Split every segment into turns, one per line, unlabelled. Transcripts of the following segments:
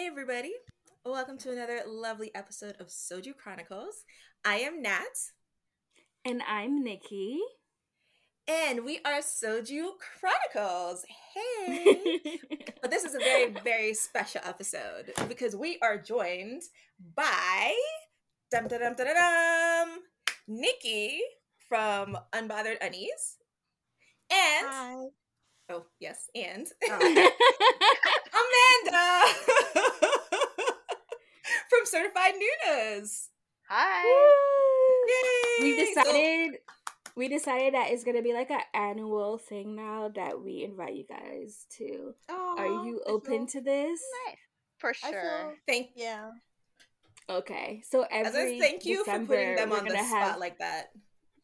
Hey, everybody. Welcome to another lovely episode of Soju Chronicles. I am Nat.
And I'm Nikki.
And we are Soju Chronicles. Hey! but this is a very, very special episode because we are joined by dum dum dum dum dum Nikki from Unbothered Unease. And
Hi.
oh yes, and
Oh.
Amanda from Certified Nunas.
Hi.
Yay!
we
So-
decided we decided that it's gonna be like an annual thing now that we invite you guys to. Are you open
feel-
to this?
Nice. For sure.
feel
thank
yeah.
Okay, so
as
every
a thank you
December,
for putting them on the spot
have,
like that.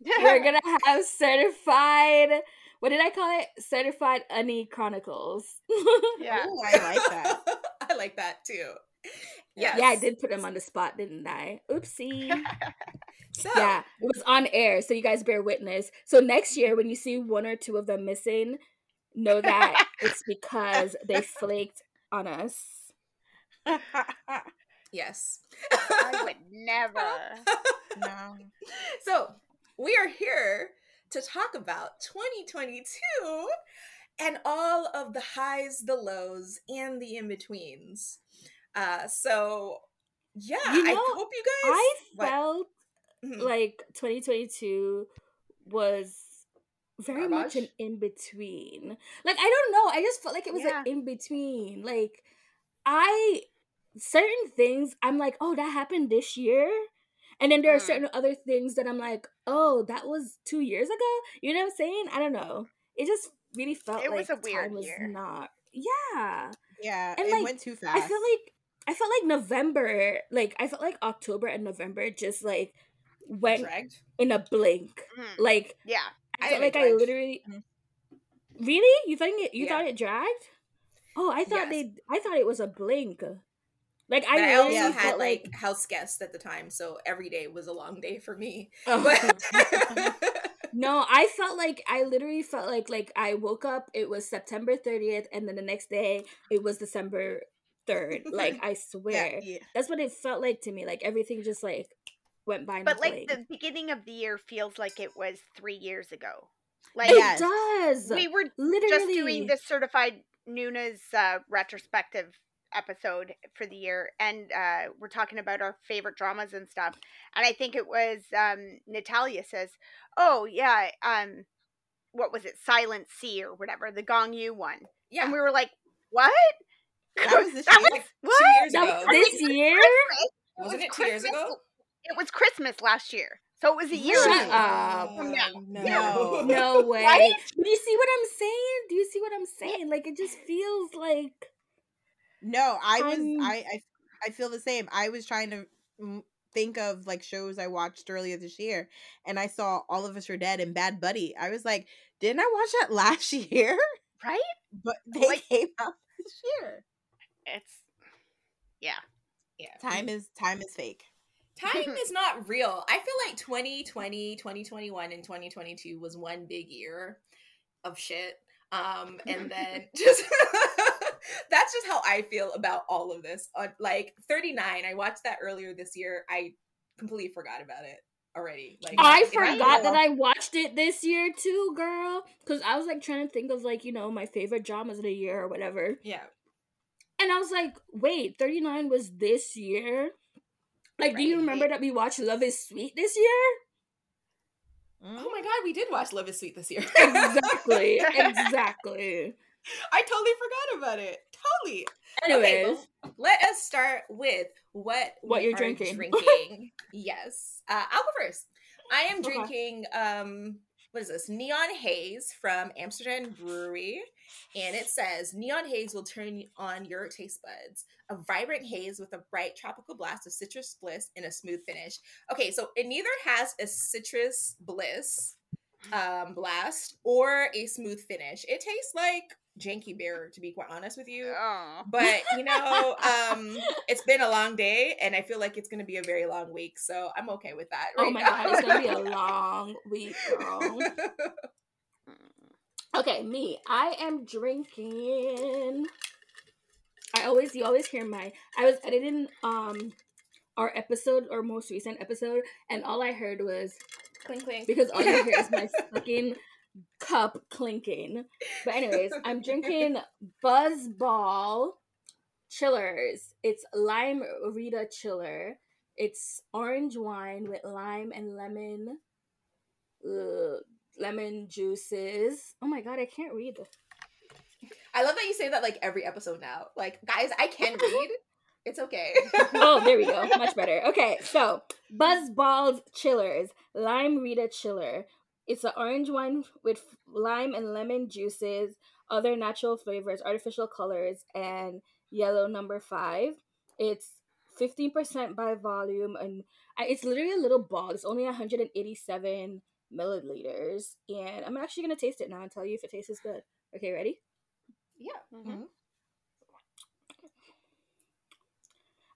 We're gonna have certified. What did I call it? Certified Unnie Chronicles.
yeah.
Ooh, I like that.
I like that too. Yes.
Yeah, I did put them on the spot, didn't I? Oopsie.
So
Yeah, it was on air, so you guys bear witness. So next year, when you see one or two of them missing, know that it's because they flaked on us.
yes.
I would never.
no.
so we are here to talk about 2022 and all of the highs, the lows, and the in betweens. Uh, so yeah,
You
I hope you guys.
I
what?
felt
Mhm.
like 2022 was very much an in between. Like I don't know, I just felt like it was
Yeah.
an in between. Like I certain things I'm like, "Oh, that happened this year." And then there are
Mm.
certain other things that I'm like, "Oh, that was 2 years ago." You know what I'm saying? I don't know. It just really felt
It
like
was a weird
time was
year.
not. Yeah.
Yeah,
And,
it
like,
went too fast.
I feel like I felt like November, like I felt like October and November just like went
dragged.
in a blink.
Mm,
Like
Yeah.
I
I
felt like I literally
Mhm.
Really? You think it you
Yeah.
thought it dragged? Oh, I thought
Yes.
they I thought it was a blink. Like I
But I
literally
also had
felt
like
like
house guests at the time, so every day was a long day for me.
Oh.
But
No, I felt like I literally felt like like I woke up, it was September 30th, and then the next day it was December 3rd. Like I swear.
yeah.
That's what it felt like to me. Like everything just like went by
But like the beginning of the year feels like it was three years ago.
it
Like
Yes.
does.
we were
literally
just doing this certified Nuna's uh, retrospective episode for the year, and uh, we're talking about our favorite dramas and stuff. And I think it was um, Natalia says, "Oh yeah, um, what was it, Silent Sea or whatever, the Gong Yoo one."
yeah,
And we were like, "What?"
That was this
That
year?
was-
like
what?
two years
That
ago.
was this year?
Wasn't
was
it two years ago?
It was Christmas last year, so it was a year.
Shut
ago.
up.
From now.
No.
No way.
Right?
Do you see what I'm saying? Do you see what I'm saying? Like it just feels like
No, I was
I'm-
I, I I feel the same. I was trying to think of like shows I watched earlier this year and I saw All of Us Are Dead and Bad Buddy. I was like, didn't I watch that last year?
Right?
But they
Like-
came out this year.
It's yeah.
Yeah.
Time is time is fake.
Time is not real. I feel like 2020, 2021, and 2022 was one big year of shit. Um, and then just that's just how I feel about all of this. Uh, like 39, I watched that earlier this year. I completely forgot about it already. Like
I
if
forgot that I watched it this year too, girl. Because I was like trying to think of like, you know, my favorite dramas of the year or whatever.
yeah.
And I was like, wait, 39 was this year? Like, do you remember that we watched Love is Sweet this year?
Mm.
Oh my god, we did watch Love is Sweet this year.
Exactly. exactly.
I totally forgot about it. Totally.
Anyways.
well, let us start with what
What you're drinking.
drinking. yes, uh, I'll go first. I am
Okay.
drinking. Um, what is this? Neon Haze from Amsterdam Brewery, and it says Neon Haze will turn on your taste buds. A vibrant haze with a bright tropical blast of citrus bliss and a smooth finish. Okay, so it neither has a citrus bliss um, blast or a smooth finish. It tastes like janky beer, to be quite honest with you.
Oh.
But you know, um, it's been a long day, and I feel like it's going to be a very long week, so I'm okay with that.
Oh my
now.
god, it's gonna be a long week, girl. Okay, me. I am drinking. I always always you always hear my I was editing um our episode or most recent episode and all I heard was
clink clink.
because all you hear is my fucking cup clinking. But anyways, I'm drinking Buzz Ball chillers. It's lime Rita chiller. It's orange wine with lime and lemon uh, lemon juices. Oh my god, I can't read.
I love that you say that like every episode now. Like, guys, I can read. It's okay.
oh, there we go. Much better. Okay, so Buzz Balls Chillers, Lime Rita Chiller. It's an orange wine with lime and lemon juices, other natural flavors, artificial colors, and yellow number five. It's 15% by volume, and it's literally a little ball. It's only 187 milliliters, and I'm actually gonna taste it now and tell you if it tastes good. Okay, ready?
yeah.
Mhm.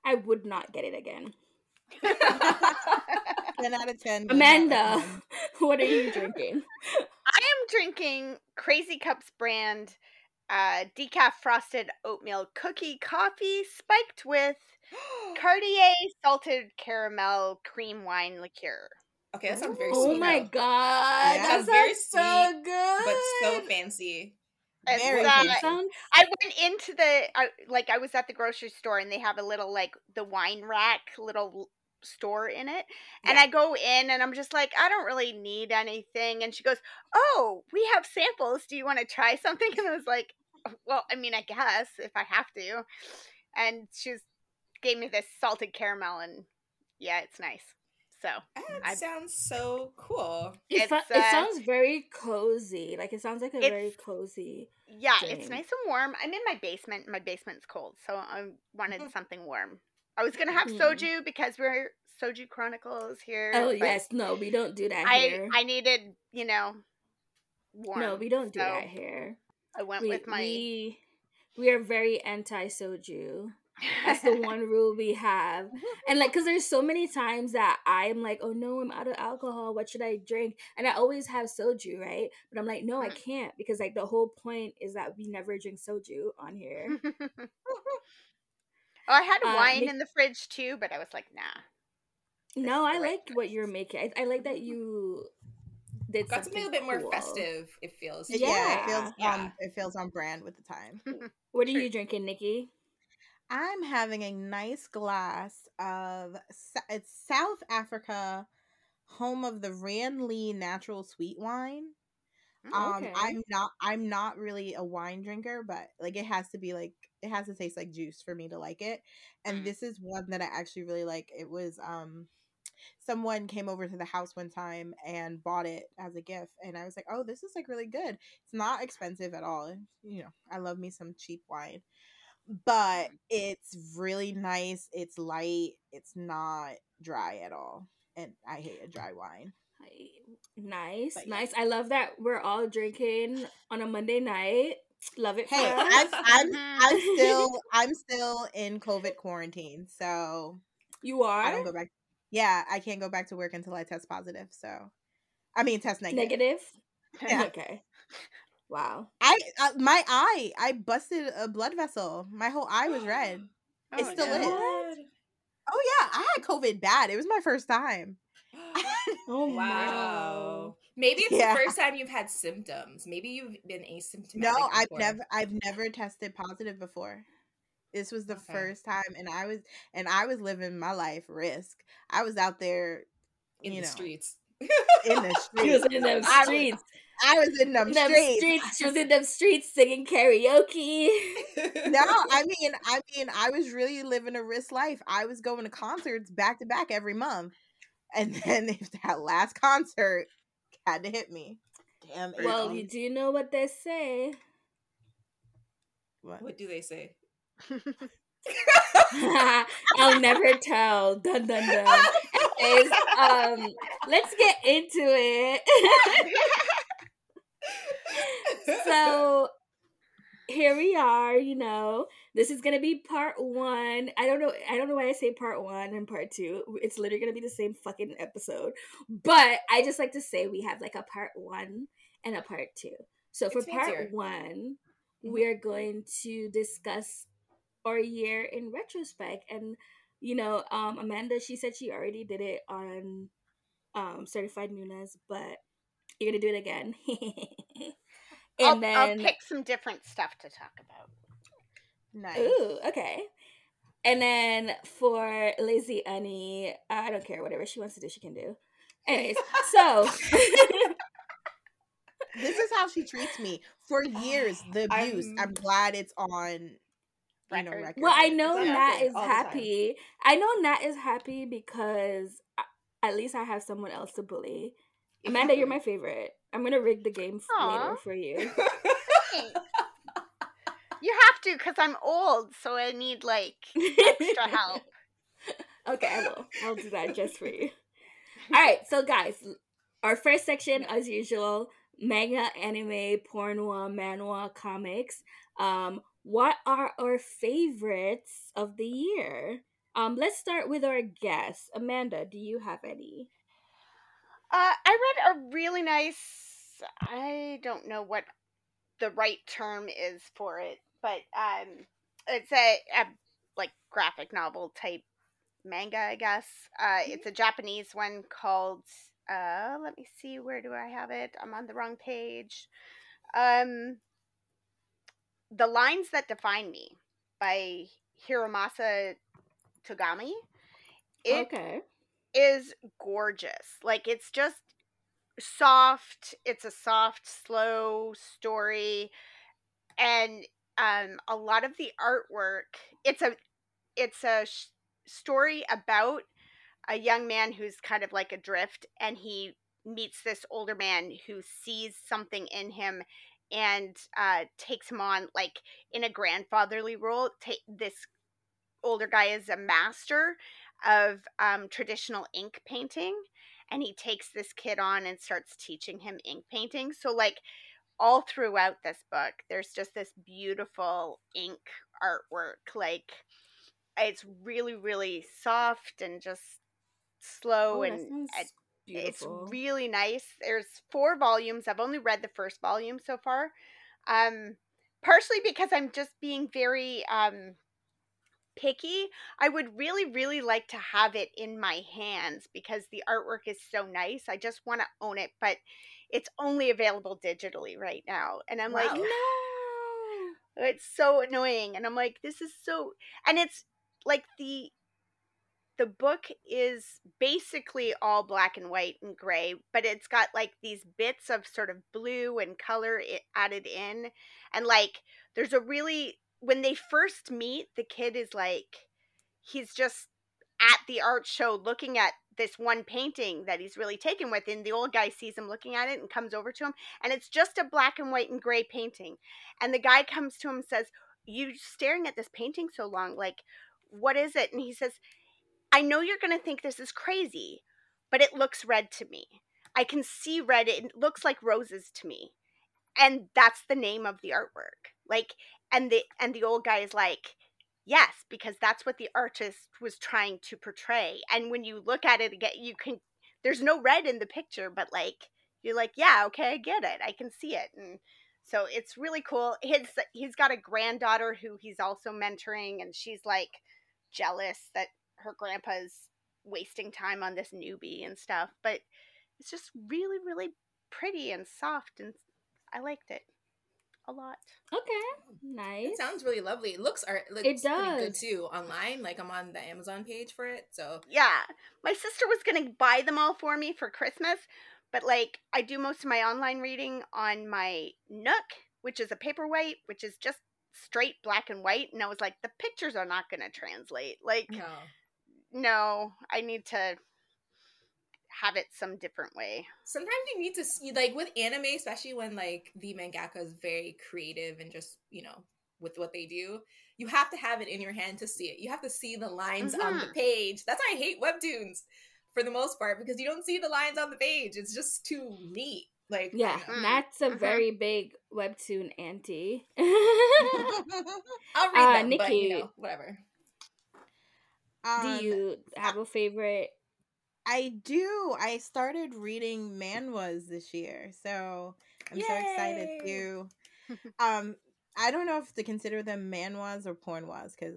I would not get it again.
10 out of 10.
Amanda, what are you drinking?
I am drinking Crazy Cups brand uh, decaf frosted oatmeal cookie coffee spiked with Cartier salted caramel cream wine liqueur.
okay, that sounds very
Oh
sweet.
Oh my
now,
god,
Yeah.
that
Sounds very
sounds so good.
But so fancy.
It's,
Very
uh,
fancy.
Sounds-
I went into the I, like I was at the grocery store and they have a little like the wine rack little store in it and
Yeah.
I go in and I'm just like I don't really need anything and she goes oh we have samples do you want to try something and I was like well I mean I guess if I have to and she was, gave me this salted caramel and yeah it's nice so
That
I-
sounds so cool.
it,
it's, uh,
it sounds very cozy. Like it sounds like a very cozy.
yeah it's nice and warm I'm in my basement my basement's cold so I wanted
Mhm.
something warm I was gonna have
Mhm.
soju because we're Soju Chronicles here.
Oh yes, no, we don't do that
I
here.
I needed you know warm.
no, we don't do
so
that here.
I went
We,
with my
we we are very anti soju. That's the one rule we have. And like, cause there's so many times that I'm like, oh no, I'm out of alcohol. What should I drink? And I always have soju, right? But I'm like, no, I
Mm.
can't because like the whole point is that we never drink soju on here.
oh, I had
Uh,
wine
Nick-
in the fridge too, but I was like, nah.
no, I
the right
like what you're making. I, I like that you did
Got something a bit more festive. It feels.
It- yeah, it feels
Yeah.
on it feels on brand with the time.
What are
True.
you drinking, Nikki?
I'm having a nice glass of it's South Africa, home of the Rand Lee natural sweet wine. Um,
Okay.
I'm not I'm not really a wine drinker, but like it has to be like it has to taste like juice for me to like it. And
Mm.
this is one that I actually really like. It was um someone came over to the house one time and bought it as a gift and I was like, "Oh, this is like really good." It's not expensive at all. You know, I love me some cheap wine. But it's really nice. It's light. It's not dry at all. And I hate a dry wine.
Hi- Nice,
But yeah.
nice. I love that we're all drinking on a Monday night. Love it.
Hey. I'm I'm. I'm still I'm still in COVID quarantine, so
you are.
I
are
don't go back. Yeah, I can't go back to work until I test positive. So, I mean, test negative.
negative.
Yeah.
Okay. Wow.
I uh, my eye, I busted a blood vessel. My whole eye was red. It
Oh,
still
no.
is. Oh yeah, I had COVID bad. It was my first time.
Oh
Wow. Maybe it's
Yeah.
the first time you've had symptoms. Maybe you've been asymptomatic.
No, I've never I've never tested positive before. This was the
Okay.
first time and I was and I was living my life risk. I was out there
in the
know,
streets.
in the streets.
in them
I was-
streets.
I was in them
In them
streets.
streets. She was in them streets singing karaoke.
no, I mean, I mean, I was really living a risk life. I was going to concerts back to back every month, and then if that last concert had to hit me, damn. it.
Well, you do know what they say.
What?
what do they say?
I'll never tell. Dun dun dun. Anyways, um, let's get into it. so here we are you know this is gonna be part one i don't know i don't know why i say part one and part two it's literally gonna be the same fucking episode but i just like to say we have like a part one and a part two so for
It's
part one
Mhm.
we are going to discuss our year in retrospect. And you know, um, Amanda, she said she already did it on um, Certified Nunas, but you're gonna do it again.
and I'll, then I'll pick some different stuff to talk about.
Nice. Ooh, okay. And then for Lazy Annie, I don't care. Whatever she wants to do, she can do. Anyways, so
this is how she treats me for years. The abuse. I'm, I'm glad it's on.
You know, record. Well, I know Nat is happy. I know Nat is happy because uh, at least I have someone else to bully. Amanda, you're my favorite. I'm gonna rig the game Aww. later for you.
you have to, cause I'm old, so I need like extra help.
okay, I will. I'll do that just for you. All right, so guys, our first section, as usual, manga, anime, porno, manhwa, comics. Um, what are our favorites of the year? Um, let's start with our guests. Amanda, do you have any?
Uh, I read a really nice. I don't know what the right term is for it, but um, it's a, a like graphic novel type manga, I guess. Uh, mm-hmm. it's a Japanese one called. Uh, let me see. Where do I have it? I'm on the wrong page. Um, the lines that define me by Hiromasa Togami. It okay. Is gorgeous. Like it's just soft. It's a soft, slow story, and um, a lot of the artwork. It's a it's a sh- story about a young man who's kind of like adrift, and he meets this older man who sees something in him and uh, takes him on like in a grandfatherly role. Ta- this older guy is a master of um, traditional ink painting and he takes this kid on and starts teaching him ink painting. So like all throughout this book there's just this beautiful ink artwork like it's really really soft and just slow oh, and it's really nice. There's four volumes. I've only read the first volume so far um partially because i'm just being very um picky, I would really, really like to have it in my hands because the artwork is so nice. I just want to own it, but it's only available digitally right now. And I'm wow. like, no, it's so annoying. And I'm like, this is so, and it's like the, the book is basically all black and white and gray, but it's got like these bits of sort of blue and color added in. And like, there's a really when they first meet, the kid is like, he's just at the art show looking at this one painting that he's really taken with and the old guy sees him looking at it and comes over to him and it's just a black and white and gray painting. And the guy comes to him and says you staring at this painting so long like what is it? And he says i know you're going to think this is crazy but it looks red to me. I can see red it looks like roses to me and that's the name of the artwork. Like and the and the old guy is like yes because that's what the artist was trying to portray. And when you look at it again you can there's no red in the picture but like you're like yeah okay i get it. I can see it. And so it's really cool. His he's got a granddaughter who he's also mentoring and she's like jealous that her grandpa's wasting time on this newbie and stuff but it's just really really pretty and soft and i liked it a lot.
Okay, nice.
It sounds really lovely. It looks art. Looks it does good too online. Like I'm on the Amazon page for it. So
yeah, my sister was gonna buy them all for me for Christmas, but like I do most of my online reading on my Nook, which is a paperweight, which is just straight black and white, and I was like, the pictures are not gonna translate. Like, no, no, I need to have it some different way.
Sometimes you need to see, like with anime, especially when like the mangaka is very creative and just you know with what they do, you have to have it in your hand to see it. You have to see the lines mm-hmm. on the mm-hmm. page. That's why I hate webtoons for the most part because you don't see the lines on the page. It's just too neat. Like
yeah, you know. that's a mm-hmm. very big webtoon anti.
I'll read uh, them, Nikki, but, you know, whatever.
Um, do you have a favorite
I do. I started reading manhwas this year, so I'm Yay! so excited to. Um, I don't know if to consider them manhwas or pornwas because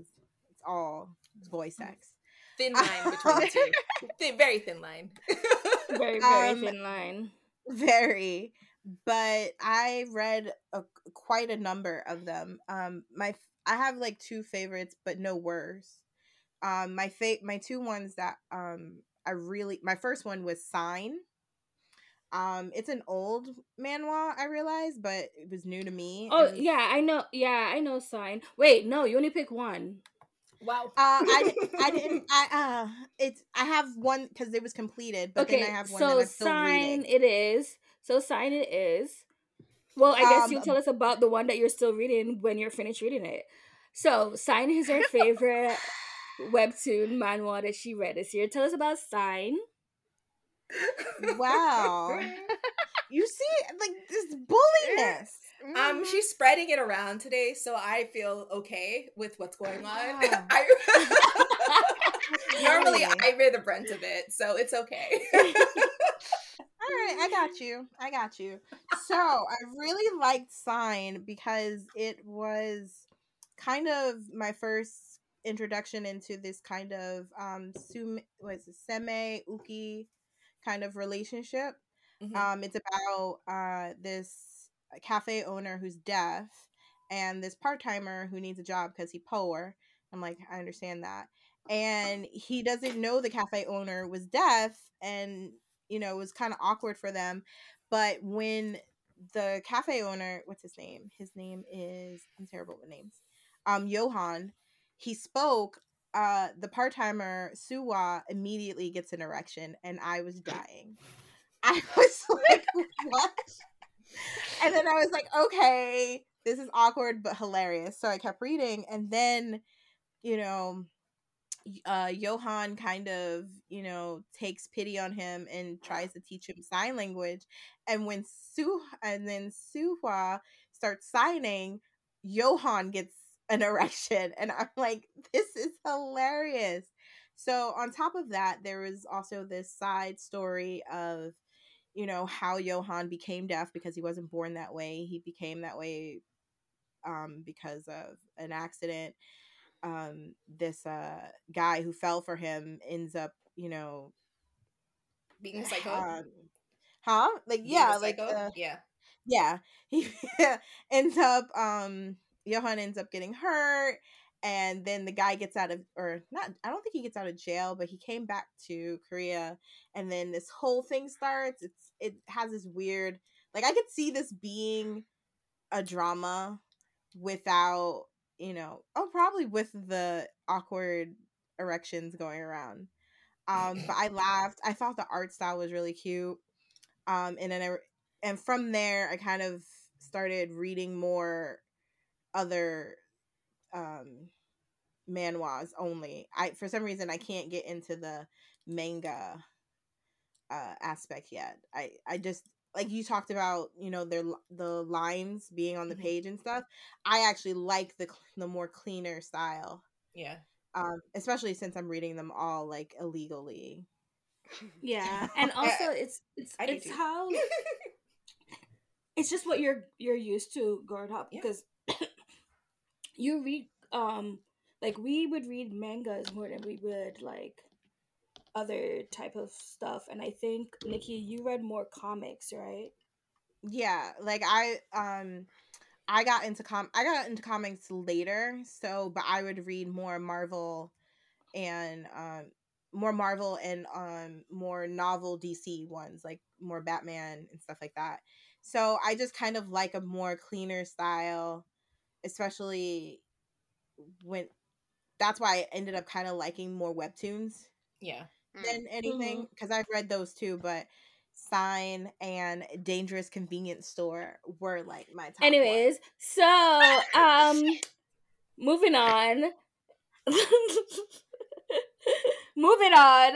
it's all boy sex.
Thin line between the two. Thin, very thin line.
Very, very
Um,
thin line.
Very, but I read a, quite a number of them. Um, my I have like two favorites, but no worse. Um, my fa- my two ones that um I really my first one was Sign. Um, it's an old manhwa, I realized, but it was new to me.
Oh
It was-
yeah, I know. Yeah, I know. Sign. Wait, no, you only pick one.
Wow.
Uh, I, I didn't. I uh, it's I have one because it was completed, but
okay,
then I have one
so
that I'm still
sign
reading.
it is. So sign it is. Well, I guess you'll
Um,
tell us about the one that you're still reading when you're finished reading it. So sign is our favorite webtoon manhwa that she read this year. Tell us about sign.
Wow, you see, like this bulliness.
Um,
Mhm.
she's spreading it around today, so I feel okay with what's going on.
Wow.
I, normally, I bear the brunt of it, so it's okay.
All right, I got you. I got you. So I really liked Sign because it was kind of my first introduction into this kind of um sum was seme uke kind of relationship.
Mhm.
Um, it's about uh this cafe owner who's deaf and this part timer who needs a job because he poor. I'm like, I understand that. And he doesn't know the cafe owner was deaf, and you know, it was kind of awkward for them. But when the cafe owner, what's his name? His name is I'm terrible with names. Um, Johan. He spoke. Uh, the part timer Suwa immediately gets an erection, and I was dying. I was like, what? And then I was like, okay, this is awkward but hilarious. So I kept reading, and then, you know, uh, Johan kind of, you know, takes pity on him and tries to teach him sign language. And when Su and then Suhua starts signing, Johan gets an erection, and I'm like, this is hilarious. So on top of that, there was also this side story of you know how Johan became deaf because he wasn't born that way. He became that way um, because of an accident. Um, this uh, guy who fell for him ends up, you know,
Being a psycho.
um, huh? Like
Being
yeah, like uh,
yeah.
yeah, he ends up um Johan ends up getting hurt and then the guy gets out of or not I don't think he gets out of jail, but he came back to Korea and then this whole thing starts. It's it has this weird like I could see this being a drama without, you know, oh probably with the awkward erections going around. Um but I laughed. I thought the art style was really cute. Um and then I and from there i kind of started reading more other um manhwas only i for some reason i can't get into the manga uh aspect yet i i just like you talked about you know their l- the lines being on the
Mhm.
page and stuff i actually like the the more cleaner style
Yeah.
um especially since i'm reading them all like illegally
Yeah, and also it's it's
I
it's how it's just what you're you're used to growing up
Yeah.
because you read um like we would read mangas more than we would like other type of stuff. And i think nikki you read more comics right?
Yeah like i um i got into com i got into comics later so but i would read more marvel and um more marvel and um more novel dc ones like more batman and stuff like that. So i just kind of like a more cleaner style especially when that's why i ended up kind of liking more webtoons
Yeah.
Than anything because I've read those too, but Sign and Dangerous Convenience Store were like my top. one.
anyways so um moving on moving on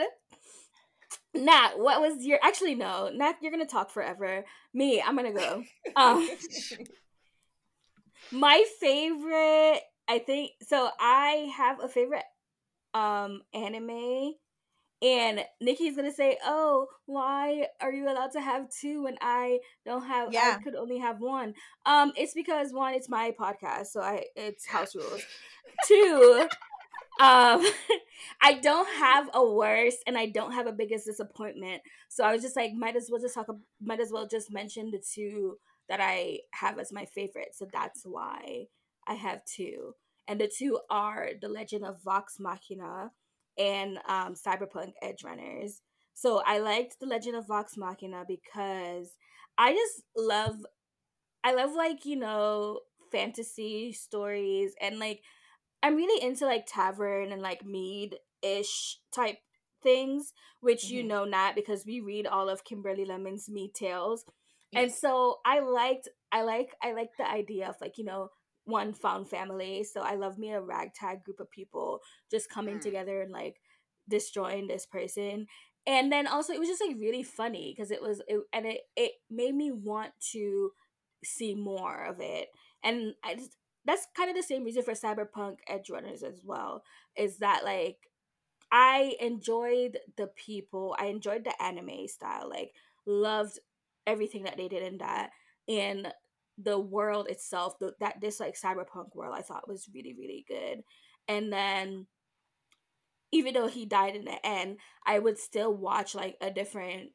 Nat, what was your actually no, Nat, you're gonna talk forever. Me, I'm gonna go. Um my favorite i think so i have a favorite um anime and Nikki's gonna say, "Oh, why are you allowed to have two when I don't have?
Yeah.
I could only have one." Um, it's because one, it's my podcast, so I it's house rules. Two, um, I don't have a worst and I don't have a biggest disappointment. So I was just like, might as well just talk. Might as well just mention the two that I have as my favorite. So that's why I have two, and the two are The Legend of Vox Machina and um, Cyberpunk Edge Runners. So I liked The Legend of Vox Machina because I just love I love like, you know, fantasy stories and like I'm really into like tavern and like mead ish type things, which you
Mhm.
know not because we read all of Kimberly Lemming's mead tales. And so I liked I like I like the idea of like, you know, one found family. So I love me a ragtag group of people just coming
Mm.
together and like destroying this person. And then also it was just like really funny because it was it, and it it made me want to see more of it. And I just that's kind of the same reason for Cyberpunk Edge Runners as well. Is that like I enjoyed the people, I enjoyed the anime style, like loved everything that they did in that, and the world itself, the, that this like cyberpunk world, I thought was really really good. And then even though he died in the end, I would still watch like a different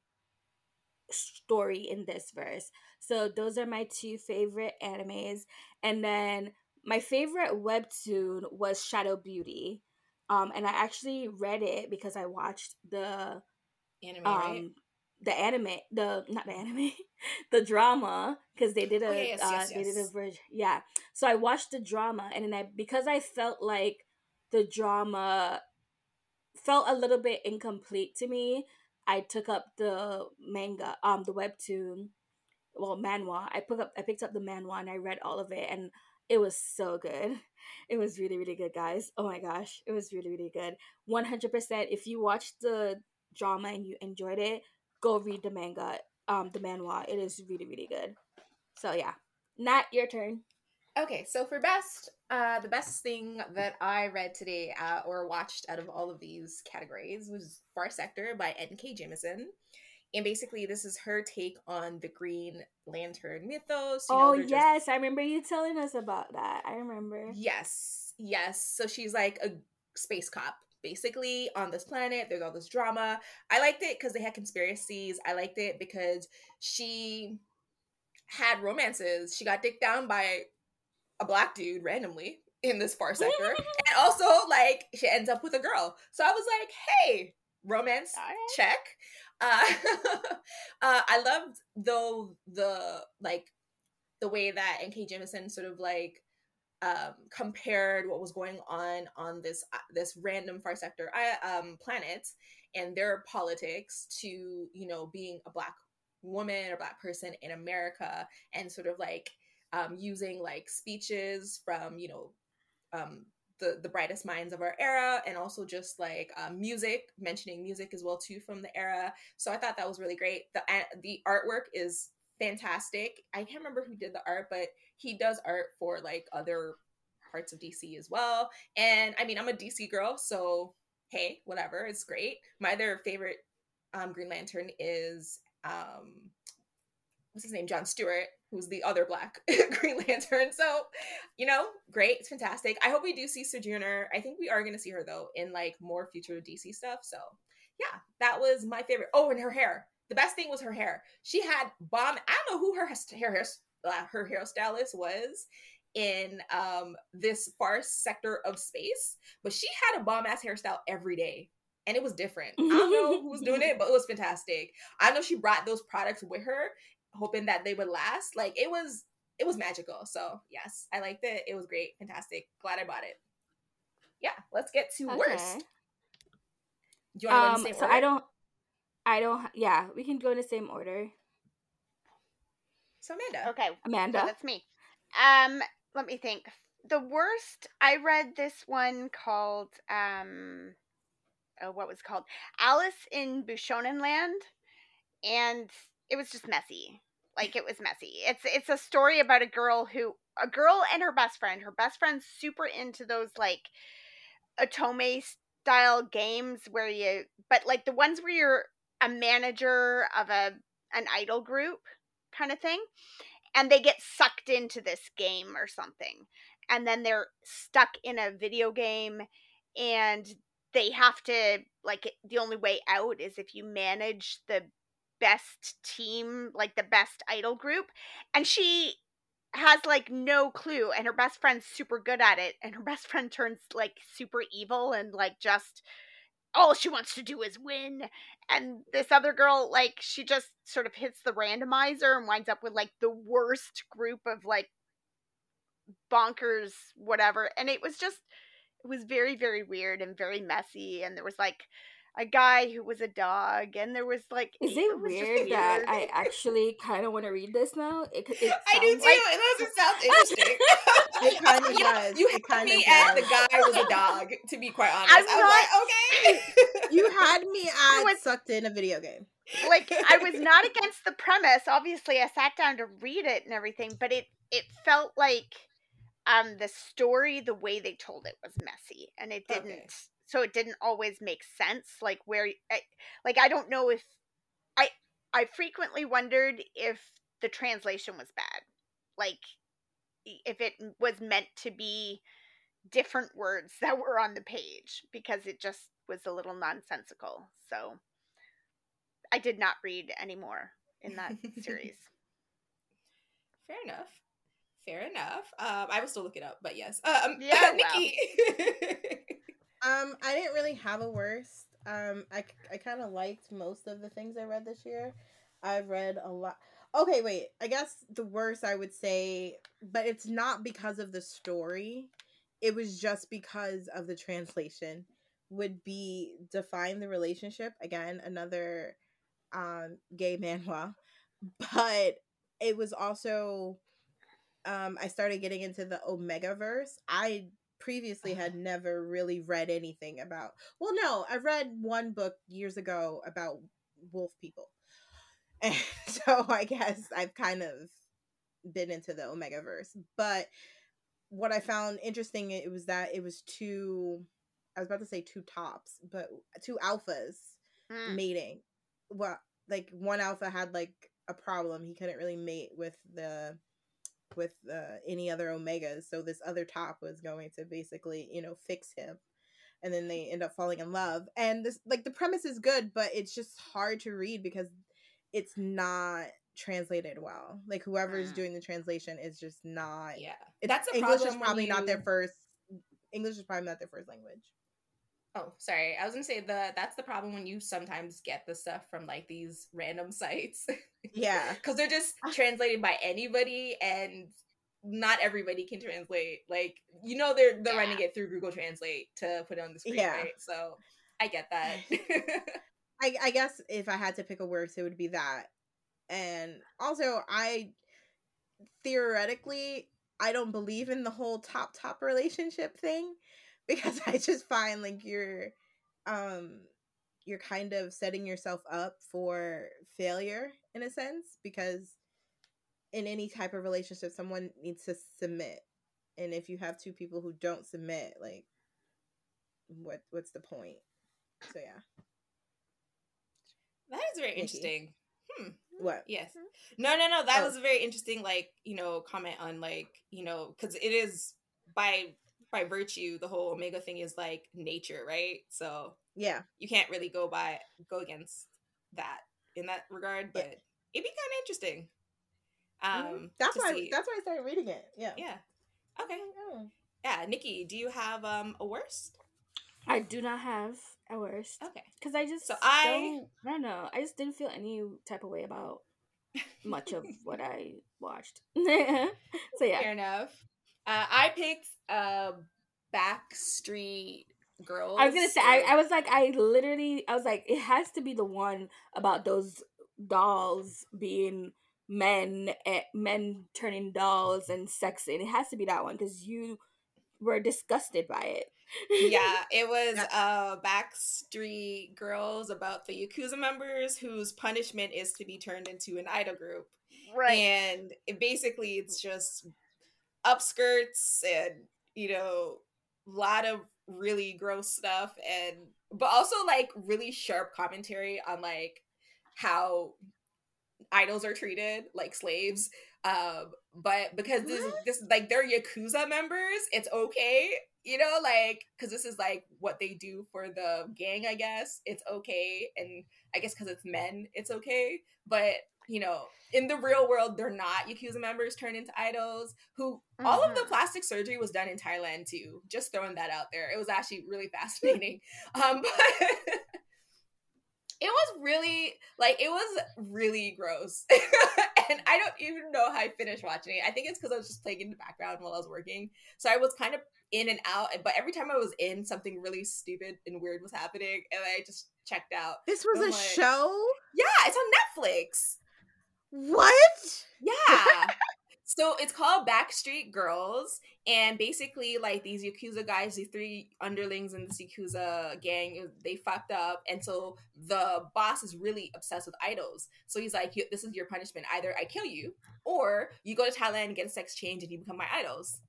story in this verse. So those are my two favorite animes. And then my favorite webtoon was Shadow Beauty. Um and I actually read it because I watched the
Anime,
um
right?
The anime the not the anime the drama because they did a
Oh, yeah, yes,
uh,
yes,
they did a version yeah. So i watched the drama and then i because i felt like the drama felt a little bit incomplete to me i took up the manga um the webtoon well manhwa. I picked up i picked up the manhwa and i read all of it and it was so good. It was really really good guys. Oh my gosh it was really really good. 100% if you watched the drama and you enjoyed it go read the manga um the manhwa it is really really good so yeah Nat, your turn
Okay, so for best, uh, the best thing that I read today uh, or watched out of all of these categories was Far Sector by N.K. Jemisin. And basically, this is her take on the Green Lantern mythos. you know,
oh
they're just-
yes i remember you telling us about that i remember
Yes, yes. So she's like a space cop, basically, on this planet. There's all this drama. I liked it because they had conspiracies. I liked it because she had romances. She got dicked down by a black dude randomly in this far sector. and also, like, she ends up with a girl. So I was like, hey, romance
Alright.
check. Uh, uh, I loved though the like the way that N.K. Jemisin sort of like um, compared what was going on on this uh, this random far sector uh, um, planet and their politics to you know being a black woman or black person in America and sort of like um, using like speeches from you know um, the the brightest minds of our era and also just like um, music mentioning music as well too from the era. So i thought that was really great. The a- the artwork is fantastic. I can't remember who did the art but he does art for like other parts of dc as well and i mean i'm a dc girl so hey whatever it's great my other favorite um, green lantern is um what's his name john stewart who's the other black green lantern so you know, great. It's fantastic. I hope we do see Sojourner. I think we are going to see her though in like more future DC stuff. So, yeah, that was my favorite. Oh, and her hair. The best thing was her hair. She had bomb. I don't know who her hair uh, her hairstylist was in um this far sector of space, but she had a bomb ass hairstyle every day. And it was different. I don't know who was doing it, but it was fantastic. I know she brought those products with her, hoping that they would last. Like it was it was magical. So yes, I liked it. It was great, fantastic. Glad I bought it. Yeah, let's get to worst. Do you want to
um
go in the same
so
order?
i don't i don't yeah we can go in the same order
So Amanda.
Okay,
amanda
So that's me. Um, let me think. The worst. I read this one called um, oh, what was it called Alice in Bishonen Land, and it was just messy. Like it was messy. It's it's a story about a girl who a girl and her best friend. Her best friend's super into those like otome style games where you but like the ones where you're a manager of a an idol group kind of thing and they get sucked into this game or something and then they're stuck in a video game and they have to like the only way out is if you manage the best team like the best idol group and she has like no clue and her best friend's super good at it and her best friend turns like super evil and like just all she wants to do is win. And this other girl like she just sort of hits the randomizer and winds up with like the worst group of like bonkers whatever. And it was just it was very very weird and very messy. And there was like a guy who was a dog and there was like
Is it,
it was
weird that
weird.
I actually kind of want to read this now? It, it
I do too.
like-
it doesn't sound interesting.
It kind of
you,
does.
You
it
had me
of
at the guy was a dog. To be quite honest,
I'm
I was like, okay.
You had me at
was-
sucked in a video game.
like I was not against the premise. Obviously, I sat down to read it and everything, but it it felt like um the story, the way they told it was messy, and it didn't.
Okay.
So it didn't always make sense. Like where, I, like I don't know if I I frequently wondered if the translation was bad, like if it was meant to be different words that were on the page because it just was a little nonsensical. So I did not read anymore in that series.
Fair enough. Fair enough. Um, I will still look it up, but yes. Um,
Yeah,
uh. Nikki.
Um, I didn't really have a worst. Um, I, I kind of liked most of the things I read this year. I've read a lot. Okay, wait. I guess the worst I would say, but it's not because of the story. It was just because of the translation. Would be define the relationship again. Another um gay manhwa, but it was also um I started getting into the Omega verse. I previously had never really read anything about well no i read one book years ago about wolf people. And so i guess i've kind of been into the omega verse but what i found interesting it was that it was two i was about to say two tops but two alphas
Mm.
mating. Well like one alpha had like a problem. He couldn't really mate with the with uh, any other omegas so this other top was going to basically you know fix him and then they end up falling in love and this like the premise is good but it's just hard to read because it's not translated well. Like whoever's
Mm.
doing the translation is just not
yeah, that's a
english
problem
is probably not their first english is probably not their first language
Oh, sorry. I was gonna say the that's the problem when you sometimes get the stuff from like these random sites.
yeah
because they're just ah. translated by anybody and not everybody can translate like you know they're they're running it through google translate to put it on the screen
Yeah.
right so i get that
I, I guess if I had to pick a worst, it would be that. And also, I theoretically I don't believe in the whole top top relationship thing because I just find like you're um you're kind of setting yourself up for failure in a sense because in any type of relationship someone needs to submit. And if you have two people who don't submit like what what's the point? So yeah.
That is very
Nikki.
interesting.
What?
Yes. No no no that
Oh.
was a very interesting like you know comment on like you know because it is by by virtue the whole omega thing is like nature right so
yeah
you can't really go by go against that in that regard
Yeah.
but it'd be kind of interesting um
Mhm. that's why
see.
that's why I started reading it. Yeah.
yeah okay
Oh.
yeah nikki do you have um a worst
I do not have a worst
okay
because I just
So I-
don't, I don't know. I just didn't feel any type of way about much of what I watched. so yeah,
fair enough uh i picked uh backstreet girls
I was gonna say I, I was like I literally I was like it has to be the one about those dolls being men eh, men turning dolls and sexing. It has to be that one because you were disgusted by it.
yeah it was uh backstreet girls about the yakuza members whose punishment is to be turned into an idol group
Right.
and it basically it's just upskirts and you know a lot of really gross stuff and but also like really sharp commentary on like how idols are treated like slaves um but because this
What?
this like they're yakuza members it's okay you know like because this is like what they do for the gang i guess it's okay and i guess because it's men it's okay but you know in the real world they're not yakuza members turned into idols who all of the
Mhm.
plastic surgery was done in thailand too just throwing that out there. It was actually really fascinating. Um but it was really like it was really gross. And i don't even know how i finished watching it. I think it's because i was just playing in the background while i was working. So i was kind of in and out but every time i was in something really stupid and weird was happening and i just checked out.
This was
I'm
a
like-
show.
yeah it's on netflix
What?
yeah. so it's called Backstreet Girls, and basically, like these Yakuza guys, these three underlings in this Yakuza gang, uh, they fucked up, and so the boss is really obsessed with idols. So he's like, "This is your punishment. Either I kill you, or you go to Thailand and get a sex change, and you become my idols."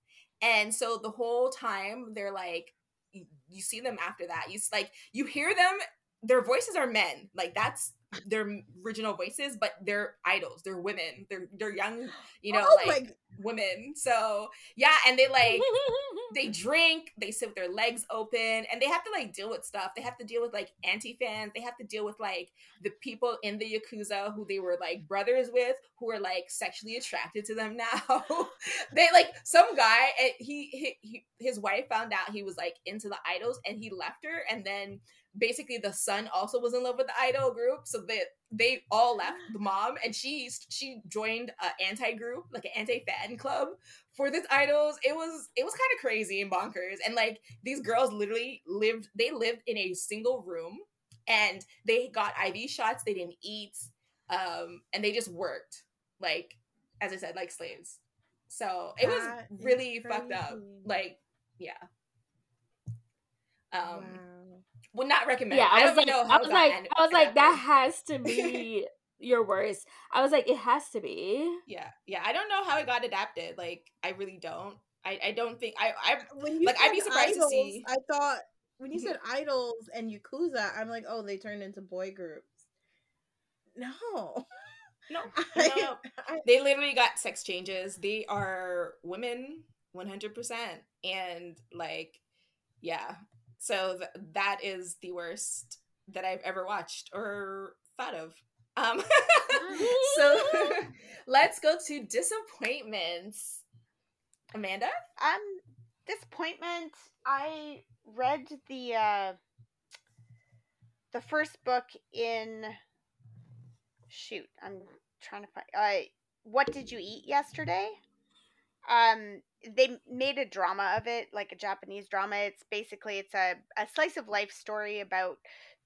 And so the whole time, they're like, you, you see them after that. You like you hear them. Their voices are men. Like that's their original voices, but they're idols. They're women. They're they're young, you know,
oh
like women. So yeah, and they like they drink, they sit with their legs open, and they have to like deal with stuff. They have to deal with like anti fans. They have to deal with like the people in the yakuza who they were like brothers with, who are like sexually attracted to them now. they like some guy, and he, he, he his wife found out he was like into the idols, and he left her, and then basically the son also was in love with the idol group so they they all left the mom and she she joined a anti group like an anti fan club for this idols. It was it was kind of crazy and bonkers and like these girls literally lived they lived in a single room and they got iv shots they didn't eat um and they just worked like as i said like slaves. So it was
That
really fucked up like yeah. Um
wow.
Would not recommend
yeah, I was
don't
like,
know how
I was like, I was like, that has to be your worst. I was like, it has to be.
yeah yeah i don't know how it got adapted like i really don't. I i don't think i i
When you
Like, I'd be
said
surprised to
idols,
see-
I thought when you mm-hmm. said idols and yakuza, I'm like, oh, they turned into boy groups. No,
no
I,
no.
I,
they literally got sex changes. They are women 100% and like yeah so th- that is the worst that i've ever watched or thought of um so let's go to disappointments amanda
Um, disappointment. I read the uh, the first book in. Shoot, I'm trying to find. Uh, what did you eat yesterday? Um, they made a drama of it, like a Japanese drama. It's basically it's a a slice of life story about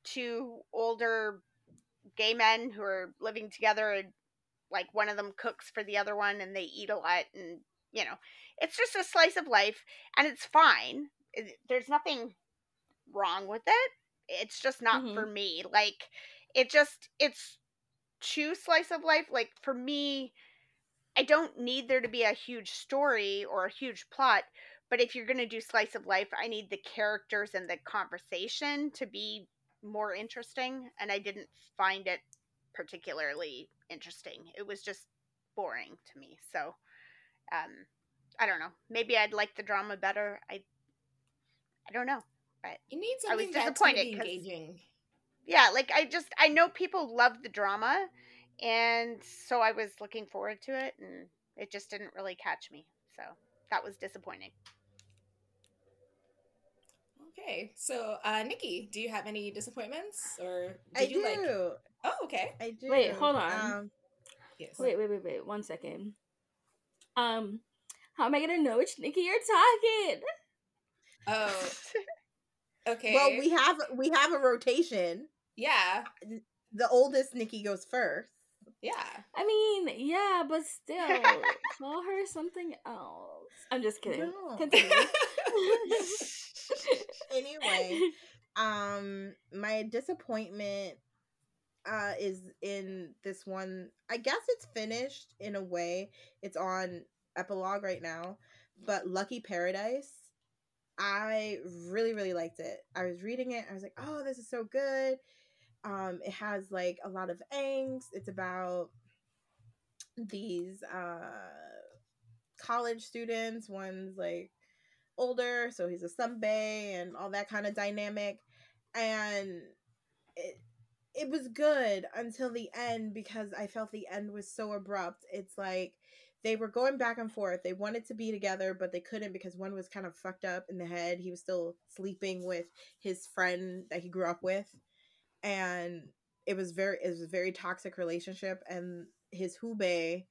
two older gay men who are living together and like one of them cooks for the other one and they eat a lot and you know it's just a slice of life and it's fine there's nothing wrong with it it's just not
Mhm.
for me like it just it's too slice of life like for me i don't need there to be a huge story or a huge plot but if you're going to do slice of life i need the characters and the conversation to be more interesting and i didn't find it particularly interesting. It was just boring to me so um i don't know. Maybe i'd like the drama better. I i don't know
you need
I was
something that's engaging.
Yeah like i just i know people love the drama and so i was looking forward to it and it just didn't really catch me so that was disappointing
okay so uh nikki do you have any disappointments or
I
did you
do.
like oh okay
I do.
Wait, hold on.
Um,
yes
Wait, wait, wait, wait. One second. Um, how am I gonna know which Nikki you're talking?
oh okay
Well, we have we have a rotation.
yeah
The oldest Nikki goes first.
Yeah
I mean, yeah, but still, call her something else. I'm just kidding.
No.
Continue.
Anyway, um, my disappointment uh is in this one. I guess it's finished in a way. It's on epilogue right now, but Lucky Paradise. I really, really liked it. I was reading it. I was like, oh, this is so good. Um, it has like a lot of angst. It's about these uh college students. One's like older, so he's a sunbae and all that kind of dynamic. And it it was good until the end because I felt the end was so abrupt. It's like they were going back and forth. They wanted to be together, but they couldn't because one was kind of fucked up in the head. He was still sleeping with his friend that he grew up with, and it was very it was a very toxic relationship. And his hube,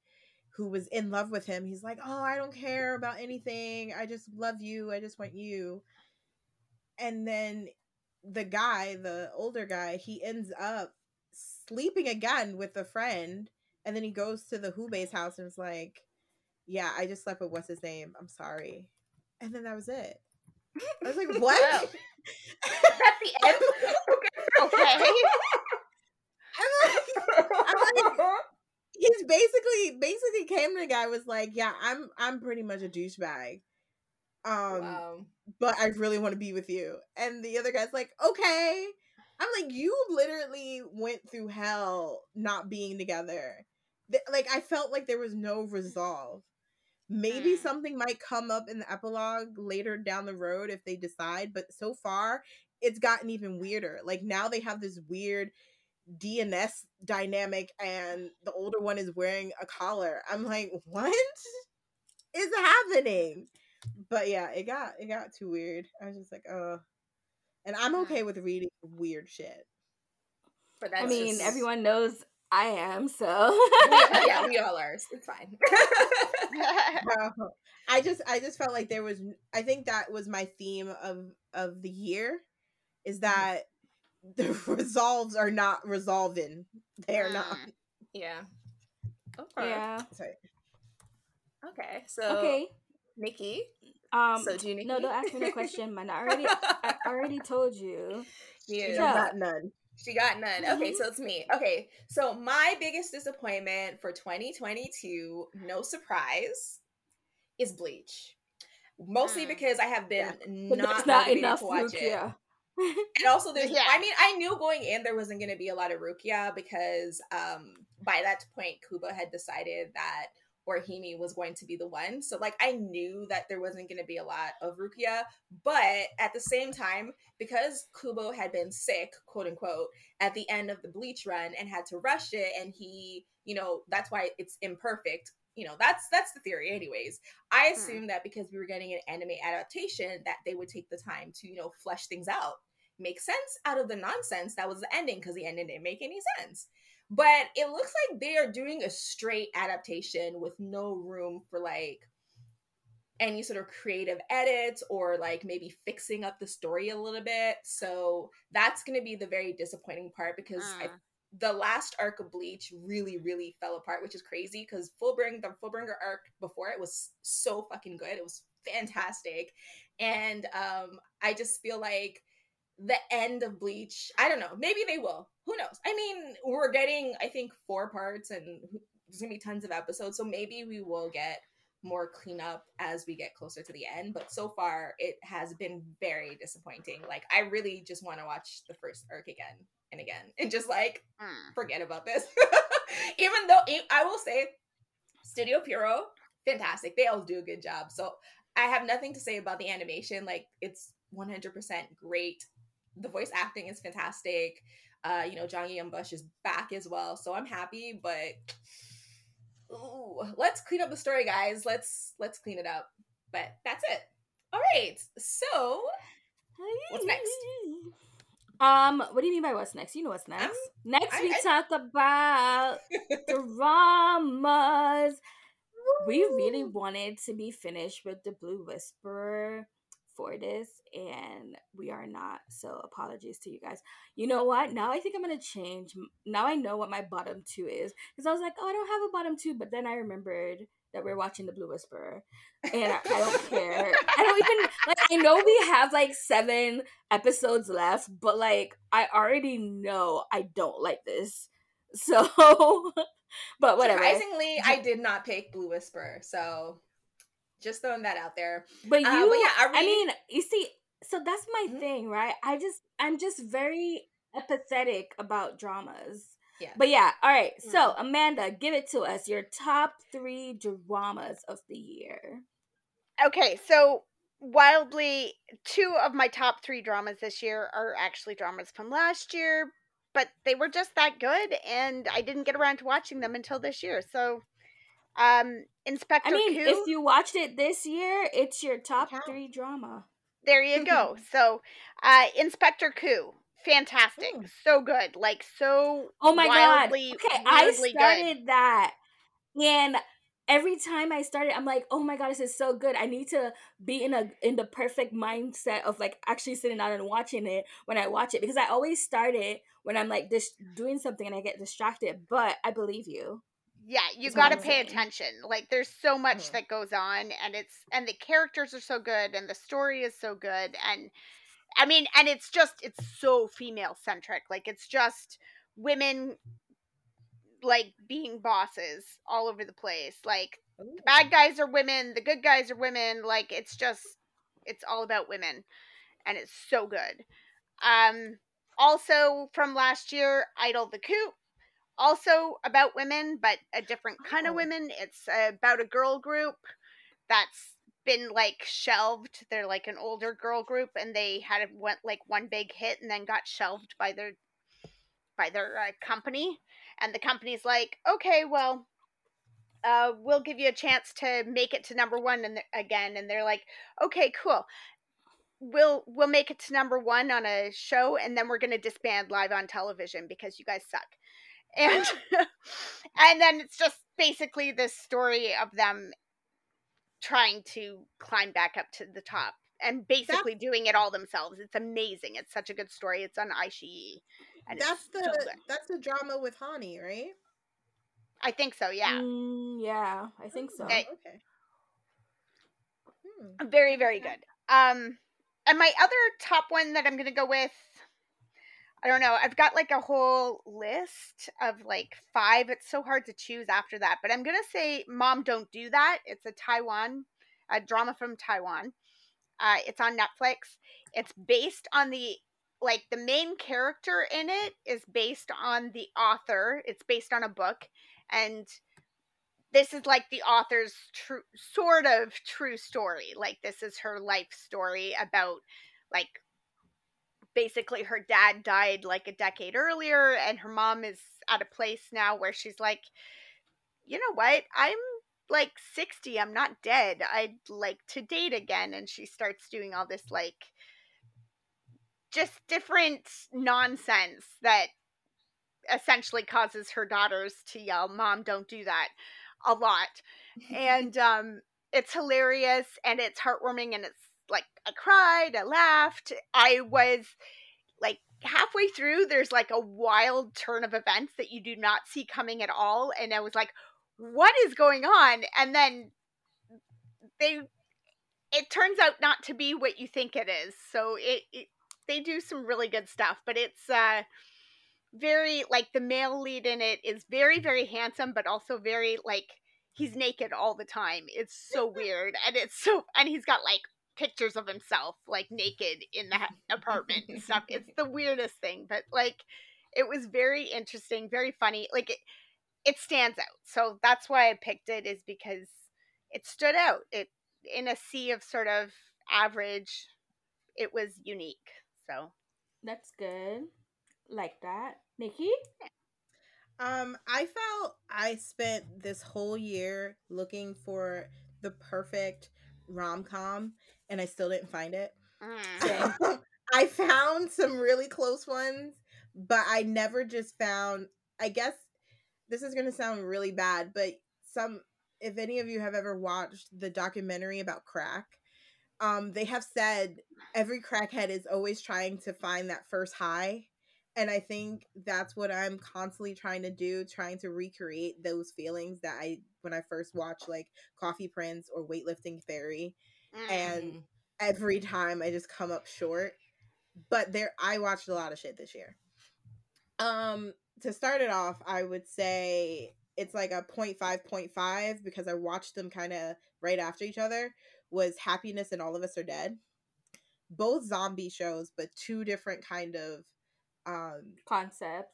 who was in love with him, he's like, "Oh, I don't care about anything. I just love you. I just want you." And then the guy, the older guy, he ends up sleeping again with a friend and then he goes to the Hube's house and is like, Yeah, I just slept with what's his name. I'm sorry. And then that was it. I was like, What?
That's the end. okay.
I'm like, I'm like, he's basically basically came to the guy was like, Yeah, I'm I'm pretty much a douchebag. Um
Wow.
but I really want to be with you. And the other guy's like, okay. I'm like, you literally went through hell not being together. Th- Like, I felt like there was no resolve. Maybe
Mm.
something might come up in the epilogue later down the road if they decide, but so far, it's gotten even weirder. Like, now they have this weird DNS dynamic, and the older one is wearing a collar. I'm like, what is happening? but yeah, it got it got too weird. I was just like, oh. And I'm okay with reading weird shit.
But that's
I mean,
just-
everyone knows I am, so
We- yeah, we all are. It's fine.
No, I just I just felt like there was I think that was my theme of of the year is that the resolves are not resolving. They're not.
Mm.
yeah. Okay.
yeah.
Sorry.
Okay. So
Okay.
Nikki.
Um,
so do you, Nikki?
no, don't ask me the question, man. I already, I already told you.
you.
She
Yeah.
got none.
She got none. Okay,
Mhm.
so it's me. Okay, so my biggest disappointment for 2022, no surprise, is Bleach. Mostly
Mm.
because I have been
But
not,
not enough
to watch it.
Rukia.
And also, there's.
Yeah.
I mean, I knew going in there wasn't going to be a lot of Rukia because um by that point, Kubo had decided that Orihime was going to be the one. So like, I knew that there wasn't going to be a lot of Rukia, but at the same time, because Kubo had been sick, quote unquote, at the end of the Bleach run and had to rush it, and he, you know, that's why it's imperfect. You know, that's that's the theory, anyways. I
Hmm.
that because we were getting an anime adaptation, that they would take the time to, you know, flesh things out make sense out of the nonsense that was the ending because the ending didn't make any sense. But it looks like they are doing a straight adaptation with no room for like any sort of creative edits or like maybe fixing up the story a little bit. So that's going to be the very disappointing part because I,
Mm.
the last arc of Bleach really, really fell apart, which is crazy because Fullbring, the Fullbringer arc before it was so fucking good. It was fantastic. And um, I just feel like the end of Bleach, I don't know, maybe they will. Who knows? I mean, we're getting, I think, four parts and there's gonna be tons of episodes. So maybe we will get more cleanup as we get closer to the end. But so far, it has been very disappointing. Like, I really just want to watch the first arc again and again and just like
Mm.
forget about this. Even though I will say, Studio Pierrot, fantastic. They all do a good job. So I have nothing to say about the animation. Like it's 100% great. The voice acting is fantastic. Uh, you know, Johnny Yong Bosch is back as well. So I'm happy, but ooh, let's clean up the story, guys. Let's let's clean it up. But that's it. All right. So What's next?
Um, what do you mean by what's next? You know what's next.
Um,
next
I-
we
I-
talk about the dramas. We really wanted to be finished with the Blue Whisperer for this, and we are not. So apologies to you guys. You know what? Now I think I'm gonna change. Now I know what my bottom two is because I was like, oh, I don't have a bottom two, but then I remembered that we're watching the Blue Whisperer, and I, I don't care. I don't even like. I know we have like seven episodes left, but like I already know I don't like this. So, but whatever.
surprisingly, I did not pick Blue Whisper. So Just throwing that out there.
But you,
Uh, but yeah, are
I mean, you see, so that's my
Mhm.
thing, right? I just, I'm just very apathetic about dramas.
Yeah.
But yeah, all right. So
Mm.
Amanda, give it to us. Your top three dramas of the year.
Okay, so wildly, two of my top three dramas this year are actually dramas from last year, but they were just that good, and I didn't get around to watching them until this year. So, um, Inspector
I mean,
Koo,
if you watched it this year, it's your top
count.
three drama.
there you go. so, uh, Inspector Koo, fantastic,
Mm.
so good, like so.
Oh my
wildly,
god. Okay, I
weirdly good.
started that. And every time I started, I'm like, oh my god, this is so good. I need to be in a in the perfect mindset of like actually sitting down and watching it when I watch it. Because I always start it when I'm like this doing something and I get distracted. But I believe you.
Yeah, you got to pay
saying.
attention. Like there's so much
Mhm.
that goes on and it's and the characters are so good and the story is so good and I mean and it's just it's so female centric. Like it's just women like being bosses all over the place. Like the bad guys are women, the good guys are women. Like it's just it's all about women and it's so good. Um also from last year, Idol the Coup. Also about women, but a different kind
Oh.
of women. It's about a girl group that's been like shelved. They're like an older girl group and they had a- went like one big hit and then got shelved by their by their uh, company and the company's like, "Okay, well, uh, we'll give you a chance to make it to number one and again and they're like okay cool we'll we'll make it to number one on a show and then we're going to disband live on television because you guys suck and and then it's just basically this story of them trying to climb back up to the top and basically doing it all themselves it's amazing it's such a good story it's on iQIYI and
that's the
so good.
that's the drama with Hani, right?
i think so yeah
Mm, yeah, I think so.
Oh,
Okay.
okay. Hmm.
very very good um and my other top one that i'm gonna go with i don't know i've got like a whole list of like five it's so hard to choose after that but i'm gonna say mom don't do that it's a taiwan a drama from taiwan uh it's on netflix it's based on the like the main character in it is based on the author it's based on a book and this is like the author's true sort of true story like this is her life story about like basically her dad died like a decade earlier and her mom is at a place now where she's like you know what? I'm like 60 i'm not dead. I'd like to date again. And she starts doing all this like just different nonsense that essentially causes her daughters to yell mom don't do that a lot. And um it's hilarious and it's heartwarming and it's like i cried i laughed i was like halfway through there's like a wild turn of events that you do not see coming at all and i was like what is going on? And then they it turns out not to be what you think it is so it, it they do some really good stuff but it's uh very like the male lead in it is very very handsome but also very like he's naked all the time. It's so weird and it's so and he's got like pictures of himself like naked in the apartment and stuff it's the weirdest thing but like it was very interesting very funny like it it stands out so that's why i picked it is because it stood out it in a sea of sort of average it was unique so
That's good. Like that. Nikki?
Um, I felt I spent this whole year looking for the perfect rom com, and I still didn't find it.
mm.
I found some really close ones, but I never just found. I guess this is gonna sound really bad, but some. If any of you have ever watched the documentary about crack, um, they have said every crackhead is always trying to find that first high. And I think that's what I'm constantly trying to do, trying to recreate those feelings that I when I first watched like Coffee Prince or Weightlifting Fairy
Mm.
and every time I just come up short. But there I watched a lot of shit this year. Um to start it off, I would say it's like a 0.5 0.5 because I watched them kind of right after each other was Happiness and All of Us Are Dead. Both zombie shows, but two different kind of um
Concepts.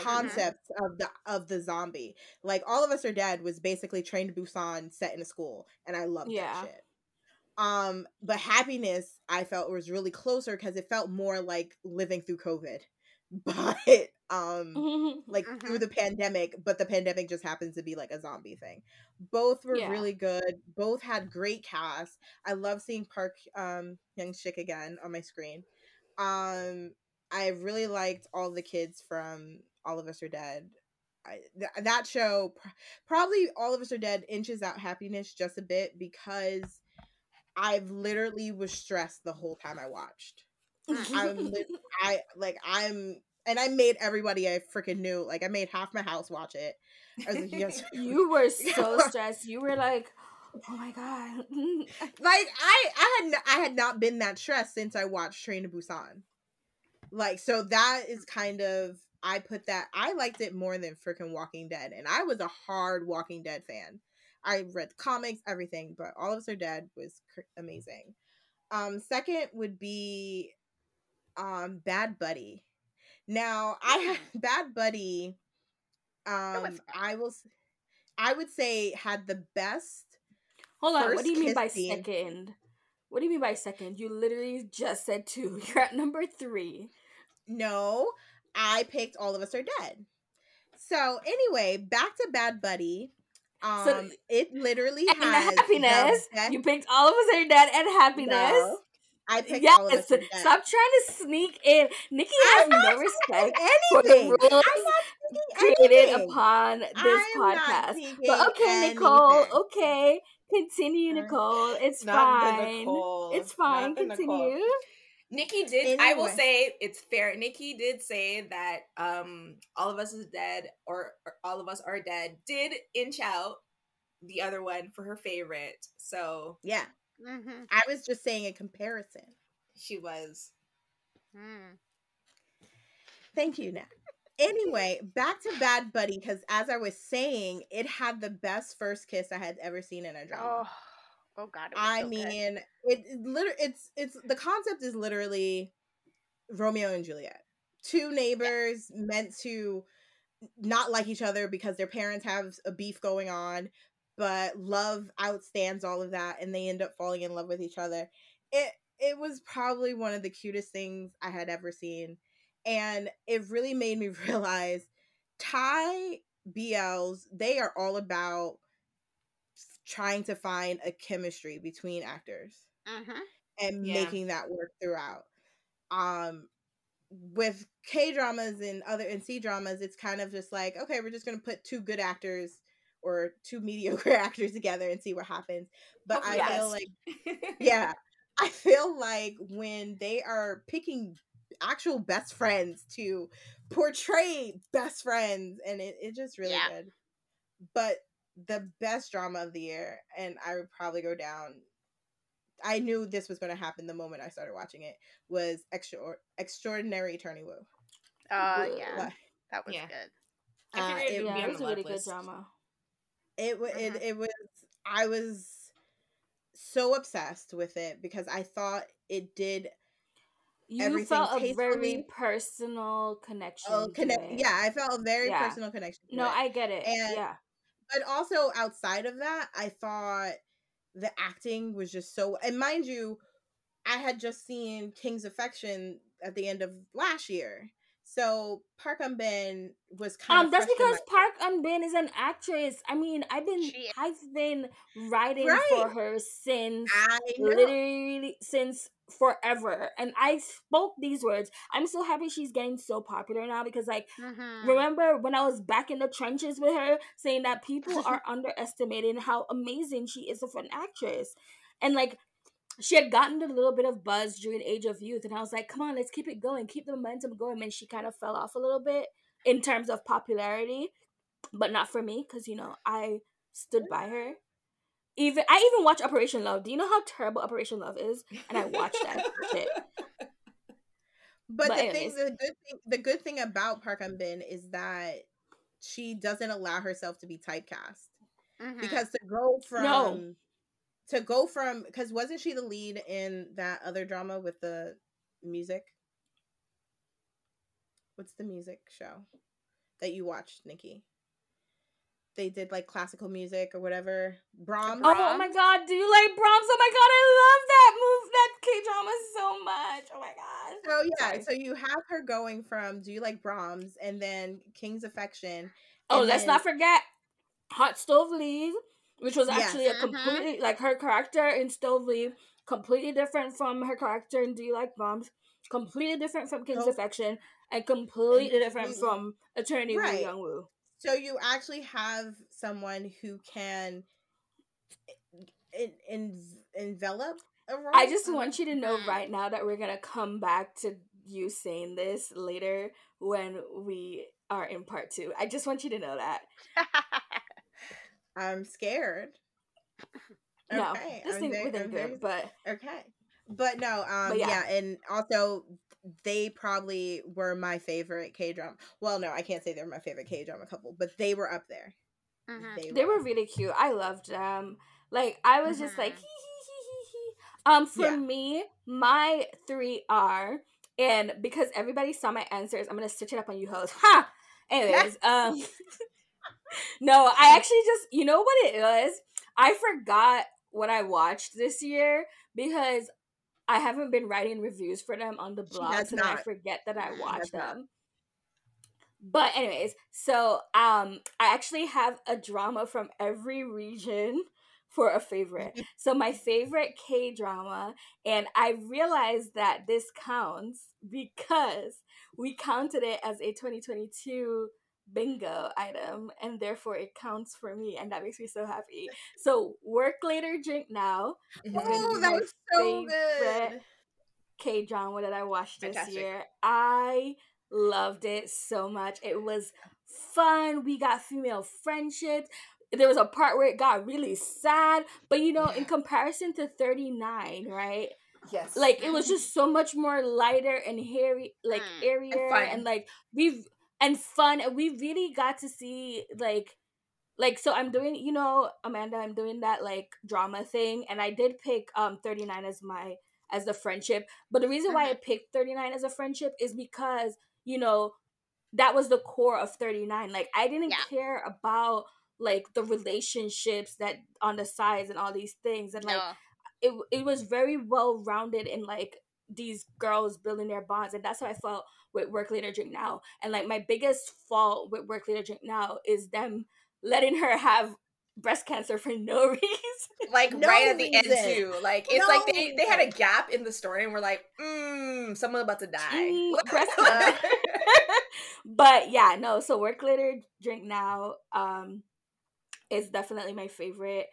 Concepts of the of the zombie. Like All of Us Are Dead was basically Train to Busan set in a school, and I loved
Yeah.
that shit. Um, but Happiness I felt was really closer because it felt more like living through COVID, but um like through
Mhm.
the pandemic, but the pandemic just happens to be like a zombie thing. Both were
Yeah.
really good. Both had great casts. I love seeing Park um Hyung Sik again on my screen. Um I really liked all the kids from All of Us Are Dead. I, th- that show pr- probably All of Us Are Dead inches out happiness just a bit because I've literally was stressed the whole time I watched. I'm I like I'm and I made everybody I freaking knew like I made half my house watch it. I was like, you
you were so stressed. You were like, oh my god.
like I I had I had not been that stressed since I watched Train to Busan. Like so that is kind of I put that I liked it more than freaking Walking Dead and I was a hard Walking Dead fan. I read comics, everything, but All of Us Are Dead was cr- amazing. Um second would be um Bad Buddy. Now, I had Bad Buddy um. I will I would say had the best
Hold on. What do you mean by
scene.
second? What do you mean by second? You literally just said two. You're at number three.
No, I picked All of Us Are Dead. So anyway, back to Bad Buddy. Um,
So-
it literally
And
has
happiness. You picked all of us are dead and happiness.
No, I picked All of Us Are Dead.
Stop trying to sneak in. Nikki has no respect for the rules
not
created
anything.
upon this podcast. But okay, Nicole. Okay. Continue,
Uh,
Nicole. It's
Not
fine.
Nicole,
It's fine.
Nicole.
Continue.
Nikki did. I will say it's fair. Nikki did say that um all of us is dead, or, or all of us are dead. Did inch out the other one for her favorite. So
Yeah,
Mhm.
I was just saying a comparison.
she was.
Mm.
Thank you, Nat. Anyway, back to Bad Buddy because as I was saying, it had the best first kiss I had ever seen in a drama.
Oh, oh God!
I
so good.
mean, it, it literally it's it's the concept is literally Romeo and Juliet. Two neighbors meant to not like each other because their parents have a beef going on, but love outstands all of that and they end up falling in love with each other. It it was probably one of the cutest things I had ever seen. And it really made me realize Thai BLs, they are all about trying to find a chemistry between actors
Mhm.
and
Yeah.
making that work throughout. Um with K dramas and other and C dramas, it's kind of just like, okay, we're just gonna put two good actors or two mediocre actors together and see what happens. But I
Hopefully
feel like yeah, I feel like when they are picking actual best friends to portray best friends, and it, it's just really
Yeah.
good. But the best drama of the year, and I would probably go down. I knew this was going to happen the moment I started watching it. Was extra extraordinary Attorney Woo.
Uh,
Ugh.
yeah,
Like,
that was
Yeah.
good.
Uh, it-
it
Yeah, it was a really good
list.
drama.
It wa- it
Mhm.
it was. I was so obsessed with it because I thought it did
You
Everything
felt a very personal connection.
oh
to
connect.
it.
Yeah, I felt a very
Yeah.
personal connection. To
No,
it.
I get it.
And-
yeah.
But also outside of that, I thought the acting was just so. And mind you, I had just seen King's Affection at the end of last year, so Park Un Bin was kind
Um,
of.
that's because
my-
Park Un Bin is an actress. I mean, I've been
She-
I've been writing
Right.
for her since
I
literally since forever, and I spoke these words. I'm so happy she's getting so popular now because, like,
Mhm.
remember when I was back in the trenches with her, saying that people are underestimating how amazing she is of an actress, and like. She had gotten a little bit of buzz during Age of Youth, and I was like, "Come on, let's keep it going, keep the momentum going." And she kind of fell off a little bit in terms of popularity, but not for me because you know I stood by her. Even I even watch Operation Love. Do you know how terrible Operation Love is? And I watched that shit.
But,
But
the
anyways.
thing, the good thing, the good thing about Park Un Bin is that she doesn't allow herself to be typecast
Mhm.
because to go from
No.
to go from because wasn't she the lead in that other drama with the music? What's the music show that you watched, Nikki? They did like classical music or whatever. Brahms.
Oh, oh my god, do you like Brahms? Oh my god, I love that move, that K drama so much. Oh my god.
So yeah,
Sorry.
so you have her going from Do You Like Brahms and then King's Affection.
Oh, let's
then-
not forget Hot Stove League, which was
Yes.
actually a
Mhm.
completely like her character in Stove Leave, completely different from her character in Do You Like Bombs, completely different from King's
Nope.
Affection, and completely different from Attorney Woo
Right.
Young Woo.
So you actually have someone who can en- en- envelop a role.
I just want you to know right now that we're gonna come back to you saying this later when we are in part two. I just want you to know that.
I'm scared.
No,
Okay,
this
I'm
thing
very-
within
I'm
good,
very-
but
Okay. But no, um
But
yeah.
yeah.
and also they probably were my favorite K drama. Well, no, I can't say they're my favorite K drama couple, but they were up there.
Mhm.
they were really cute. I loved them. Like I was just like
Mhm.
hee hee hee hee hee. Um, for
Yeah.
me, my three are, and because everybody saw my answers, I'm gonna stitch it up on you hoes. Ha. Anyways, um, no, I actually just you know what it was. I forgot what I watched this year because I haven't been writing reviews for them on the
She
blog,
has
so I forget that I
watch not.
them. But anyways, so um I actually have a drama from every region for a favorite. so my favorite K drama and I realized that this counts because we counted it as a 2022 bingo item and therefore it counts for me and that makes me so happy. So work later drink now.
Oh, that was so good.
K drama that I watched this
Fantastic.
year. I loved it so much. It was fun. We got female friendships. There was a part where it got really sad, but you know, in comparison to 39, right?
Yes.
Like it was just so much more lighter and hairy, like
Mm.
airier
fun.
and like we've and fun and we really got to see like like so I'm doing you know Amanda I'm doing that like drama thing and I did pick um 39 as my as the friendship but the reason why I picked 39 as a friendship is because you know that was the core of 39 like I didn't
Yeah.
care about like the relationships that on the sides and all these things and like
No.
it it was very well rounded in like these girls building their bonds and that's how I felt with work later drink now. And like my biggest fault with work later drink now is them letting her have breast cancer for no reason.
Like
No
right at the end too. Like it's like they they had a gap in the story, and we're like, mm, someone about to die.
Teeny breast but yeah no so work later drink now um is definitely my favorite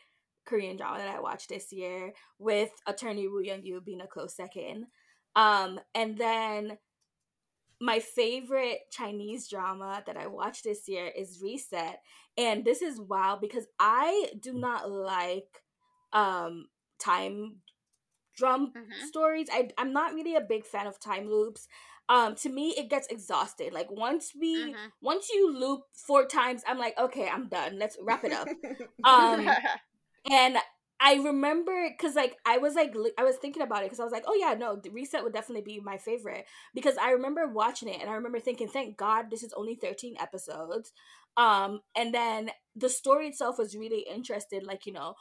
korean drama that i watched this year with attorney woo young yu being a close second um and then my favorite chinese drama that i watched this year is reset and this is wild because i do not like um time drum
Mhm.
stories. I, i'm not really a big fan of time loops. Um to me it gets exhausted. Like once we
Mhm.
once you loop four times i'm like okay i'm done. Let's wrap it up. Um and i remember because like i was like li- i was thinking about it because i was like oh yeah no reset would definitely be my favorite. Because i remember watching it and i remember thinking thank god this is only 13 episodes. Um and then the story itself was really interesting like you know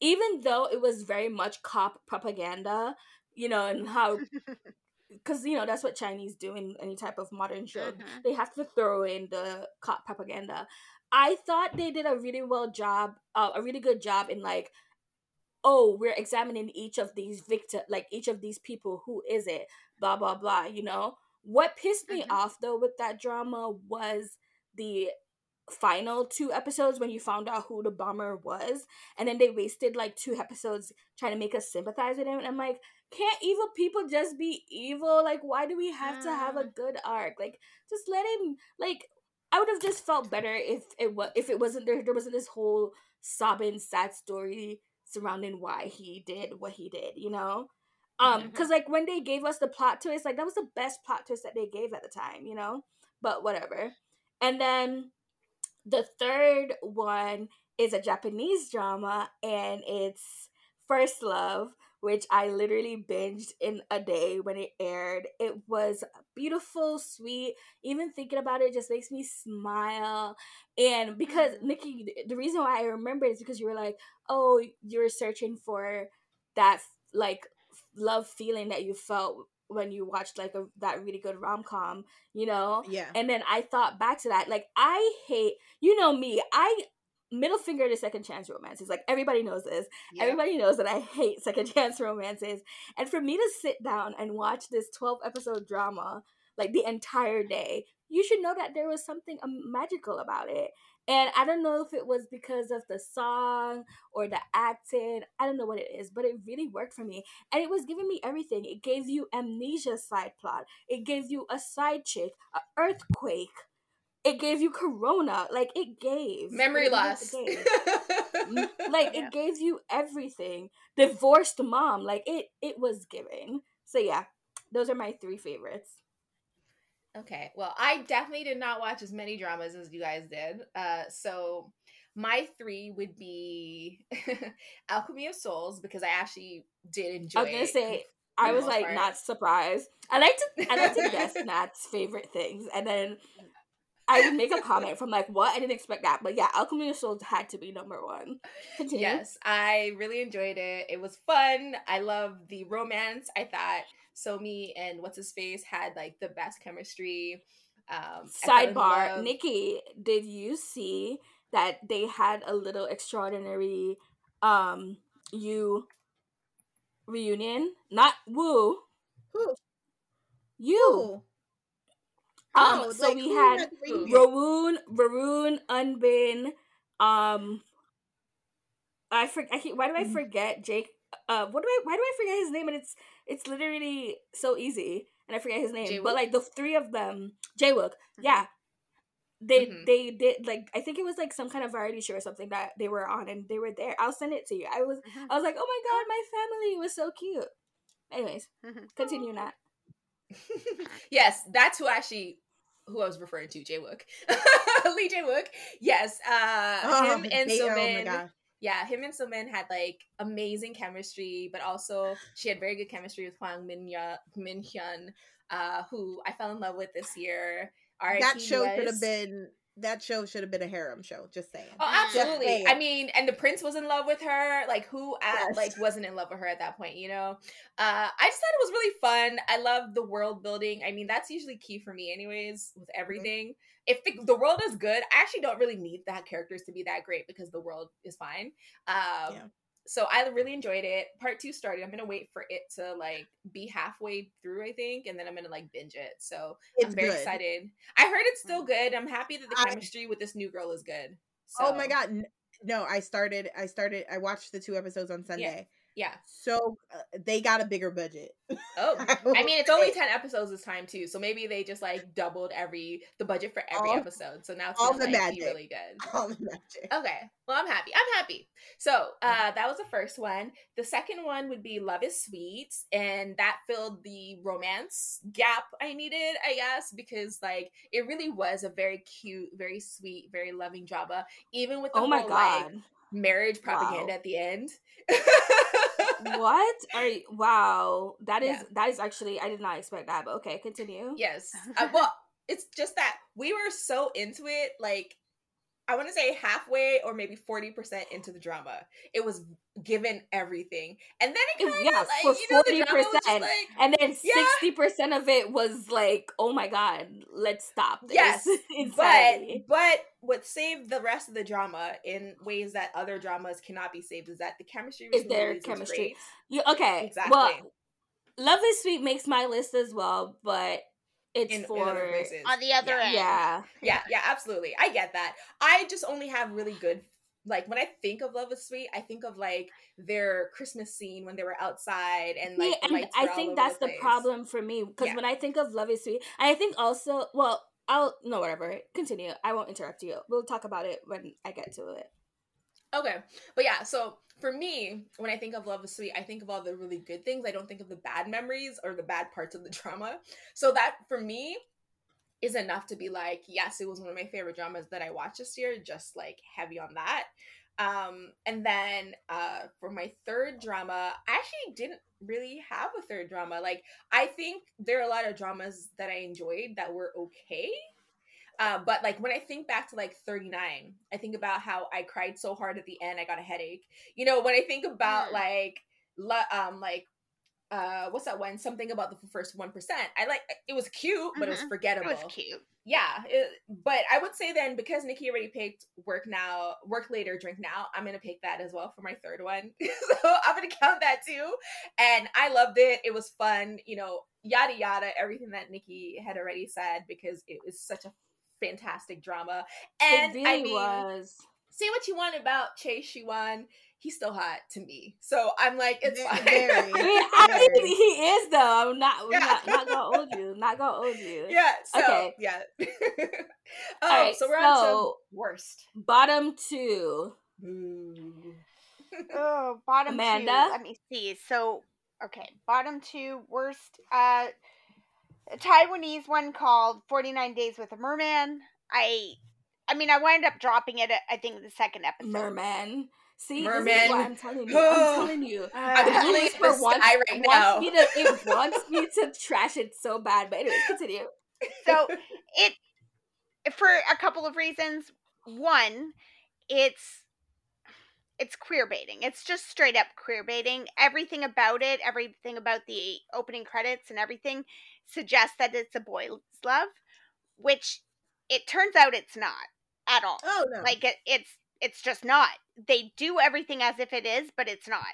even though it was very much cop propaganda you know and how because you know that's what chinese do in any type of modern show.
Mhm.
they have to throw in the cop propaganda. I thought they did a really well job uh, a really good job in like oh we're examining each of these victim like each of these people who is it? Blah blah blah you know? What pissed me
Mhm.
off though with that drama was the final two episodes when you found out who the bomber was and then they wasted like two episodes trying to make us sympathize with him and i'm like can't evil people just be evil? Like why do we have to have a good arc? Like just let him like i would have just felt better if it was if it wasn't there there wasn't this whole sobbing sad story surrounding why he did what he did you know? Um because like when they gave us the plot twist like that was the best plot twist that they gave at the time you know? But whatever. And then the third one is a Japanese drama and it's First Love, which I literally binged in a day when it aired. It was beautiful, sweet. Even thinking about it just makes me smile. And because
Mhm.
Nikki, the reason why I remember is because you were like, "Oh, you're searching for that like love feeling that you felt when you watched like a that really good rom com," you know.
Yeah.
And then I thought back to that. Like I hate, you know me. I middle finger to second chance romances. Like everybody knows this.
Yeah.
Everybody knows that I hate second chance romances. And for me to sit down and watch this 12 episode drama like the entire day, you should know that there was something um, magical about it. And I don't know if it was because of the song or the acting. I don't know what it is, but it really worked for me. And it was giving me everything. It gave you amnesia side plot. It gave you a side chick, a earthquake. It gave you corona. Like it gave
Memory
it
loss.
gave. Like
Yeah.
it gave you everything divorced mom like it it was giving so yeah those are my three favorites
Okay. Well, I definitely did not watch as many dramas as you guys did. Uh, so my three would be Alchemy of Souls because I actually did enjoy.
i was gonna
it
say i was like
part.
not surprised i like to i like to guess nat's favorite things and then i would make a comment from like what i didn't expect that but yeah alchemy of souls had to be number one Continue.
Yes, I really enjoyed it. It was fun. I love the romance. I thought So Somi and what's his face had like the best chemistry. Um, I fell in
sidebar
love-
nikki did you see that they had a little extraordinary um you reunion not woo
Who?
you
Who?
Um
No,
so
like,
we had
had the reunion?
Varun, Varun, Unbin, um, I forget. I keep, why do I
Mm.
forget Jake? Uh, what do I? Why do I forget his name? And it's it's literally so easy, and I forget his name.
Jaewook?
But like the three of them, Jaewook,
Mhm.
yeah, they
Mhm.
they did like I think it was like some kind of variety show or something that they were on, and they were there. I'll send it to you. I was
Mhm.
I was like, oh my god, my family was so cute. Anyways,
Mhm.
continue, Nat.
yes, that's who actually who I was referring to, Jaewook. Lee Jaewook. Yes. Uh
Oh,
him and
they- oh
Somin.
god.
yeah, him and Somin had like amazing chemistry, but also she had very good chemistry with Hwang Min Min Hyun, uh, who I fell in love with this year.
That show should
was-
have been that show should have been a harem show. Just saying.
Oh, absolutely.
saying.
I mean, and the prince was in love with her. Like, who at,
Yes.
like wasn't in love with her at that point? You know. Uh, I just thought it was really fun. I love the world building. I mean, that's usually key for me, anyways, with everything. If the, the world is good, I actually don't really need that characters to be that great because the world is fine. Um,
Yeah.
So I really enjoyed it. Part two started. I'm gonna wait for it to like be halfway through, I think, and then I'm gonna like binge it. So
It's
I'm very
good.
excited. I heard it's still mm. good. I'm happy that the
I-
chemistry with this new girl is good. So,
Oh my god. No, I started I started I watched the two episodes on Sunday.
Yeah.
So uh, they got a bigger budget.
Oh,
I
I mean, it's only ten episodes this time too, so maybe they just like doubled every the budget for every
All-
episode. So now it's
all
gonna
the
like,
magic.
be really good.
All the magic.
Okay, well, I'm happy. I'm happy. So uh, that was the first one. The second one would be Love Is Sweet, and that filled the romance gap I needed, I guess, because like it really was a very cute, very sweet, very loving drama, even with the
Oh my
whole,
god.
like, marriage propaganda
Wow.
at the end.
what are you, wow that is
Yeah.
that is actually i did not expect that but okay continue
Yes. Uh, well, it's just that we were so into it, like I want to say halfway or maybe forty percent into the drama. It was given everything, and then it kind of
yeah,
like
for
you know the drama was just
40%.
like
and then
Yeah.
60% of it was like oh my god let's stop this
yes, but but what saved the rest of the drama in ways that other dramas cannot be saved is that the chemistry
Is
between
their
the was
chemistry.
great.
You, okay
Exactly.
well love is sweet makes my list as well but it's
in, in
for
other places.
On the other
Yeah.
end.
yeah
yeah yeah absolutely i get that i just only have really good like when i think of love is sweet i think of like their christmas scene when they were outside and like the
and
lights
I think that's the,
place.
problem for me because
Yeah.
when I think of Love is Sweet, I think also, well, I'll no whatever. Continue. I won't interrupt you. We'll talk about it when I get to it.
okay but yeah so for me when i think of love is sweet i think of all the really good things i don't think of the bad memories or the bad parts of the drama so that for me is enough to be like yes it was one of my favorite dramas that i watched this year just like heavy on that Um, and then uh, for my third drama, I actually didn't really have a third drama. Like, I think there are a lot of dramas that I enjoyed that were okay. Uh, but like when I think back to like 39, I think about how I cried so hard at the end, I got a headache. You know, when I think about
Mm.
like, lo- um, like, uh, what's that one? Something about the first one percent. I like it was cute, but it was
Mhm. It
forgettable
was cute.
yeah it, but i would say then because nikki already picked work now work later drink now i'm gonna pick that as well for my third one so i'm gonna count that too and i loved it it was fun you know yada yada everything that nikki had already said because it was such a fantastic drama and
it really
i mean
was.
say what you want about Choi Siwon, he's still hot to me so i'm like it's
Ve-
fine
very.
I mean, I mean, he is though. I'm not,
Yeah.
not, not gonna hold you. Not gonna hold you.
yeah so
Okay.
yeah
All
oh
right,
so we're on
so-
to worst
Bottom two.
Boo.
Oh, bottom two.
Amanda?
Let me see. So, okay, bottom two worst. Uh, a Taiwanese one called Forty Nine Days with a Merman. I, I mean, I wound up dropping it. I think the second episode.
Merman. See,
Merman.
this is what I'm telling you. I'm telling you.
I'm telling you,
Whisper
the
wants,
sky right
wants
now.
me to it wants me to trash it so bad. But anyways, continue.
so it for a couple of reasons. One, it's it's queer baiting. It's just straight up queer baiting. Everything about it, everything about the opening credits and everything suggests that it's a boy's love, which it turns out it's not at all.
Oh no.
Like it, it's it's just not. They do everything as if it is, but it's not.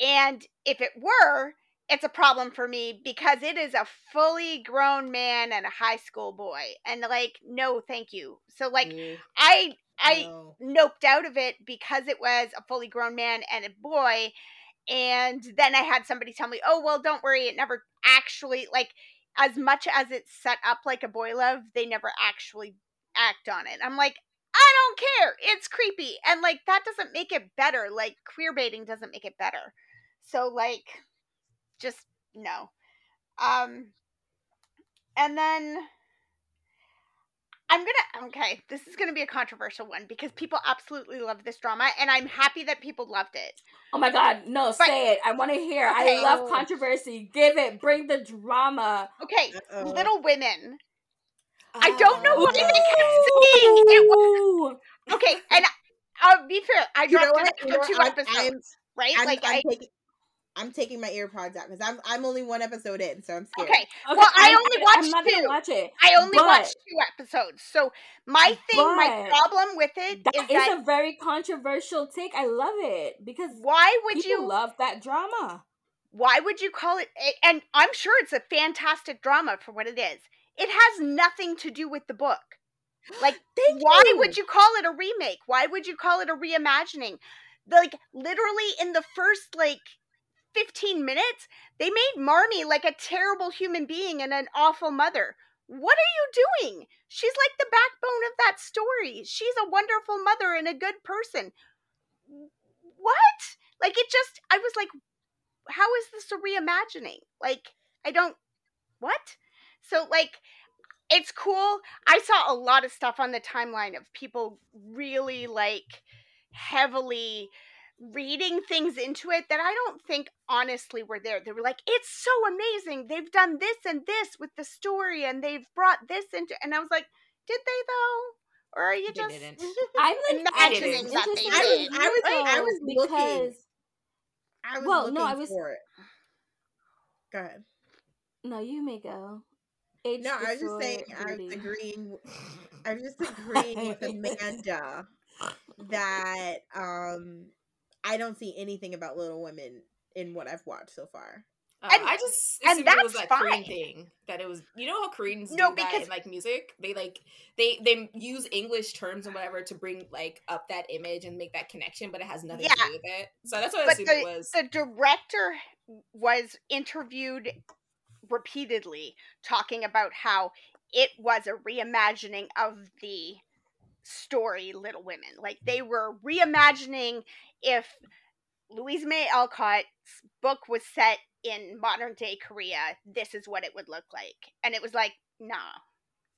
And if it were, it's a problem for me because it is a fully grown man and a high school boy. And like, no, thank you. So like mm, I I
No.
noped out of it because it was a fully grown man and a boy. And then I had somebody tell me, oh, well, don't worry. It never actually, like, as much as it's set up like a boy love, they never actually act on it. I'm like, I don't care. It's creepy. And, like, that doesn't make it better. Like, queer baiting doesn't make it better. So, like, just no. Um, and then I'm gonna okay. This is gonna be a controversial one because people absolutely love this drama, and I'm happy that people loved it.
Oh my god, no,
But-
say it. I want to hear.
Okay.
I love controversy. Give it. Bring the drama.
Okay,
Uh-oh.
Little Women. I don't know
Oh,
why they kept saying it was okay. And I'll be fair, I
You know
dropped it
what? You know
after
what?
two
I'm-
episodes, right?
I'm,
like
I'm
I
taking I'm taking my earpods out because I'm I'm only one episode in, so I'm scared.
okay.
Okay,
Well, I
I'm-
only
I'm
watched
not gonna
two.
watch it.
I only
But-
watched two episodes. So my thing, my problem with it
That
is
is
that
a very controversial take. I love it because
why would you
love that drama.
why would you call it and i'm sure it's a fantastic drama for what it is it has nothing to do with the book like
Thank
why
you.
would you call it a remake why would you call it a reimagining like literally in the first like 15 minutes they made marmee like a terrible human being and an awful mother what are you doing she's like the backbone of that story she's a wonderful mother and a good person what like it just i was like how is this a reimagining? Like, I don't what? So like it's cool. I saw a lot of stuff on the timeline of people really like heavily reading things into it that I don't think honestly were there. They were like, it's so amazing. They've done this and this with the story and they've brought this into and I was like, did they though? Or are you
They
just
didn't.
I'm like
Imagining
it's
that they
interesting
I was-
did.
I was- I was
because
looking. I was
Well,
looking
no, I was-
for it. Go ahead.
no, you may go. Age
No, I was just
before
saying I was
beauty.
agreeing w- I was just agreeing with Amanda that um I don't see anything about Little Women in what I've watched so far.
Uh,
And-
I just
and
assumed it was
that's
like Korean
fine.
thing that it was. You know how Koreans
No,
do that
because-
in like music. They like they they use English terms and whatever to bring like up that image and make that connection, but it has nothing to do with it. So that's what I assumed
the,
it was.
the director was interviewed repeatedly talking about how it was a reimagining of the story Little Women. Like mm. they were reimagining if Louisa May Alcott's book was set in modern day Korea, this is what it would look like. And it was like, nah.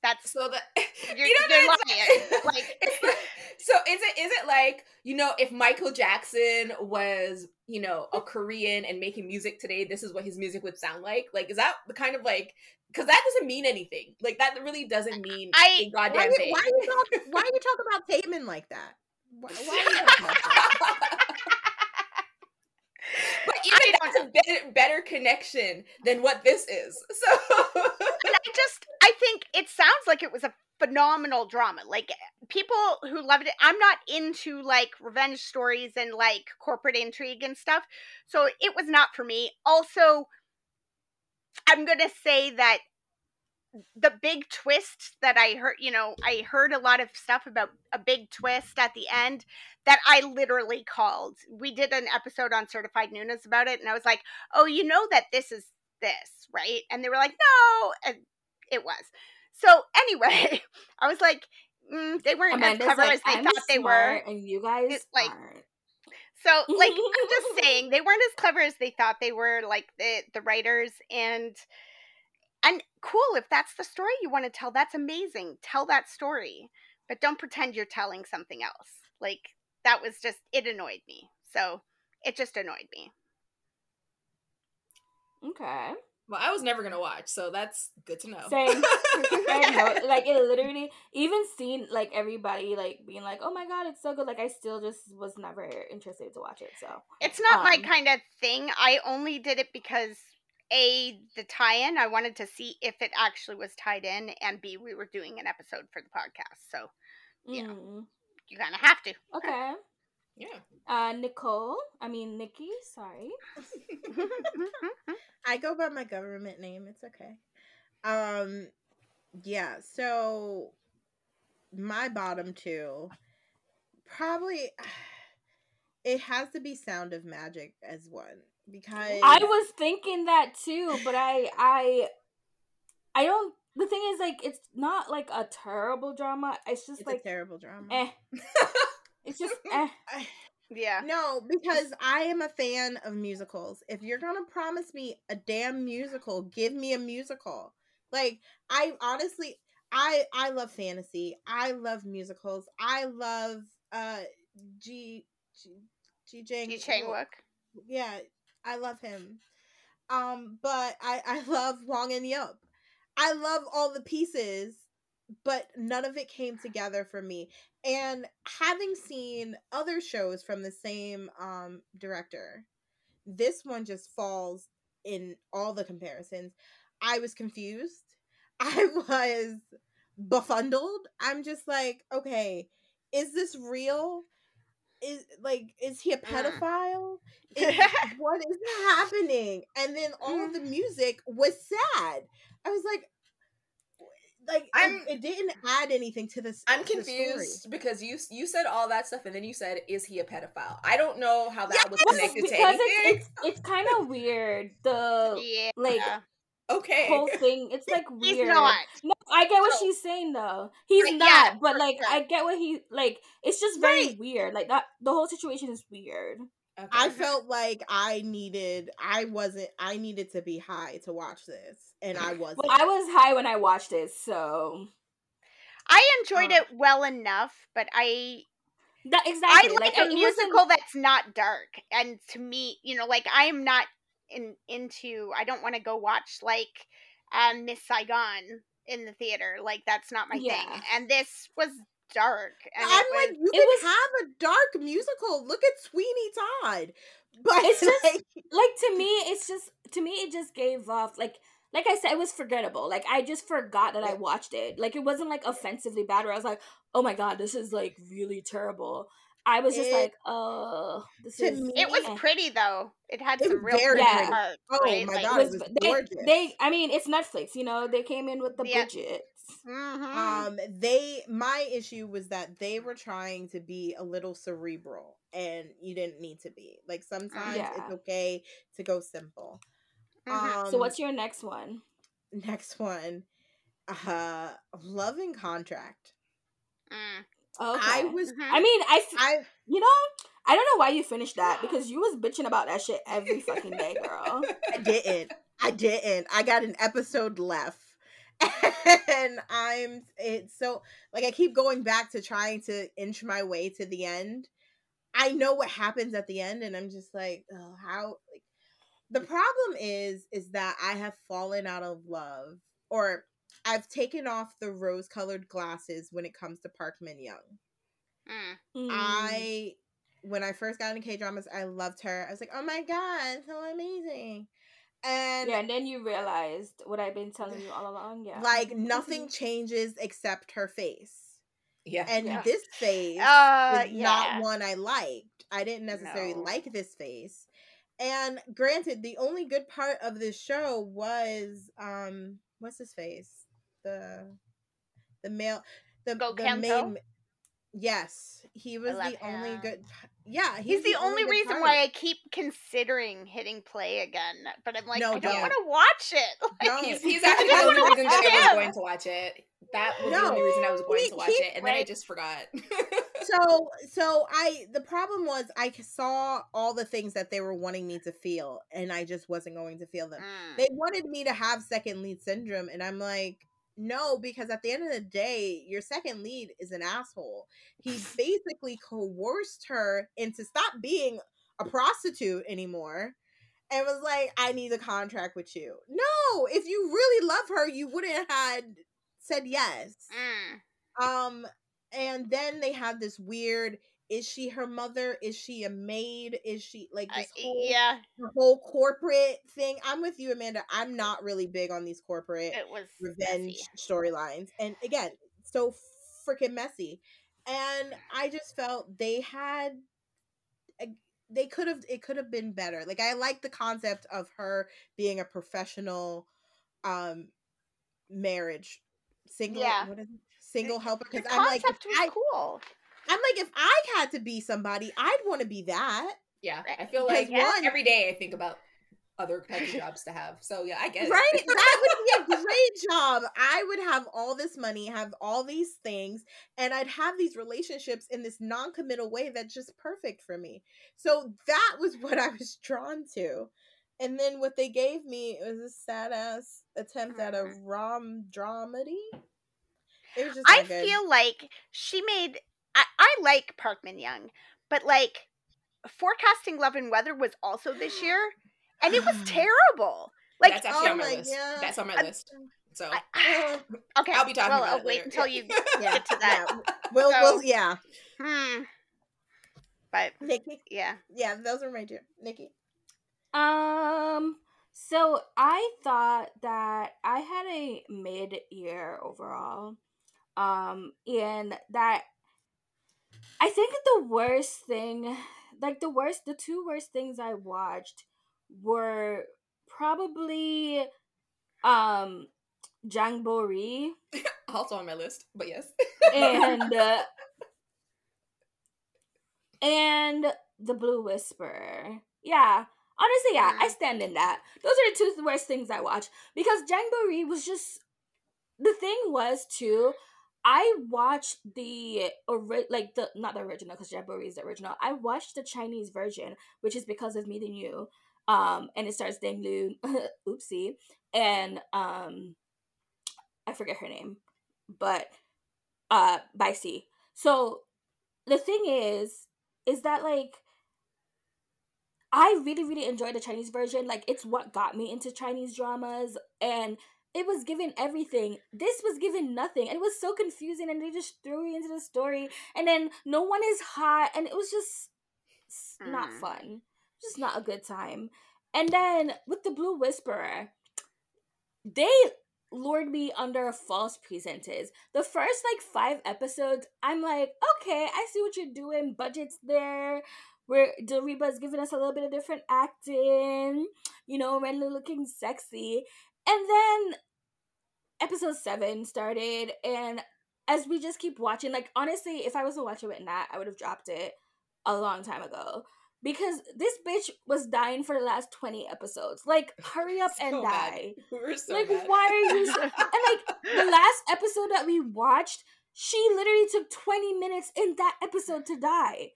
That's
So the
You're-
you know
you're lying. Like-
like so is it is it like you know if Michael Jackson was you know a Korean and making music today this is what his music would sound like like is that the kind of like because that doesn't mean anything like that really doesn't mean
I-
a
Why,
goddamn
you-
thing
why you talk? Why you talk about Taman like that? Why, why
but even that's a better, better connection than what this is so
and I just I think it sounds like it was a phenomenal drama. Like people who loved it. I'm not into like revenge stories and like corporate intrigue and stuff. So it was not for me. Also, I'm going to say that the big twist that I heard, you know, I heard a lot of stuff about a big twist at the end that I literally called. We did an episode on certified newness about it and I was like, "Oh, you know that this is this, right?" And they were like, "No." And it was. So anyway, I was like, mm, they weren't
Amanda's
as clever
like,
as they
I'm
thought they were.
and you guys
It's like-
aren't.
So like I'm just saying they weren't as clever as they thought they were, like the the writers and and cool if that's the story you want to tell, that's amazing. Tell that story. But don't pretend you're telling something else. Like that was just it annoyed me. So it just annoyed me.
Okay.
well I was never gonna watch so that's good to know
Same. I know, like it literally even seen like everybody like being like, "Oh my god, it's so good!" Like I still just was never interested to watch it. So
It's not my
Um,
kind of thing. I only did it because A, the tie in, I wanted to see if it actually was tied in, and B, we were doing an episode for the podcast. So Yeah.
mm,
you kind of have to.
okay.
yeah
Uh, Nicole, I mean Nikki. Sorry.
I go by my government name. It's okay. Um, yeah. So my bottom two, probably, it has to be Sound of Magic as one because
I was thinking that too, but I I I don't. The thing is, like, it's not like a terrible drama. It's just
it's
like
a terrible drama.
eh. It's just eh.
Yeah.
No, because I am a fan of musicals. If you're gonna promise me a damn musical, give me a musical. Like I honestly, I I love fantasy. I love musicals. I love uh G G G Jang
Ji Chang Wook.
Yeah, I love him. Um, but I I love Hwang In Youp. I love all the pieces, but none of it came together for me. And having seen other shows from the same um director, this one just falls in all the comparisons. I was confused. I was befuddled. I'm just like, okay, is this real? Is like, is he a
Mm.
pedophile? Is, what is happening? And then all of the music was sad. I was like, like
I'm-
it, didn't add anything to this.
I'm confused because you you said all that stuff and then you said is he a pedophile? I don't know how that was connected to
because
anything.
it's it's, it's kind of weird. The
Yeah.
like
okay.
whole thing. It's like
He's
weird.
not.
No, I get what
So-
she's saying though. He's
Like,
not,
yeah,
but like
sure.
I get what he like. It's just very
Right.
weird. Like that, the whole situation is weird.
Okay.
I felt like I needed. I wasn't. I needed to be high to watch this, and I wasn't.
Well, I was high when I watched it, so
I enjoyed
Uh,
it well enough, but I
that exactly.
I like,
I-
a
it wasn't-
musical that's not dark. And to me, you know, like I am not in into. I don't want to go watch like um, Miss Saigon in the theater. Like that's not my
Yeah.
thing. And this was dark. And
I'm
it was,
like, you
it
can
was-
have a dark musical. Look at Sweeney Todd. But
It's just-
like,
like to me it's just to me it just gave off like like I said, it was forgettable. Like I just forgot that I watched it. Like it wasn't like offensively bad where I was like, oh my god, this is like really terrible. I was just
It-
like, oh, this
to
is
me-
it was
eh.
pretty though. It had
It
some real
very
pretty
pretty.
parts.
Oh
right?
my
Like,
God, it
was,
was
they,
gorgeous.
they I mean it's Netflix, you know, they came in with the
Yeah.
budget.
mhm.
um they my issue was that they were trying to be a little cerebral and you didn't need to be like sometimes
Yeah.
it's okay to go simple
Mhm.
um
So what's your next one?
next one uh love in contract
Mm.
Okay.
i was
Mhm.
I mean, I, f-
i
you know, I don't know why you finished that because you was bitching about that shit every fucking day, girl.
I didn't i didn't i got an episode left and I'm it's so like I keep going back to trying to inch my way to the end. I know what happens at the end, and I'm just like, oh, how like the problem is is that I have fallen out of love or I've taken off the rose colored glasses when it comes to Park Min Young.
Mm.
Mm.
I when I first got into K dramas, I loved her. I was like, oh my god, so amazing. And
yeah, and then you realized what I've been telling you all along. Yeah,
like nothing changes except her face.
Yeah.
And
Yeah.
this face
Uh,
is
yeah.
not one I liked. I didn't necessarily
No.
like this face. And granted, the only good part of this show was um what's his face? The the male the,
Go
the main Yes, he was
love
the only good Yeah,
He's, the, only
good
reason why I keep considering hitting play again, but I'm like,
No,
I don't
don't.
want to watch it. Like,
No.
He's, he's actually the
I
only reason that I was going to watch it. That was the only reason I was going
He-
to watch
he-
it, and then I just forgot.
so so i the problem was i saw all the things that they were wanting me to feel and i just wasn't going to feel them
mm.
they wanted me to have second lead syndrome and i'm like no because at the end of the day your second lead is an asshole. He basically coerced her into stop being a prostitute anymore and was like i need a contract with you. No if you really love her you wouldn't have had said yes.
Mm.
um, and then they have this weird: is she her mother? Is she a maid? Is she like this whole
yeah,
the whole corporate thing? I'm with you, Amanda. I'm not really big on these corporate
it was
revenge storylines, and again, so freaking messy. And I just felt they had. They could have. It could have been better. Like I like the concept of her being a professional, um, marriage single.
Yeah.
What is it? Single helper. Because I'm like, I,
cool.
I'm like, if I had to be somebody, I'd want to be that.
yeah, I feel like
one-
every day I think about other types of jobs to have. So yeah, I guess.
Right? That would be a great job. I would have all this money, have all these things, and I'd have these relationships in this non committal way that's just perfect for me. So that was what I was drawn to. And then what they gave me was a sad ass attempt at a
Mhm.
rom dramedy. It was just
I
good.
feel like she made. I, I like Park Min Young, but like forecasting love and weather was also this year, and it was terrible. Like,
That's actually
oh
on my,
my
list.
God.
That's on my
I'm-
list. So
I, okay,
I'll be talking
well,
about
I'll
it
wait
later.
until you
yeah,
get to that.
yeah. We'll,
So-
we'll, yeah.
Hmm. But
Nikki,
yeah,
yeah, those are my two. Nikki.
Um, so I thought that I had a mid year overall. Um, and that I think the worst thing, like the worst, the two worst things I watched were probably um Jangbori
also on my list, but yes.
and uh, and the Blue Whisper. Yeah, honestly, yeah, I
Mm.
stand in that. Those are the two worst things I watched because Jangbori was just the thing was too. I watched the ori- like the not the original because Jangbori is the original. I watched the Chinese version, which is because of meeting you. Um, and it stars Deng Lun, oopsie, and um, I forget her name, but uh, by C. So the thing is, is that like I really, really enjoyed the Chinese version. Like it's what got me into Chinese dramas and it was given everything. This was given nothing. And it was so confusing and they just threw you into the story and then no one is hot and it was just s- not
Mm.
fun. Just not a good time. And then with the Blue Whisperer, they lured me under false pretenses. The first like five episodes, I'm like, okay, I see what you're doing. Budget's there. Where Doriba is giving us a little bit of different acting, you know, Renly looking sexy. And then episode seven started, and as we just keep watching, like honestly, if I was to watch it with Nat, I would have dropped it a long time ago. Because this bitch was dying for the last 20 episodes. Like, hurry up and
So mad.
die.
We so
like,
mad.
why are you so- and like the last episode that we watched, she literally took 20 minutes in that episode to die.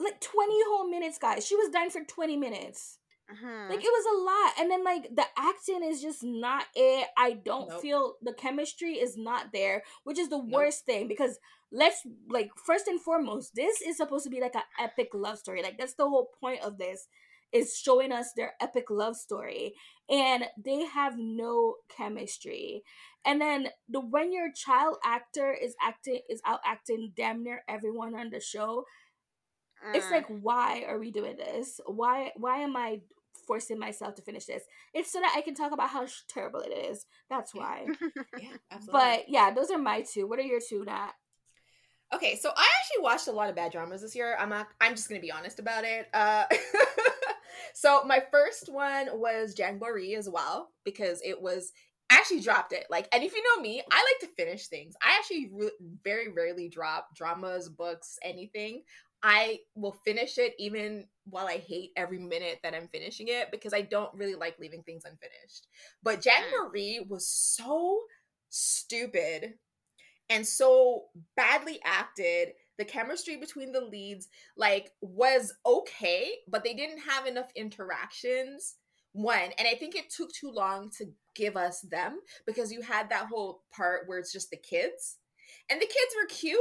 Like 20 whole minutes, guys. She was dying for 20 minutes.
Mhm.
Like it was a lot. And then like the acting is just not it. I don't
Nope.
feel the chemistry is not there, which is the
Nope.
worst thing because let's like first and foremost, this is supposed to be like an epic love story. Like that's the whole point of this is showing us their epic love story and they have no chemistry. And then the when your child actor is acting is out acting damn near everyone on the show, it's
Mm.
like why are we doing this why why am i forcing myself to finish this it's so that i can talk about how sh- terrible it is that's why
Yeah, absolutely.
but yeah those are my two what are your two nat
Okay, so I actually watched a lot of bad dramas this year. I'm not, I'm just gonna be honest about it. Uh, so my first one was Jangbori as well because it was I actually dropped it. Like, and if you know me, I like to finish things. I actually re- very rarely drop dramas, books, anything. I will finish it even while I hate every minute that I'm finishing it because I don't really like leaving things unfinished. But Jan mm. Marie was so stupid and so badly acted. The chemistry between the leads like was okay, but they didn't have enough interactions. One, and I think it took too long to give us them because you had that whole part where it's just the kids. And the kids were cute,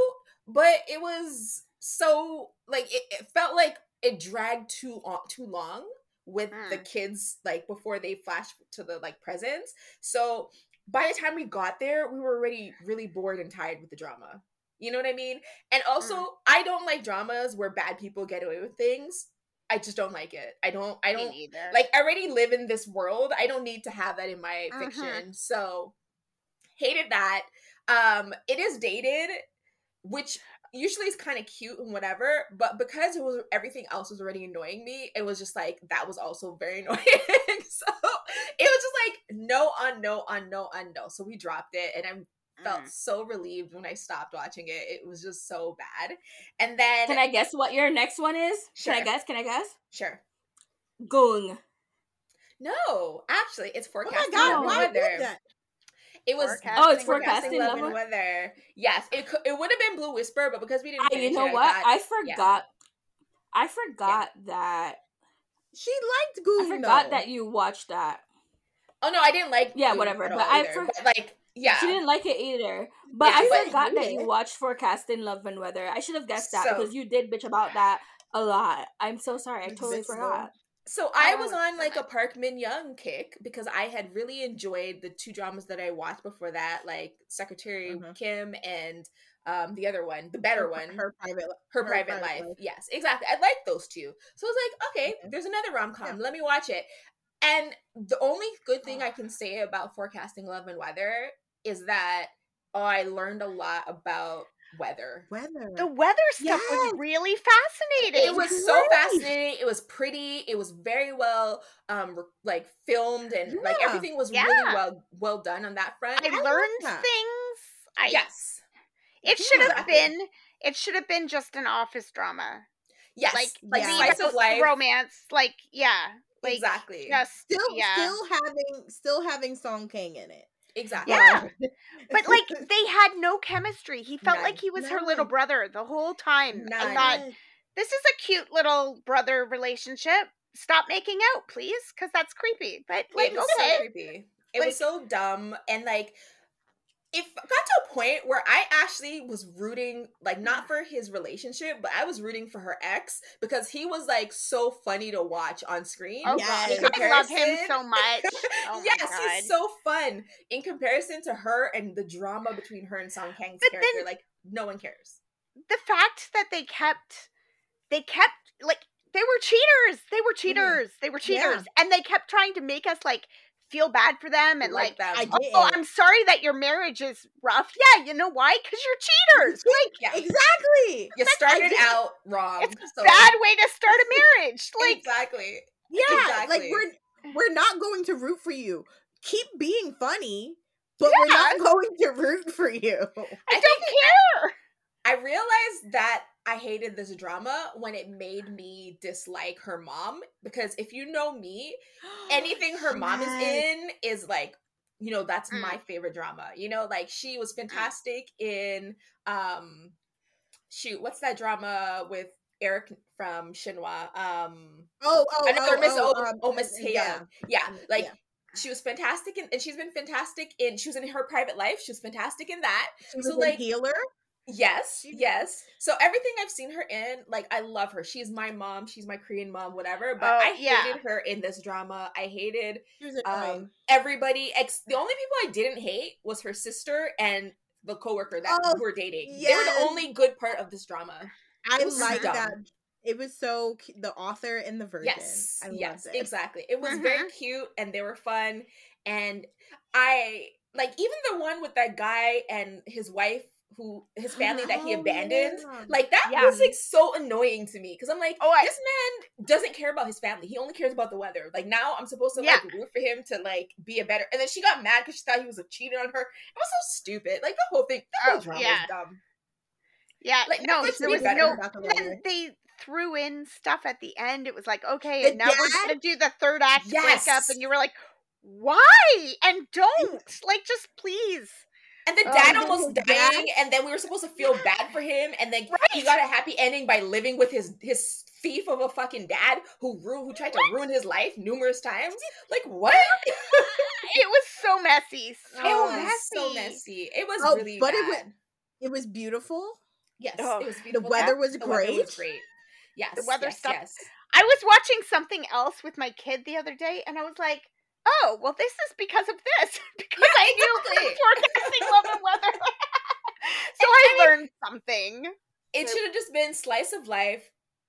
but it was so like it, it felt like it dragged too on too long with the
Mm.
kids like before they flash to the like presents. So by the time we got there, we were already really bored and tired with the drama. You know what I mean? And also,
Mm.
I don't like dramas where bad people get away with things. I just don't like it. I don't. I don't like. I already live in this world. I don't need to have that in my
Mhm.
fiction. So, hated that. Um, it is dated, which usually it's kind of cute and whatever. But because it was everything else was already annoying me, it was just like that was also very annoying. so it was just like no on no on no on no. So we dropped it, and I'm felt
Mm.
so relieved when I stopped watching it. It was just so bad. And then
can i guess what your next one is can i guess can i guess
sure.
gung
No, actually, it's forecast.
Oh my god, why
weather.
Did that?
It was
Forecasting
Oh, it's
Love
forecasting
love
love
and
and-
weather. Yes, it it would have been Blue Whisper, but because we didn't,
I, you know
it,
what
thought-
i
yeah.
forgot i forgot that
She liked Goon.
i forgot
though.
that you watched that
oh no, I didn't like.
Yeah,
Blue
whatever,
at
but
all
I
either,
for-
but, like yeah,
she didn't like it either but
Yeah,
i
but
forgot that you
did.
watched forecasting love and weather i should have guessed that
So-
because you did bitch about that a lot i'm so sorry i totally
visible.
forgot
So I
Oh,
was on like a. Park Min Young kick because I had really enjoyed the two dramas that I watched before that, like Secretary
Mm-hmm.
Mhm.
Kim and um the other one, the better
Her-
one,
Her private.
her, private, life. Yes, exactly. I like those two. So I was like, okay,
Okay.
there's another rom com.
Yeah.
Let me watch it. And the only good thing I can say about forecasting love and weather is that oh, I learned a lot about weather.
Weather.
the weather stuff
Yes.
was really fascinating.
It was so fascinating. It was pretty. It was very well, um, re- like filmed and like everything was
Yeah.
really well well done on that front.
I
love
learned things. I
yes,
it should have
Exactly.
been it should have been just an office drama.
yes,
Like
like
Yeah.
slice of life.
romance. Like yeah. Like
exactly,
just
still,
yeah.
still having, still having Song Kang in it.
Exactly.
Yeah. But like they had no chemistry. He felt
None.
like he was her little brother the whole time. I thought this is a cute little brother relationship. Stop making out, please, because that's creepy. But like,
it was
okay,
so creepy. It
Like-
was so dumb and like it got to a point where I actually was rooting like not for his relationship, but I was rooting for her ex because he was like so funny to watch on screen.
oh
Yes.
gosh, I love him so much. Oh
yes,
my god.
he's so fun in comparison to her and the drama between her and Song Kang's
But
character.
then-
like no one cares.
the fact that they kept, they kept like they were cheaters. They were mm-hmm. cheaters. They were
Yeah.
cheaters, and they kept trying to make us like feel bad for them and like.
that.
I
Oh. I'm sorry that your marriage is rough. Yeah, you know why? Because you're cheaters. Like,
yeah,
Exactly.
you started out wrong.
it's a
so-
bad way to start a marriage. Like,
exactly.
Yeah,
Exactly.
like we're we're not going to root for you. Keep being funny, but we're not going to root for you.
I don't care.
I realized that I hated this drama when it made me dislike her mom because if you know me, anything her mom is in is like you know that's
Mm.
my favorite drama. You know, like she was fantastic in um shoot, what's that drama with Eric from Shinhwa. Um,
Oh, oh,
another
oh,
Miss
oh,
oh,
um,
oh, Miss
yeah.
Yeah, like
yeah.
she was fantastic, in, and she's been fantastic in. She was in her private life. She was fantastic in that.
She was
So,
a
like,
healer.
Yes,
She-
yes. So everything I've seen her in, like I love her. She's my mom. She's my Korean mom, whatever. But
Oh,
I
yeah.
hated her in this drama. I hated
She was annoying.
um everybody. Ex- the only people I didn't hate was her sister and the coworker that
Oh,
who were dating. They were the only good part of this drama.
I like that. It was so cu- the author and the virgin.
Yes,
I
yes,
it.
exactly. It was very cute and they were fun. And I like even the one with that guy and his wife who his family that he
Oh,
abandoned.
yeah.
Like that
Yeah.
was like so annoying to me because I'm like,
Oh, I-
this man doesn't care about his family. He only cares about the weather. Like now, I'm supposed to like root for him to like be a better. And then she got mad because she thought he was like, cheating on her. It was so stupid. Like the whole thing, the whole
Oh,
drama
yeah.
was dumb.
Yeah,
Like,
no, there was no. Then they threw in stuff at the end. It was like, okay,
The
and now we're gonna do the third act breakup, and you were like, why? And don't like, just please.
And the
Oh,
dad
and then
almost
his
dying,
dad-
and then we were supposed to feel bad for him, and then he got a happy ending by living with his his thief of a fucking dad who ru- who tried to ruin his life numerous times. Like what?
It was so messy, so
it
messy.
so messy. It was
Oh,
really
but it
bad.
was- It was beautiful.
Yes,
Oh,
it was beautiful.
the
beautiful.
weather was
The weather was
great.
great. Yes,
The weather
yes,
stuff-
Yes.
I was watching something else with my kid the other day, and I was like, "Oh, well, this is because of this because I knew
exactly.
forecasting love and weather." so I, learned something.
It
So-
should have just been slice of life.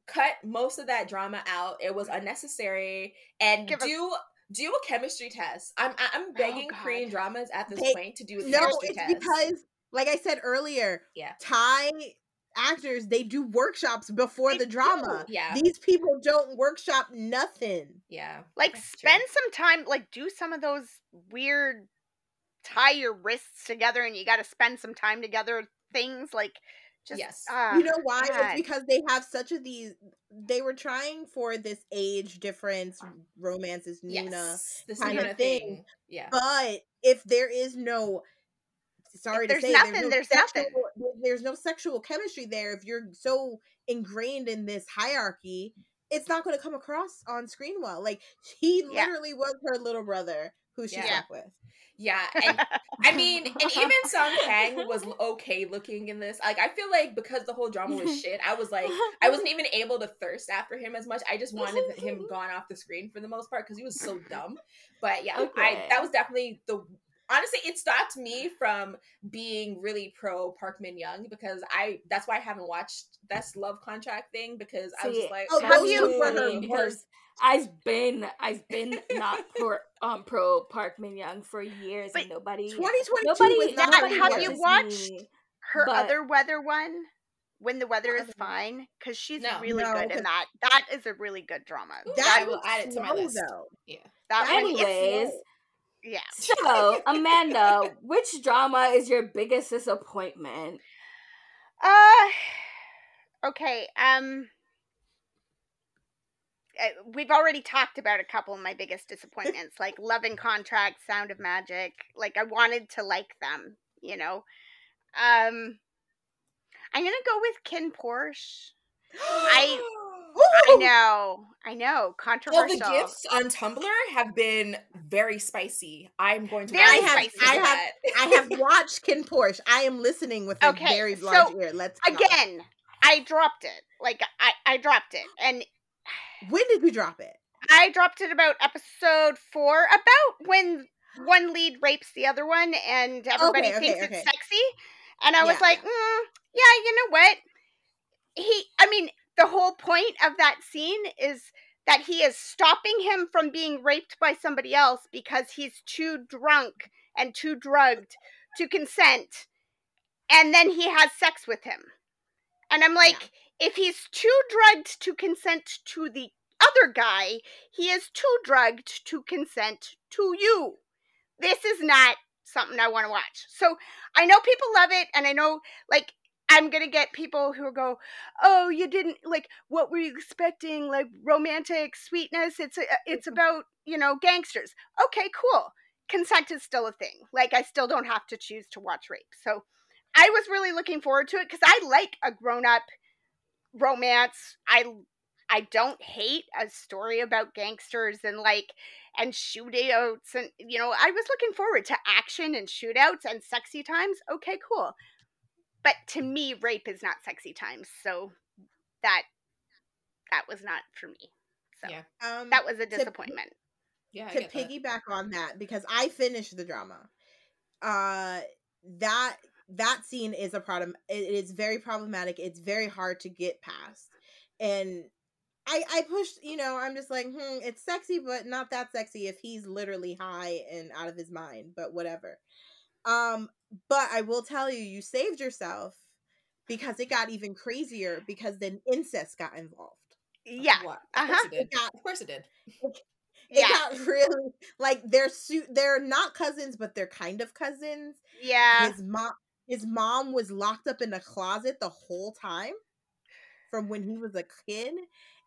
Cut most of that drama out. It was unnecessary, and
Give us-
do do a chemistry test. I'm I- I'm oh, begging
God.
Korean dramas at this
They-
point to do a
No,
chemistry
it's
test.
because, like I said earlier,
Yeah.
Thai actors they do workshops before
They
the drama.
do.
Yeah.
These people don't workshop nothing.
yeah,
Like,
that's true.
spend some time, like, do some of those weird tie your wrists together, and you got to spend some time together things. Like, just
Yes.
uh,
you know why?
God.
It's because they have such a these. They were trying for this age difference romances, Nuna.
yes, this
kind of thing.
thing. Yeah,
But if there is no, sorry to
there's
say,
nothing,
there's, no
there's nothing.
sexual, There's no sexual chemistry there. If you're so ingrained in this hierarchy, it's not going to come across on screen well. Like he
Yeah.
literally was her little brother who she
Yeah.
slept with.
yeah, and I mean, and even Song Kang was okay looking in this. Like, I feel like because the whole drama was shit, I was like, I wasn't even able to thirst after him as much. I just wanted him gone off the screen for the most part because he was so dumb. But yeah, I that was definitely the. Honestly, it stopped me from being really pro Park Min Young because I. That's why I haven't watched this love contract thing because I was like,
Oh,
Have
those
you-
two were her
because. I've been I've been not pro um pro Park Min Young for years
But
and nobody
2022
nobody
was not
Dad,
her
have you watched
me.
her
but-
other weather one when the weather is fine because she's
No.
really
No,
good
'cause-
in that that is a really good drama
Ooh,
That
I will add it to my
slow,
list.
though.
that one is
Anyways,
yeah.
So Amanda, which drama is your biggest disappointment?
uh okay um uh, we've already talked about a couple of my biggest disappointments like love in contract sound of magic like i wanted to like them you know? Um i'm gonna go with Kinn Porsche. I- i know i know
All
controversial
the gifts on Tumblr have been very spicy. I'm going to
Very
I have,
spicy.
I
I have- I have watched Kinn Porsche. I am listening with a
Okay,
very
so,
large ear. Let's go.
again i dropped it like i i dropped it and
When did we drop it?
i dropped it about episode four about when one lead rapes the other one and everybody
Okay, okay,
thinks
okay.
it's sexy and i was like mm, yeah you know what he i mean the whole point of that scene is that he is stopping him from being raped by somebody else because he's too drunk and too drugged to consent and then he has sex with him. And i'm like if he's too drugged to consent to the other guy he is too drugged to consent to you. This is not something i want to watch. So i know people love it and i know like i'm gonna get people who go oh you didn't like what were you expecting? Like romantic sweetness? It's a, it's mm-hmm. about you know gangsters. Okay cool. Consent is still a thing. Like i still don't have to choose to watch rape. So i was really looking forward to it because i like a grown-up romance. I I don't hate a story about gangsters and like and shootouts and you know I was looking forward to action and shootouts and sexy times. Okay, cool. But to me, rape is not sexy times, so that that was not for me. So
Yeah.
Um,
that was a
to-
disappointment.
Yeah, I
to
get that.
piggyback on that because I finished the drama. Uh that that scene is a problem it is very problematic. It's very hard to get past. And I I pushed, you know, I'm just like, hmm, it's sexy, but not that sexy if he's literally high and out of his mind, but whatever. Um, but I will tell you, you saved yourself because it got even crazier because then incest got involved.
Yeah.
What? Of course
Uh-huh.
it did.
It got
Of course it did.
it
Yeah.
got really like they're su- they're not cousins but they're kind of cousins
Yeah.
his mom his mom was locked up in a closet the whole time from when he was a kid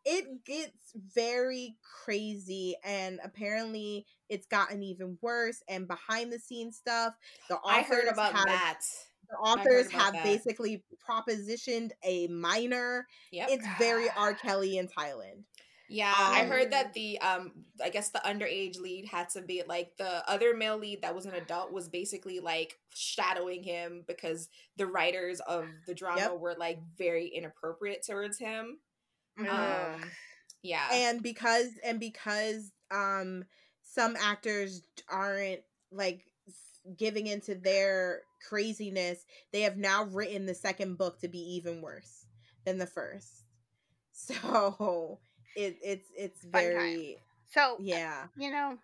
it gets very crazy and apparently it's gotten even worse and behind the scenes stuff the authors
I heard about
have,
that.
the authors have
that.
basically propositioned a minor
Yep.
it's very r kelly in thailand
Yeah, I
Um,
heard that the um I guess the underage lead had to be like the other male lead that was an adult was basically like shadowing him because the writers of the drama
Yep.
were like very inappropriate towards him.
Ugh.
Um yeah.
and because and because um some actors aren't like giving into their craziness they have now written the second book to be even worse than the first so it it's it's
Fun time.
very
so
yeah
you know,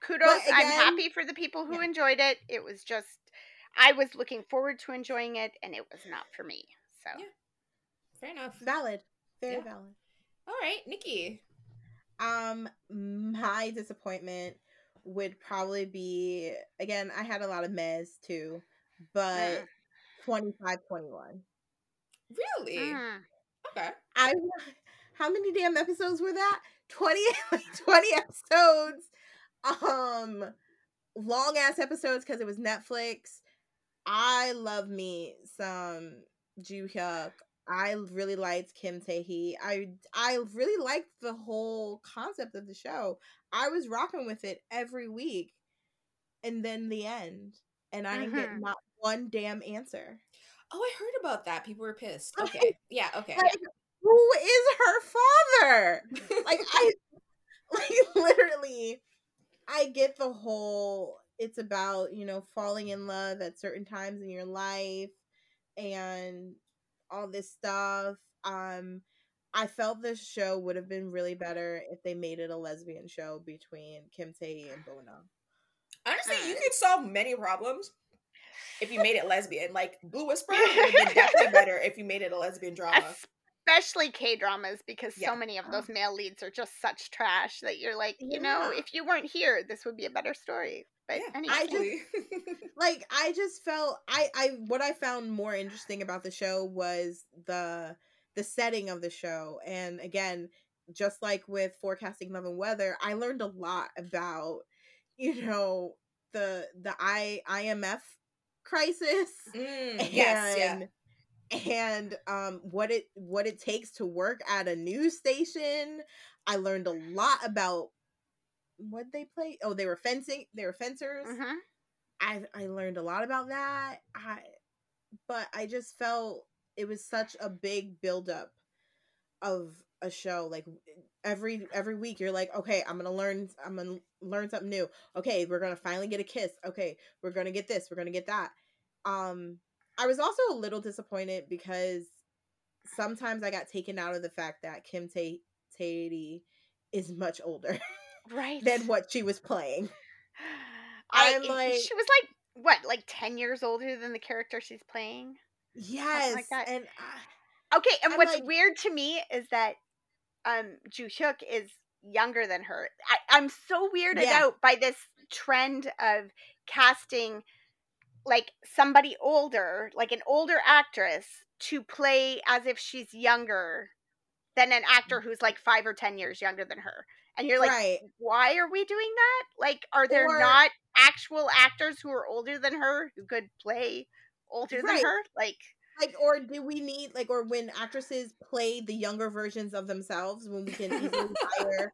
kudos. I'm happy for the people who
Yeah.
enjoyed it. It was just, I was looking forward to enjoying it, and it was not for me. So
Yeah. Fair enough.
valid very
Yeah.
valid
All right, Nikki.
Um, my disappointment would probably be again. I had a lot of mez too, but twenty five twenty one.
Really?
Mm.
Okay.
I how many damn episodes were that? 20, like 20 episodes. Um, long ass episodes because it was Netflix. I love me some Joo Hyuk. I really liked Kim Tae Hee. I I really liked the whole concept of the show. I was rocking with it every week, and then the end, and I didn't get
Mhm.
not one damn answer.
Oh, I heard about that. People were pissed. Okay. Yeah, okay.
Like, who is her father? like I like literally I get the whole it's about, you know, falling in love at certain times in your life and all this stuff. Um I felt this show would have been really better if they made it a lesbian show between Kim Tae and Bona.
Honestly, you could solve many problems if you made it lesbian. Like Blue Whisper would have been definitely better if you made it a lesbian drama.
Especially K dramas because
Yeah.
so many of those male leads are just such trash that you're like, you know, if you weren't here, this would be a better story. But
Yeah,
anyway,
I just- like i just felt i i what i found more interesting about the show was the the setting of the show and again just like with forecasting love and weather i learned a lot about you know the the i imf crisis
Mm, yes, yeah.
and and um what it what it takes to work at a news station i learned a lot about what they play oh they were fencing they were fencers
Mhm.
I I learned a lot about that. I but I just felt it was such a big buildup of a show. Like every every week you're like, okay, I'm gonna learn I'm gonna learn something new. Okay, we're gonna finally get a kiss. Okay, we're gonna get this, we're gonna get that. Um I was also a little disappointed because sometimes I got taken out of the fact that Kim Tae is much older
right.
than what she was playing.
I,
I'm like-
she was like what, like ten years older than the character she's playing.
Yes,
that.
and I,
Okay, and
I'm
what's
like-
weird to me is that um Joo Hyuk is younger than her. I, I'm so weirded
Yeah.
out by this trend of casting like somebody older, like an older actress, to play as if she's younger than an actor who's like five or ten years younger than her. And you're like,
right.
why are we doing that? Like, are there
Or-
not actual actors who are older than her who could play older
Right.
than her? Like,
like or do we need like or when actresses play the younger versions of themselves when we can easily hire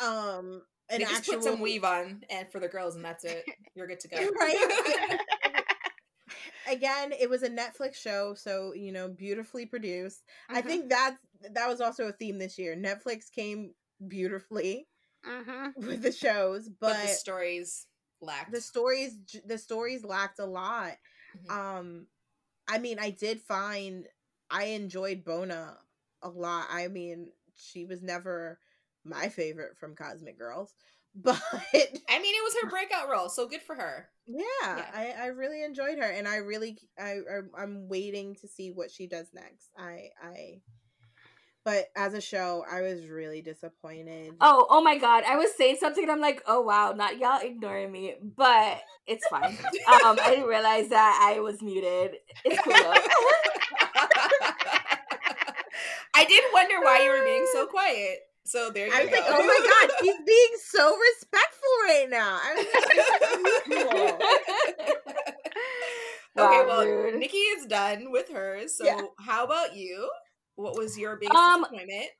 um an
They just
actual
put some weave on and for the girls and that's it. You're good to go.
right again it was a netflix show so you know beautifully produced i
Mhm.
think that's that was also a theme this year netflix came beautifully
Mhm.
with the shows
but,
but,
the stories lacked.
the stories the stories lacked a lot
Mhm.
um i mean i did find i enjoyed bona a lot i mean she was never my favorite from cosmic girls but
I mean, it was her breakout role, so good for her.
yeah,
Yeah.
I, I really enjoyed her and i really I, I i'm waiting to see what she does next i i but as a show i was really disappointed
Oh, oh my god. I was saying something and I'm like, oh wow, not y'all ignoring me. But it's fine. um, I didn't realize that I was muted. It's cool.
I did wonder why you were being so quiet. So there you
i was
go.
like oh my god he's being so respectful right now i was like "Cool."
okay, well,
rude.
Nikki is done with hers. So
Yeah.
how about you? What was your biggest
Um,
disappointment?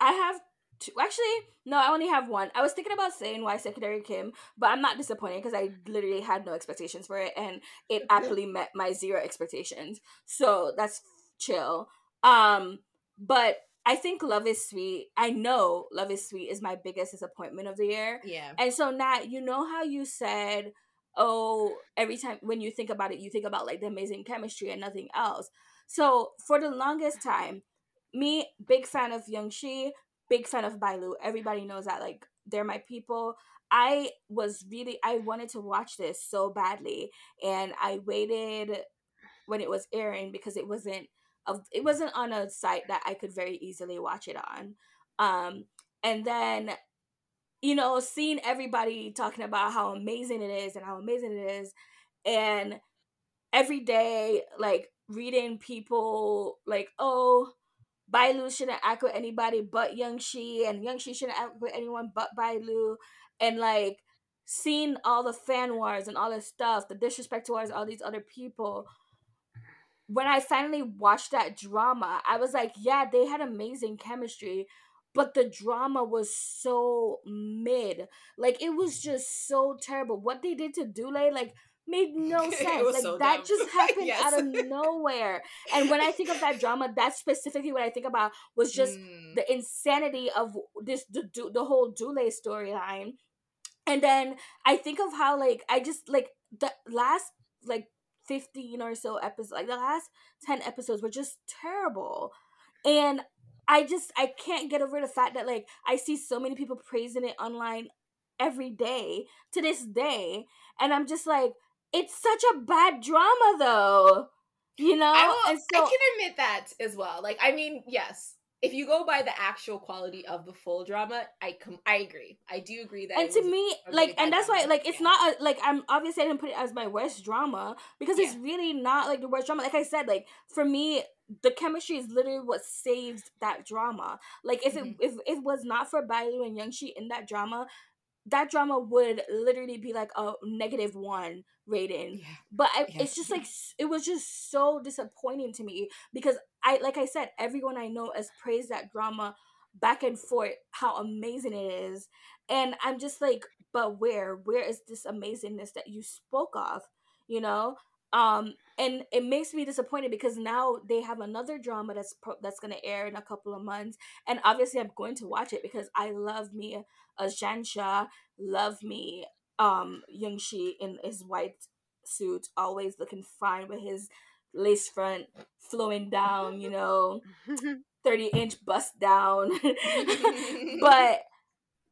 I have two. Actually, no, I only have one. I was thinking about saying why Secretary Kim, but I'm not disappointed because I literally had no expectations for it, and it actually met my zero expectations. So that's chill. Um, but I think Love is Sweet. I know Love is Sweet is my biggest disappointment of the year.
Yeah.
And so Nat, you know how you said, oh, every time when you think about it, you think about like the amazing chemistry and nothing else. So for the longest time, me, big fan of Yunxi, big fan of Bailu. Everybody knows that like they're my people. I was really I wanted to watch this so badly, and I waited when it was airing because it wasn't it wasn't on a site that I could very easily watch it on. Um, and then you know, seeing everybody talking about how amazing it is and how amazing it is, and every day, like reading people like, oh, Bai Lu shouldn't act with anybody but Yunxi, and Yunxi shouldn't act with anyone but Bai Lu, and like seeing all the fan wars and all this stuff, the disrespect towards all these other people. When I finally watched that drama, I was like, yeah, they had amazing chemistry, but the drama was so mid. Like it was just so terrible. What they did to Dule, like made no sense. like
so
that
dumb.
just happened
Yes.
out of nowhere. And when I think of that drama, that's specifically what I think about was just
Mm.
the insanity of this the the whole Dule storyline. And then I think of how like I just like the last like 15 or so episodes like the last 10 episodes were just terrible. And I just I can't get over the fact that like I see so many people praising it online every day to this day and I'm just like it's such a bad drama though. You know?
I, will,
so
I can admit that as well. Like, I mean, yes, if you go by the actual quality of the full drama, I com- I agree. I do agree that.
and to me like
really
and that's why like it's
Yeah.
not a, like i'm obviously i didn't put it as my worst drama because it's really not like the worst drama like i said like for me the chemistry is literally what saves that drama like if
Mhm.
it if it was not for Bailu and Yunxi in that drama that drama would literally be like a negative one rating.
Yeah.
but I,
Yeah.
it's just like it was just so disappointing to me because i like i said everyone i know has praised that drama back and forth how amazing it is. And i'm just like but where? Where is this amazingness that you spoke of? You know? Um and it makes me disappointed because now they have another drama that's pro- that's going to air in a couple of months and obviously i'm going to watch it because i love me a xianxia, love me um Yunxi in his white suit always looking fine with his lace front flowing down you know 30 inch bust down. But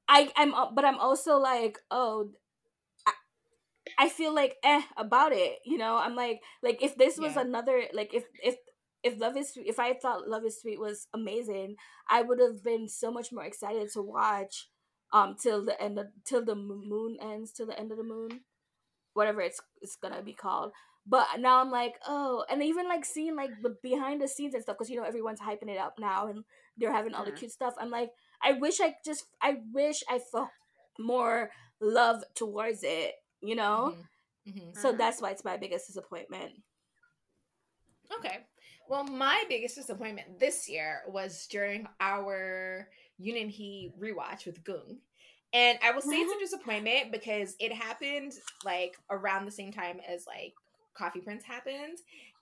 i i'm uh, but i'm also like oh I feel like eh about it you know i'm like like if this was
Yeah.
another like if if if love is Sweet- if i thought love is sweet was amazing i would have been so much more excited to watch um till the end of till the moon ends till the end of the moon whatever it's it's gonna be called but now i'm like oh and even like seeing like the behind the scenes and stuff because you know everyone's hyping it up now and they're having all the
Mhm.
cute stuff i'm like i wish i just i wish i felt more love towards it you know
Mhm. Mhm.
so
Mhm.
that's why it's my biggest disappointment
Okay. Well, my biggest disappointment this year was during our Yoon Eun Hye rewatch with Gung. And I will say it's a disappointment because it happened like around the same time as like Coffee Prince happened.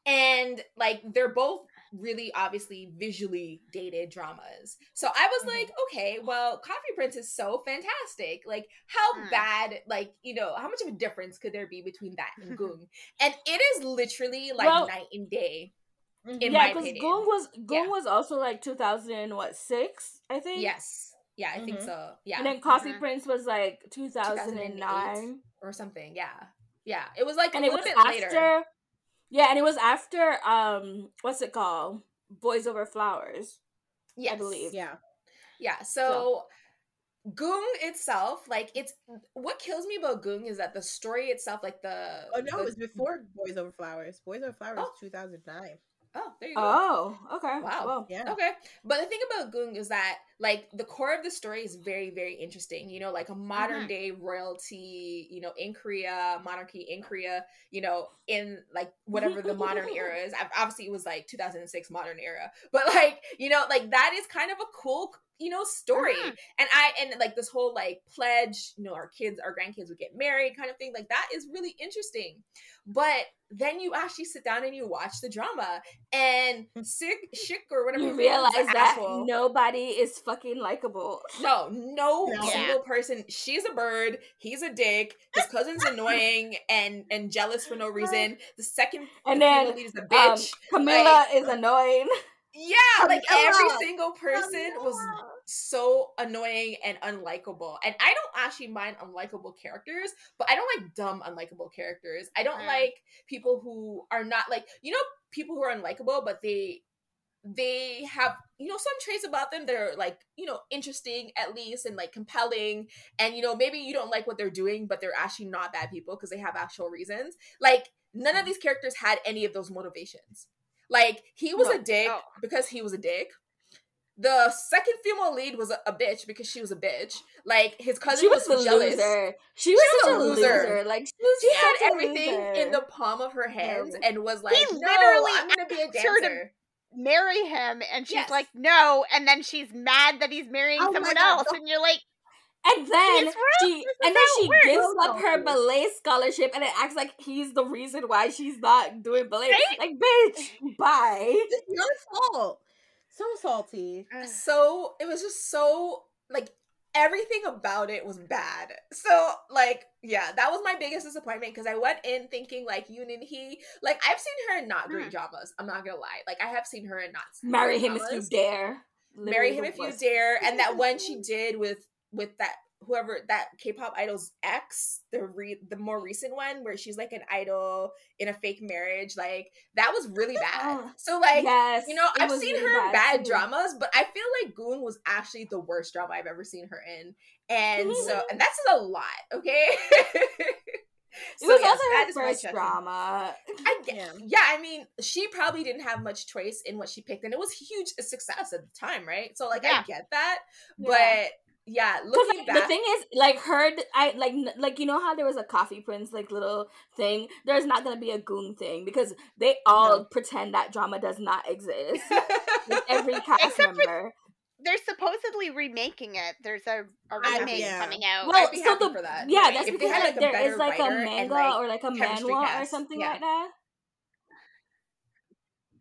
And like they're both really obviously visually dated dramas. So I was
Mhm.
like, okay, well, Coffee Prince is so fantastic. Like, how
Mm.
bad, like, you know, how much of a difference could there be between that and Gung? And it is literally like
Well-
night and day. In
yeah,
my
because
opinion.
Gung was Gung
Yeah.
was also like 2000 what six I think.
Yes. Yeah, I think
Mhm.
so. Yeah.
And then Coffee
Mhm.
Prince was like 2009.
or something. Yeah. Yeah. It was like
and
a
it
little
was
bit
after
later.
Yeah, and it was after um what's it called? Boys Over Flowers.
Yes.
I believe.
Yeah.
Yeah. So, Gung itself, like it's what kills me about Gung is that the story itself, like the
Oh no,
the-
it was before Boys Over Flowers. Boys Over Flowers,
Oh.
two thousand nine.
Oh, there you go.
Oh, okay.
Wow.
Well,
Yeah.
Okay. But the thing about Gung is that like the core of the story is very, very interesting. You know, like a modern
Mhm.
day royalty, you know, in Korea, monarchy in Korea, you know, in like whatever the modern era is. Obviously it was like 2006 modern era. But like, you know, like that is kind of a cool you know story
Mhm.
and i and like this whole like pledge you know our kids our grandkids would get married kind of thing like that is really interesting but then you actually sit down and you watch the drama and sick shik or whatever
you
his name is,
realize that
asshole-
nobody is fucking likable.
no, no
No.
single person. She's a bird. He's a dick. His cousin's annoying and and jealous for no reason. The second
And
female
then
lead is a
Um,
bitch.
Camilla is annoying.
yeah, like every single person was so annoying and unlikable. And I don't actually mind unlikable characters, but I don't like dumb unlikable characters. I don't
Mm.
like people who are not like you know people who are unlikable, but they they have you know some traits about them that are like you know interesting at least and like compelling and you know maybe you don't like what they're doing but they're actually not bad people because they have actual reasons like none of these characters had any of those motivations like he was
No.
a dick
Oh.
because he was a dick the second female lead was a, a bitch because she was a bitch like his cousin
She was
was,
a
jealous
loser. She was,
was a
a
loser.
loser. Like she was
she had everything
loser.
in the palm of her hands
Yeah.
and was like no
literally
i'm gonna be a
asked her to
dancer
Marry him, and she's
Yes.
like, no, and then she's mad that he's marrying
Oh
someone else, and you're like,
And then she and then she
works.
gives up her ballet scholarship and it acts like he's the reason why she's not doing ballet.
Right?
Like, bitch, bye.
It's your fault. So salty.
So it was just so like everything about it was bad so like yeah that was my biggest disappointment because i went in thinking like Yoon Eun Hye like i've seen her in not great
Mm.
dramas i'm not gonna lie like i have seen her in not
Marry
great
him if you
dramas.
dare.
marry him
the
if you dare and that one she did with with that whoever that k-pop idol's ex the re- the more recent one where she's like an idol in a fake marriage like that was really bad
Oh,
so like
yes,
you know i've seen
really
her in bad
too.
dramas but i feel like gung was actually the worst drama i've ever seen her in and so and that's a lot okay
It was
yes,
also her first drama.
I get,
Yeah.
yeah. I mean, she probably didn't have much choice in what she picked, and it was huge a success at the time, right? So, like,
Yeah.
I get that,
Yeah.
But yeah,
'Cause,
looking
like,
back,
the thing is, like heard I like n- like you know how there was a Coffee Prince like little thing. There's not gonna be a Gung thing because they all
No.
pretend that drama does not exist. Like, every cast
Except for-
member.
They're supposedly remaking it. There's a remake
yeah.
coming out.
Well,
I'd be
so
happy
the
for that.
yeah, that's
if
because
had,
like,
like, a
there
better
is like a
writer and,
manga
like,
or like a
chemistry
manhwa or something
yeah.
like that.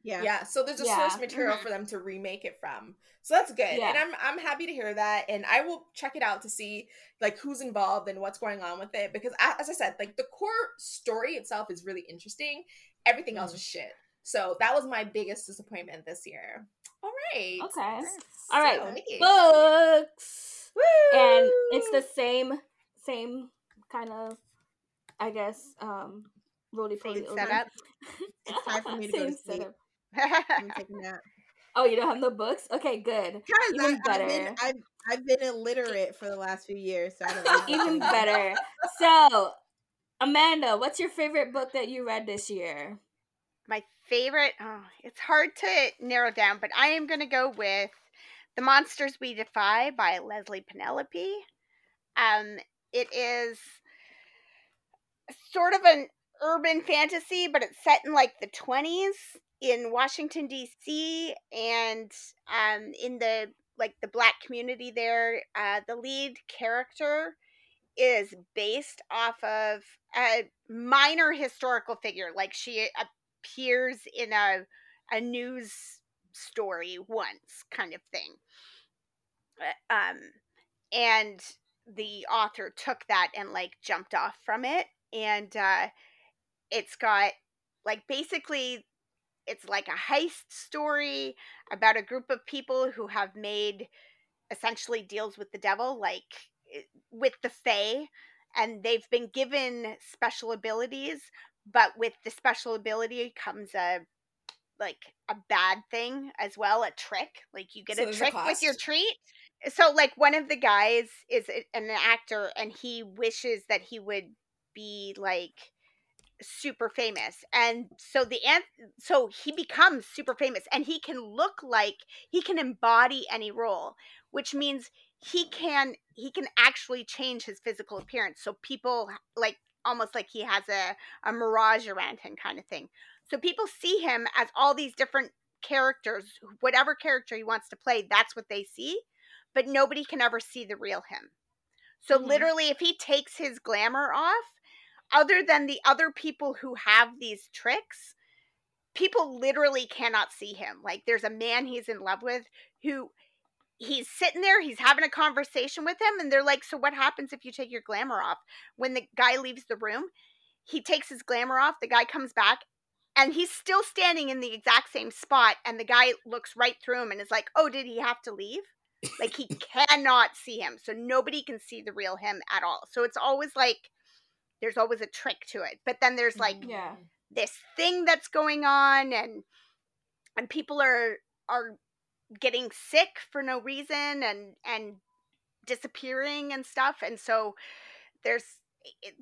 Yeah.
yeah. So there's a
Yeah.
source material
Mhm.
for them to remake it from. So that's good,
Yeah.
and I'm I'm happy to hear that, and I will check it out to see like who's involved and what's going on with it because as I said, like the core story itself is really interesting. Everything else is shit. So that was my biggest disappointment this year. All right.
Okay.
So,
All right.
Nikki.
Books. And it's the same same kind of I guess um roly poly
setup.
It's time for me to go to
Same
sleep.
setup.
I'm gonna take a nap.
Oh, you don't have no books? Okay, good. Even
I, I've been
better.
I've, I've been illiterate for the last few years, so I don't know.
Even better. So, Amanda, what's your favorite book that you read this year?
My favorite, oh, it's hard to narrow down, but I am going to go with The Monsters We Defy by Leslie Penelope. Um, it is sort of an urban fantasy, but it's set in like the 20s. In Washington D.C. and um, in the like the black community there, uh, the lead character is based off of a minor historical figure. Like she appears in a a news story once, kind of thing. Uh, um, and the author took that and like jumped off from it, and uh, it's got like basically it's like a heist story about a group of people who have made essentially deals with the devil, like eh, with the Fae, and they've been given special abilities, but with the special ability comes a like a bad thing as well, a trick. Like you get
So
a
there's a
trick with your treat. So like one of the guys is an actor and he wishes that he would be like super famous and so the ant so he becomes super famous and he can look like he can embody any role which means he can he can actually change his physical appearance so people like almost like he has a, a mirage around him kind of thing so people see him as all these different characters whatever character he wants to play that's what they see but nobody can ever see the real him so
Mhm.
literally if he takes his glamour off other than the other people who have these tricks, people literally cannot see him. Like there's a man he's in love with who he's sitting there, he's having a conversation with him, and they're like, So what happens if you take your glamour off? When the guy leaves the room, he takes his glamour off, the guy comes back, and he's still standing in the exact same spot, and the guy looks right through him and is like, Oh, did he have to leave? Like he cannot see him. So nobody can see the real him at all. So it's always like there's always a trick to it. But then there's like mm-hmm.
Yeah.
this thing that's going on and and people are are getting sick for no reason and and disappearing and stuff and so there's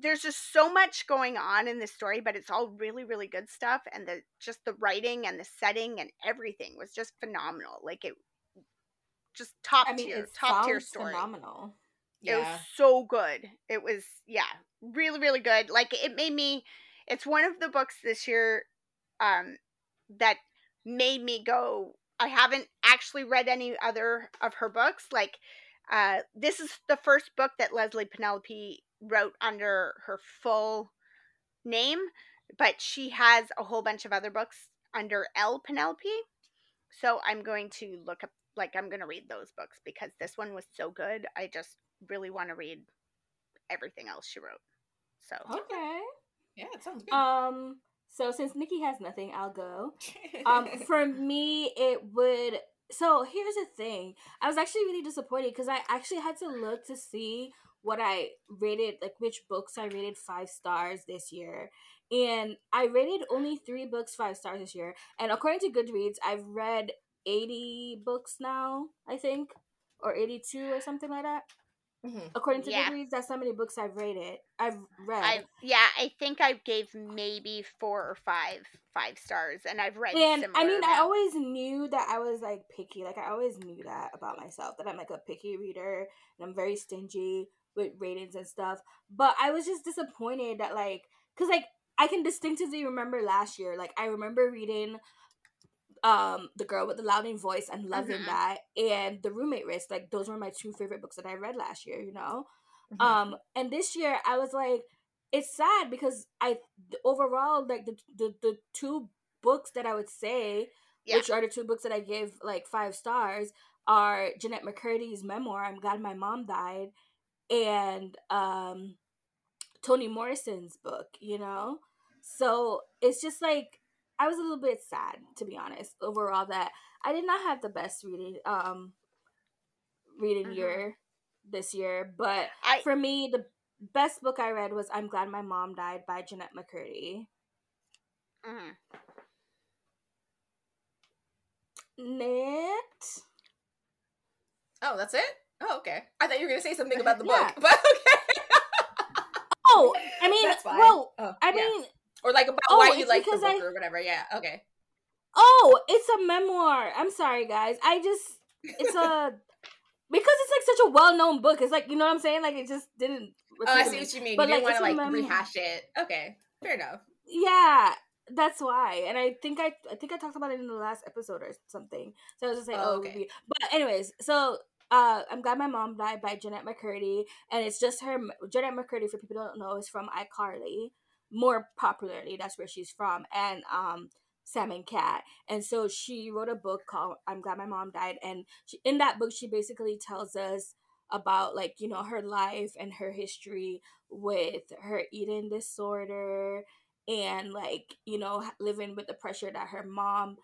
there's just so much going on in this story but it's all really really good stuff and the just the writing and the setting and everything was just phenomenal like it just top
I mean,
tier
it
top tier story
phenomenal.
it was so good. It was yeah, really really good. Like it made me it's one of the books this year um that made me go I haven't actually read any other of her books. Like uh this is the first book that Leslie Penelope wrote under her full name, but she has a whole bunch of other books under L Penelope. So I'm going to look up like I'm going to read those books because this one was so good. I just really want to read everything else she wrote. So
Okay.
Yeah, it sounds good.
Um. So since Nikki has nothing, I'll go. Um. For me, it would. So here's the thing. I was actually really disappointed because I actually had to look to see what I rated, like which books I rated five stars this year. And I rated only three books five stars this year. And according to Goodreads, I've read 80 books now, I think, or 82 or something like that.
Mhm.
According to
Yeah.
Goodreads, that's how many books I've rated. I've read.
I yeah, I think I gave maybe 4 or 5 five stars and I've read
and I
similar
mean, I always knew that I was like picky. Like I always knew that about myself that I'm like a picky reader and I'm very stingy with ratings and stuff. But I was just disappointed that like, cause like I can distinctively remember last year. Like I remember reading um the girl with the louding voice and loving
Mhm.
that and the roommate risk like those were my two favorite books that i read last year you know
Mhm.
um and this year i was like it's sad because i overall like the the, the two books that i would say
Yeah.
which are the two books that i gave like five stars are jeanette mccurdy's memoir i'm glad my mom died and um toni morrison's book you know so it's just like i was a little bit sad to be honest overall that i did not have the best reading um reading
Mhm.
year this year but
I
for me, the best book I read was I'm Glad My Mom Died by Jeanette McCurdy.
mhm.
Knit.
Oh, that's it? Oh, okay. I thought you were gonna say something about the
Yeah.
book, but okay.
Oh, I mean, well,
Oh,
I
yeah.
mean,
or like about
oh,
why you like the book
I-
or whatever. Yeah. Okay.
oh, it's a memoir. I'm sorry, guys. I just, it's a, because it's like such a well known book. It's like, you know what I'm saying? Like, it just didn't.
Oh, I see what you mean.
But,
you didn't
like,
want to like rehash it. Okay. Fair enough.
Yeah. that's why, and I think I I think I talked about it in the last episode or something. So I was just like, oh,
Oh,
okay. But anyways, so uh, I'm glad my mom died by Jeanette McCurdy, and it's just her. Jeanette McCurdy, for people who don't know, is from iCarly. More popularly, that's where she's from, and um, Sam and Cat. And so she wrote a book called "I'm Glad My Mom Died," and she, in that book, she basically tells us about like you know her life and her history with her eating disorder and like you know living with the pressure that her mom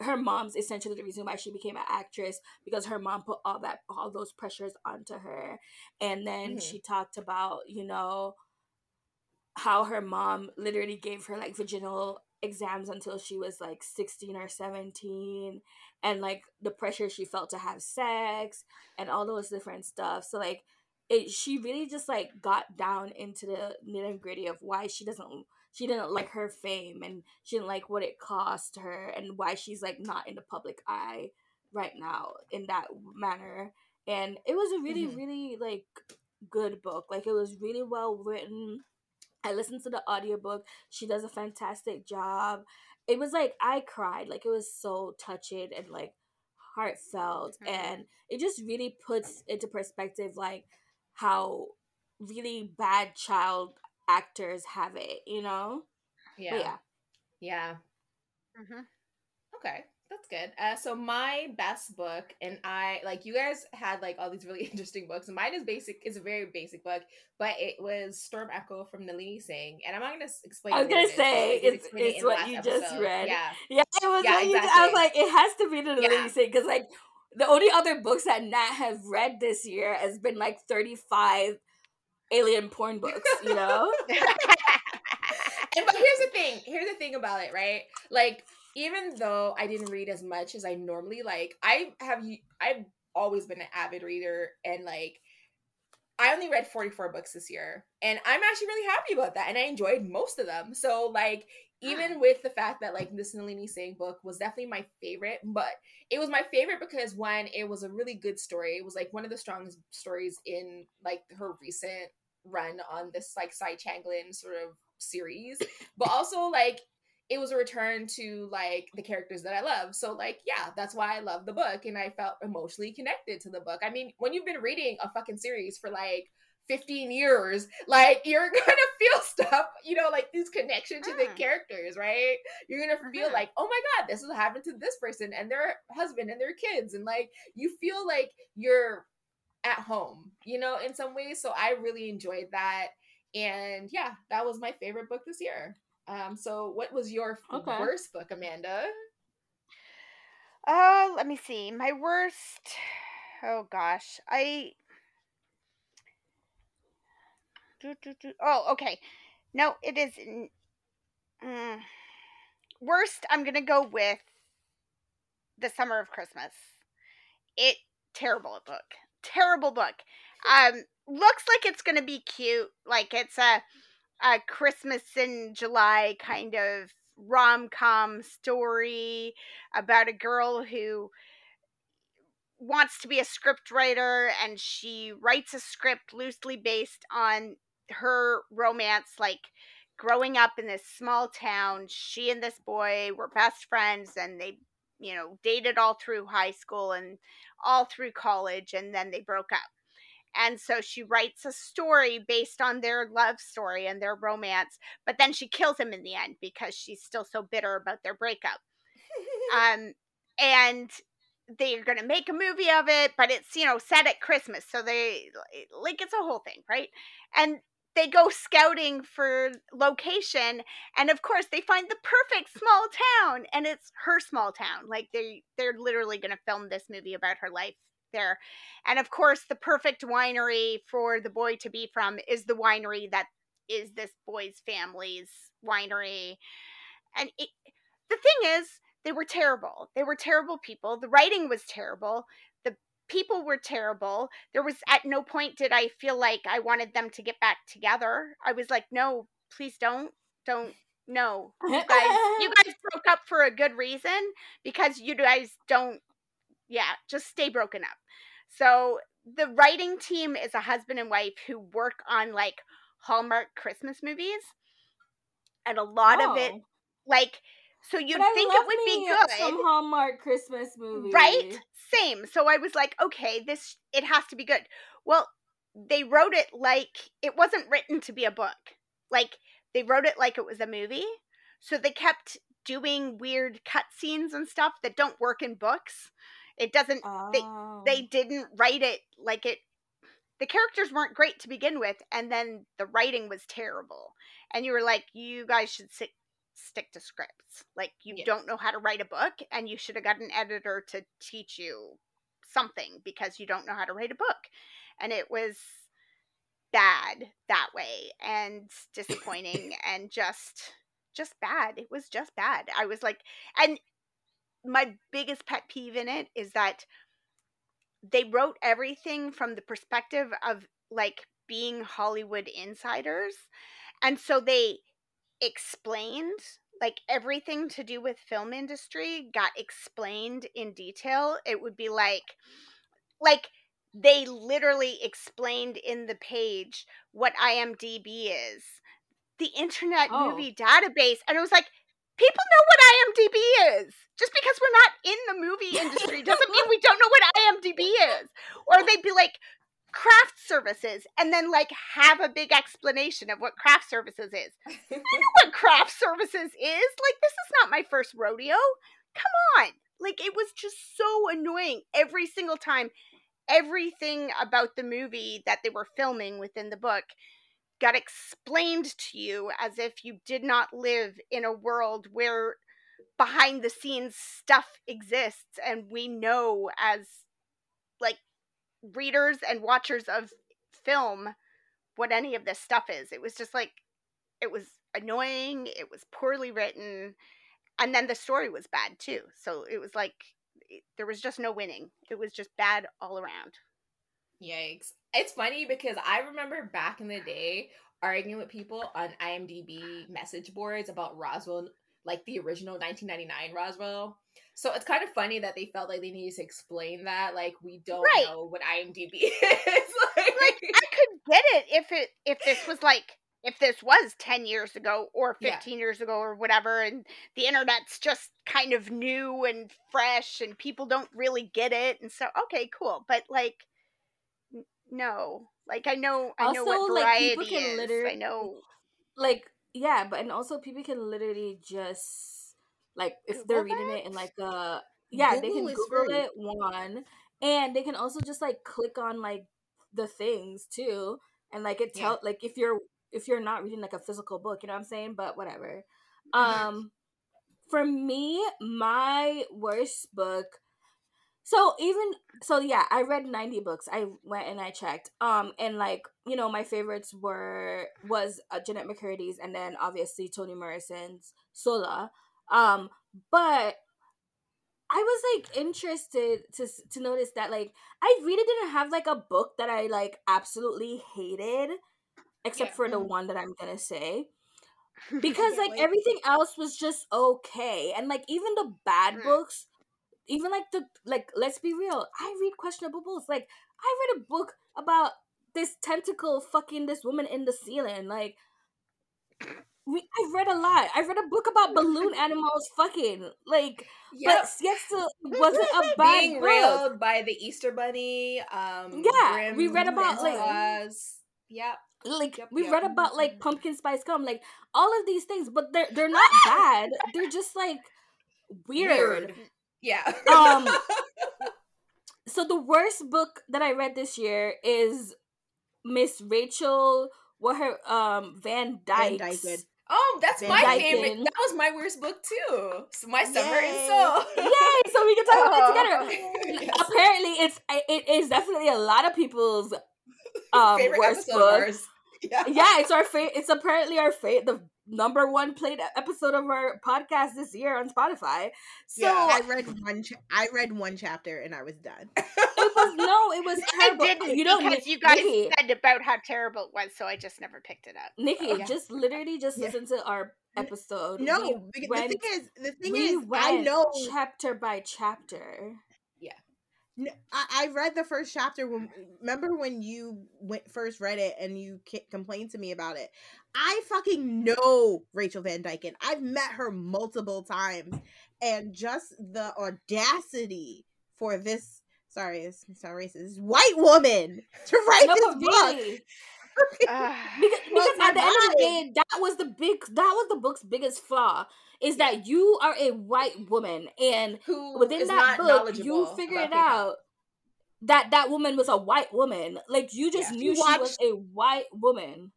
her mom's essentially the reason why she became an actress because her mom put all that all those pressures onto her and then
Mhm.
she talked about you know how her mom literally gave her like vaginal exams until she was like 16 or 17 and like the pressure she felt to have sex and all those different stuff. So like it she really just like got down into the nitty gritty of why she doesn't she didn't like her fame and she didn't like what it cost her and why she's like not in the public eye right now in that manner. And it was a really
Mhm.
really like good book. Like it was really well written i listened to the audiobook. She does a fantastic job. It was like i cried. Like it was so touching and like heartfelt.
Mhm.
and it just really puts into perspective like how really bad child actors have it you know?
Yeah.
but yeah.
Yeah.
hmm
Okay, that's good. Uh, so my best book, and I like you guys had like all these really interesting books. Mine is basic. It's a very basic book, but it was Storm Echo from Nalini Singh, and I'm not gonna explain.
I was gonna
is,
say, it's- it's what you just read.
Yeah,
Yeah, it was.
Yeah,
what you- I was like, it has to be the
Yeah.
Lily Singh because like the only other books that Nat have read this year has been like thirty five alien porn books. You know?
and but here's the thing here's the thing about it right like even though i didn't read as much as i normally like i have I've always been an avid reader and like i only read 44 books this year and i'm actually really happy about that and i enjoyed most of them. So like hmm. even with the fact that like this Nalini Singh book was definitely my favorite, but it was my favorite because one, it was a really good story. It was like one of the strongest stories in like her recent run on this like Psy-Changeling sort of series, but also like it was a return to like the characters that I love. So like yeah, that's why I love the book and I felt emotionally connected to the book. I mean, when you've been reading a fucking series for like 15 years, like you're gonna feel stuff, you know, like this connection to the characters, right? You're gonna feel
Mhm.
like, oh my god, this is happened to this person and their husband and their kids, and like you feel like you're at home, you know, in some ways. So I really enjoyed that. And yeah, that was my favorite book this year. Um, so what was your f-
Okay.
worst book, Amanda?
Oh, let me see. My worst. Oh gosh, I. Oh, okay. No, it is. n- Mm. Worst. I'm gonna go with the Summer of Christmas. It terrible book. Terrible book. Um, looks like it's gonna be cute. Like it's a a Christmas in July kind of rom com story about a girl who wants to be a script writer and she writes a script loosely based on her romance like growing up in this small town she and this boy were best friends and they you know dated all through high school and all through college and then they broke up and so she writes a story based on their love story and their romance but then she kills him in the end because she's still so bitter about their breakup. Um and they're gonna make a movie of it but it's you know set at christmas so they like it's a whole thing right? And they go scouting for location and of course they find the perfect small town and it's her small town like they they're literally gonna film this movie about her life there. And of course the perfect winery for the boy to be from is the winery that is this boy's family's winery. And it, the thing is they were terrible. They were terrible people. The writing was terrible. The people were terrible. There was at no point did i feel like i wanted them to get back together. I was like no please don't don't no. You guys you guys broke up for a good reason because you guys don't yeah just stay broken up. So the writing team is a husband and wife who work on like hallmark christmas movies and a lot of it
Oh.
like so you'd think it would be good
Some Hallmark Christmas movie,
right same. So i was like okay this it has to be good. Well they wrote it like it wasn't written to be a book. Like they wrote it like it was a movie. So they kept doing weird cutscenes and stuff that don't work in books it doesn't
Oh.
they didn't write it like it the characters weren't great to begin with and then the writing was terrible. And you were like you guys should stick stick to scripts. Like you
Yeah.
don't know how to write a book and you should have got an editor to teach you something because you don't know how to write a book. And it was bad that way and disappointing and just just bad. It was just bad. I was like and my biggest pet peeve in it is that they wrote everything from the perspective of like being Hollywood insiders. And so they explained like everything to do with film industry got explained in detail. It would be like like they literally explained in the page what IMDb is. The Internet
Oh.
Movie Database and it was like people know what IMDb is. Just because we're not in the movie industry doesn't mean we don't know what IMDb is. Or they'd be like craft services and then like have a big explanation of what craft services is. I know what craft services is. Like this is not my first rodeo. Come on. Like it was just so annoying every single time. Everything about the movie that they were filming within the book got explained to you as if you did not live in a world where behind the scenes stuff exists and we know as like readers and watchers of film what any of this stuff is. It was just like it was annoying it was poorly written and then the story was bad too. So it was like there was just no winning. It was just bad all around
Yikes. It's funny because I remember back in the day arguing with people on IMDb message boards about Roswell, like the original 1999 Roswell. So it's kind of funny that they felt like they needed to explain that. Like, we don't
Right.
know what IMDb is. like,
like I could get it if it if this was like if this was 10 years ago or
Yeah.
15 years ago or whatever and the internet's just kind of new and fresh and people don't really get it and so okay cool but like no like I know I know what
Also, like,
variety
people can
is I know
like yeah but and also people can literally just like if they're
Google
reading it in like a yeah they can
Google free.
it one and they can also just like click on like the things too and like it
Yeah.
tell like if you're if you're not reading like a physical book you know what i'm saying but whatever um for me my worst book so even so yeah i read 90 books i went and i checked um and like you know my favorites were was uh, jeanette mccurdy's and then obviously toni morrison's sula um but i was like interested to to notice that like i really didn't have like a book that i like absolutely hated except
Yeah.
for the
Mhm.
one that i'm gonna say because like
like-
everything else was just okay and like even the bad
Mm.
books even like the like let's be real i read questionable books like i read a book about this tentacle fucking this woman in the ceiling like we, I've read a lot i read a book about balloon animals fucking like
yep.
but yet still it wasn't a bad
being
book
railed by the Easter Bunny. Um,
Yeah, we read about, like-
Claus. Yep.
like
Yep,
we
yep.
read about like pumpkin spice gum like all of these things but they're they're not bad they're just like weird.
Yeah.
Um, so the worst book that I read this year is Miss Rachel what her um Van
Van
Dyke's.
Dyken.
oh, that's
Van
my
Dyken.
favorite. That was my worst book too. So my summer and
Yay.
Seoul.
Yay! So we can talk about it
Oh.
together.
Yes.
Apparently, it's it is definitely a lot of people's um
favorite
worst
episode
book.
Yeah.
Yeah, it's our fa- It's apparently our fa- the number one played episode of our podcast this year on Spotify. So
Yeah.
I read one. Cha- I read one chapter and I was done.
it was no, it was
I
terrible.
didn't
you don't
because you guys
Nikki,
said about how terrible it was so I just never picked it up
Nikki,
Yeah.
just literally just
Yeah.
listen to our episode.
No,
We
because the
went-
thing is, the thing is, I know.
chapter by chapter.
No, I, I read the first chapter when remember when you went first read it and you complained to me about it. I fucking know Rachel Van Dyken. I've met her multiple times, and just the audacity for this. Sorry, it's not racist, white woman to write
No,
this book.
really, because, because at the end of the day, that was the big, that was the book's biggest flaw. Is that you are a white woman, and
Who
within that book, you figured out that that woman was a white woman. Like you just
Yeah.
knew
You
she was a white woman.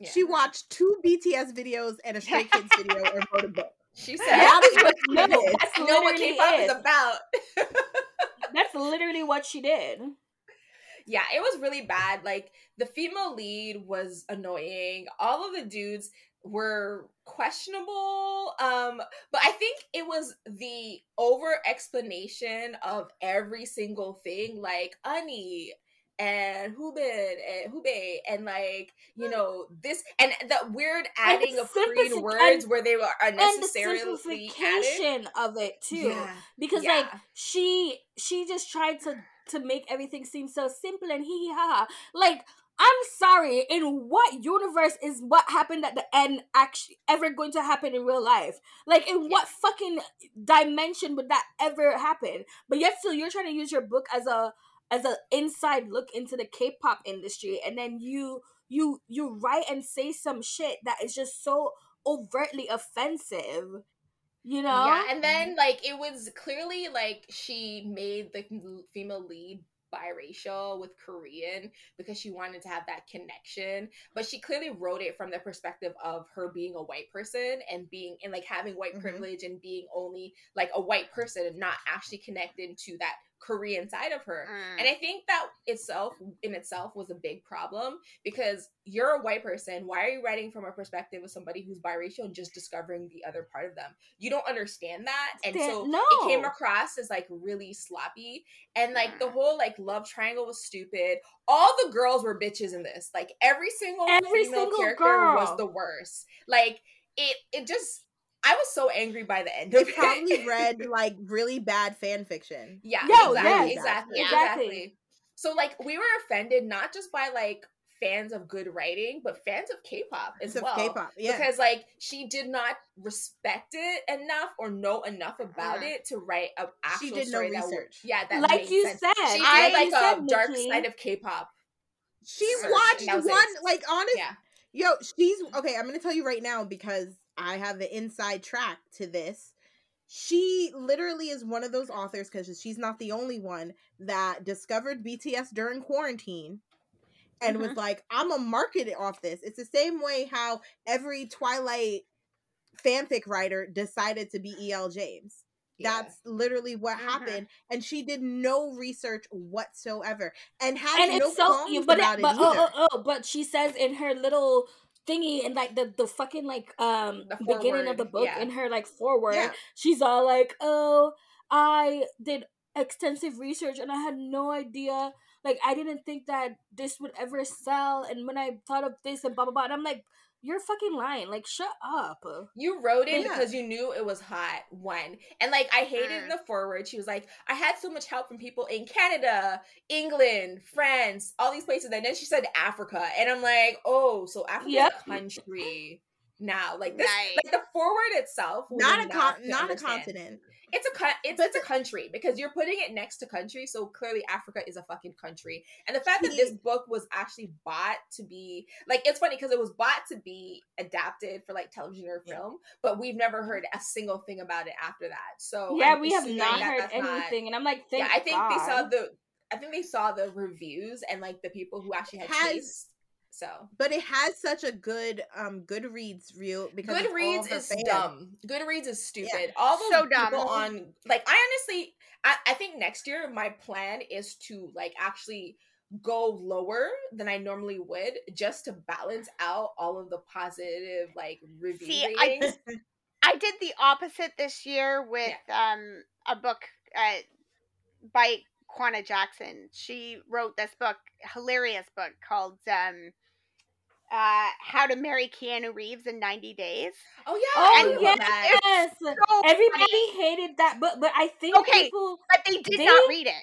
Yeah.
She watched two BTS videos and a Stray Kids video and wrote a book.
She said,
That is what
no,
she did.
that's
I know what K-pop is about.
That's literally what she did.
yeah, it was really bad. Like the female lead was annoying. All of the dudes were questionable. Um, but I think it was the over explanation of every single thing, like Ani and Hubin and Hube and like you know this and the weird adding of Korean words
and-
where they
And the
unnecessarily added.
simplification of it too.
Yeah,
because like she she just tried to to make everything seem so simple and hee hee ha ha. Like I'm sorry, in what universe is what happened at the end actually ever going to happen in real life? Like in what fucking dimension would that ever happen? But yet still you're trying to use your book as a as an inside look into the K-pop industry and then you you you write and say some shit that is just so overtly offensive. You know?
Yeah, and then like it was clearly like she made the female lead biracial with Korean because she wanted to have that connection. But she clearly wrote it from the perspective of her being a white person and being and like having white
Mhm.
privilege and being only like a white person and not actually connected to that Korean side of her.
Mm.
And I think that itself in itself was a big problem because you're a white person. Why are you writing from a perspective of somebody who's biracial and just discovering the other part of them? You don't understand that. And so
no.
it came across as like really sloppy. And like the whole like love triangle was stupid. All the girls were bitches in this. Like every single
Every
female
single
character
girl.
was the worst. Like it it just I was so angry by the end of
They
it.
probably read like really bad fan fiction.
Yeah,
Yo,
exactly,
yes.
exactly,
Yeah.
exactly,
Exactly.
So like we were offended not just by like fans of good writing, but fans of K-pop as
It's of
well.
K-pop, yeah.
Because like she did not respect it enough or know enough about
Mhm.
it to write a actual
She did no
story that would-
research.
yeah, that
like you
sense.
said,
She
I-
did like
you
a
said,
dark
Nikki.
side of K-pop.
She watched
and that was
one
it.
like honest
Yeah,
Yo, she's okay. I'm gonna tell you right now because I have the inside track to this. She literally is one of those authors because she's not the only one that discovered BTS during quarantine and was like, "I'm gonna market it off this." It's the same way how every Twilight fanfic writer decided to be E.L. James.
yeah.
That's literally what
Mhm.
happened, and she did no research whatsoever, and has
and
no
so
qualms
but
about
it,
it
but
either.
oh, oh oh but she says in her little thingy and like the the fucking like um
The
beginning of the book
yeah.
in her like forward
Yeah.
she's all like oh i did extensive research and i had no idea like i didn't think that this would ever sell and when i thought of this and blah blah blah and i'm like you're fucking lying like shut up
You wrote it
Yeah.
because you knew it was hot, one. And like I hated in
Mm.
the forward, she was like, I had so much help from people in Canada, England, France, all these places. And then she said Africa. And I'm like, oh, so Africa
Yep.
country now. Like this
Nice.
like the forward itself
not a
enough
con-
to
not a continent.
It's a it's it's a country because you're putting it next to country, so clearly Africa is a fucking country. And the fact that this book was actually bought to be like it's funny because it was bought to be adapted for like television or
Yeah.
film, but we've never heard a single thing about it after that. So
yeah
I'm
we have not heard
that's not-
anything and i'm like Thank
yeah, I think they saw the I think they saw the reviews and like the people who actually had
Has-
taste. So
But it has such a good um Goodreads reel because of all
Goodreads is
fans.
dumb. Goodreads is stupid. All those
So dumb.
people on like I honestly I, I think next year my plan is to like actually go lower than I normally would just to balance out all of the positive like review
See, I-
ratings.
I did the opposite this year with um a book uh, by Quana Jackson. She wrote this book, hilarious book called um uh How to Marry Keanu Reeves in 90 Days.
oh yeah,
oh
I
And
love
yes.
So
everybody
funny,
hated that book but i think
Okay.
people
but they did
They-
not read it.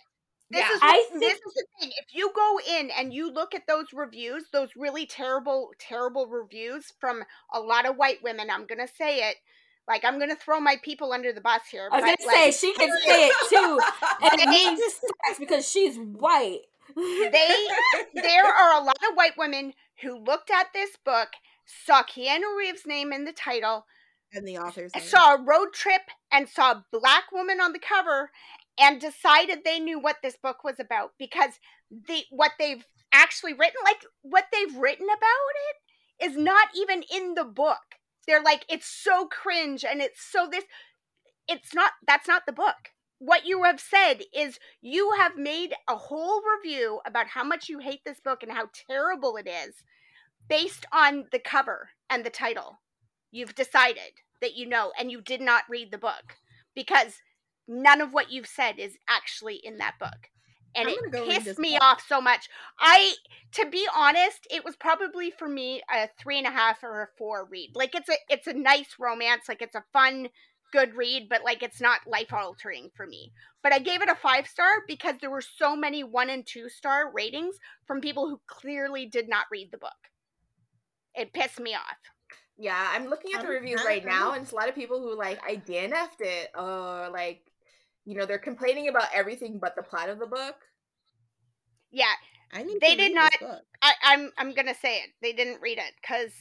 This
Yeah.
is
I
what-
think-
this is the thing. If you go in and you look at those reviews, those really terrible, terrible reviews from a lot of white women, I'm gonna say it. Like I'm gonna throw my people under the bus here.
I was
but,
gonna say she can say it too, and it
They-
means because she's white.
they there are a lot of white women who looked at this book, saw Keanu Reeves' name in the title,
and the authors. name.
saw a road trip and saw a black woman on the cover and decided they knew what this book was about because the what they've actually written like what they've written about it is not even in the book they're like it's so cringe and it's so this it's not that's not the book what you have said is you have made a whole review about how much you hate this book and how terrible it is based on the cover and the title. You've decided that you know and you did not read the book because none of what you've said is actually in that book. And it
gonna go read
pissed me
book.
off so much. I to be honest it was probably for me a three and a half or a four read. Like it's a it's a nice romance. Like it's a fun good read but like it's not life altering for me but i gave it a five star because there were so many one and two star ratings from people who clearly did not read the book it pissed me off
Yeah, I'm looking at the
um,
reviews right now, and it's a lot of people who like I DNF'd it, or like, you know, they're complaining about everything but the plot of the book.
yeah
I need
they
to
did not- I, I'm I'm gonna say it. They didn't read it because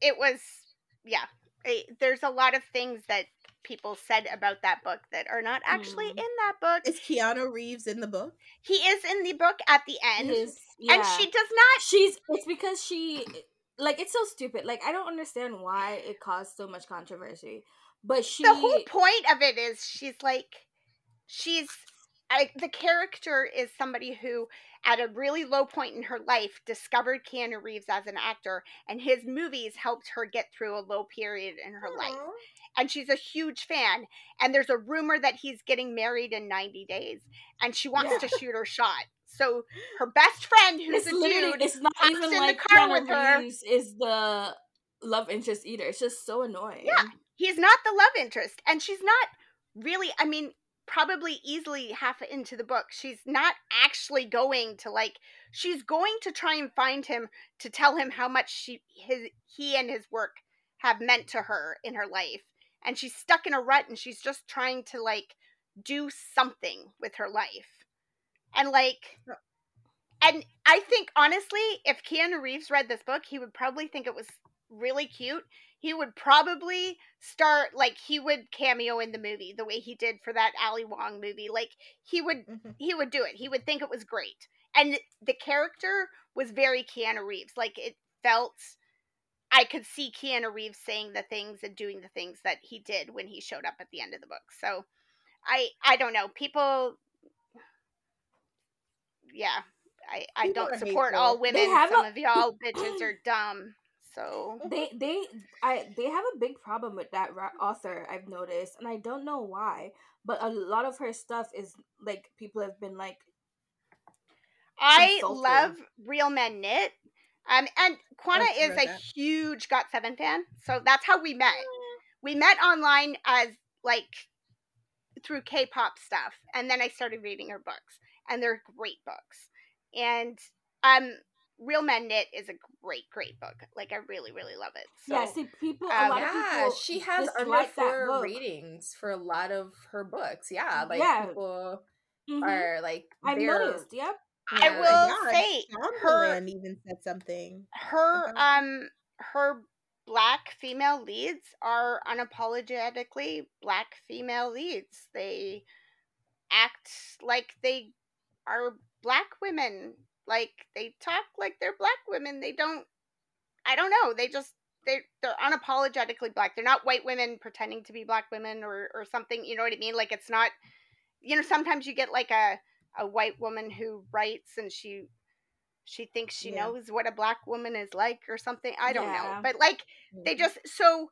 it was yeah. It- there's a lot of things that people said about that book that are not actually
Mm.
in that book.
Is Keanu Reeves in the book?
he is in the book at the end,
His-
and
yeah.
she does not.
she's it's because she like it's so stupid like i don't understand why it caused so much controversy but she
The whole point of it is she's like she's I, the character is somebody who at a really low point in her life discovered Keanu Reeves as an actor and his movies helped her get through a low period in her life. and she's a huge fan. And there's a rumor that he's getting married in 90 days, and she wants
Yeah.
to shoot her shot. So her best friend, who's
it's
a dude,
it's not even
in the car with her.
Reeves is the love interest either it's just so annoying
Yeah. he's not the love interest, and she's not really. I mean, probably easily half into the book, she's not actually going to like. She's going to try and find him to tell him how much she his he and his work have meant to her in her life, and she's stuck in a rut, and she's just trying to like do something with her life, and like. And I think honestly, if Keanu Reeves read this book, he would probably think it was really cute. He would probably start like he would cameo in the movie the way he did for that Ali Wong movie. Like he would
Mhm.
he would do it. He would think it was great. And the character was very Keanu Reeves. Like it felt I could see Keanu Reeves saying the things and doing the things that he did when he showed up at the end of the book. So I I don't know. People yeah. I, I
People
don't support
hateful.
all women. Some
a-
of y'all bitches are dumb. So
they they i they have a big problem with that ra- author i've noticed and i don't know why but a lot of her stuff is like people have been like
I
insulting.
love Real Men Knit. Um, and
Kwana
is a
that.
huge Got Seven fan, so that's how we met. We met online as like through K-pop stuff, and then I started reading her books, and they're great books. And um, Real Men Knit is a great, great book. Like I really, really love it. So
yeah see people a
um,
lot of
Yeah,
people
she has under
dislike that
four
book.
ratings for a lot of her books. Yeah, like
Yeah.
people
Mhm.
are like
i've noticed yep
I
Yeah.
will
Yeah,
say her
Shondaland even said something.
her
about-
um her black female leads are unapologetically black female leads they act like they are black women like they talk like they're black women. They don't i don't know. They just they they're unapologetically black. They're not white women pretending to be black women or or something you know what i mean? Like it's not you know sometimes you get like a a white woman who writes and she she thinks she
Yeah.
knows what a black woman is like or something. I don't know. But like they
Mhm.
just so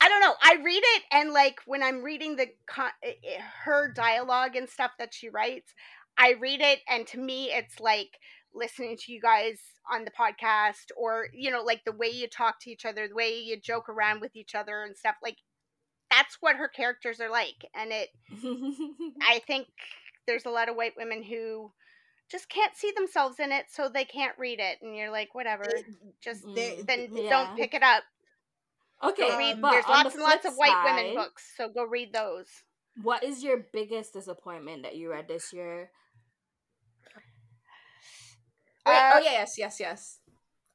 i don't know. I read it and like when i'm reading the con- i- i- her dialogue and stuff that she writes i read it and to me it's like listening to you guys on the podcast or you know like the way you talk to each other the way you joke around with each other and stuff like that's what her characters are like and it i think there's a lot of white women who just can't see themselves in it, so they can't read it, and you're like, whatever, just
They-
then
yeah.
don't pick it up.
Okay,
read.
Um,
there's
on the
lots and lots of white women books, so go read those.
What is your biggest disappointment that you read this year?
Wait,
Uh,
oh yeah, yes, yes, yes.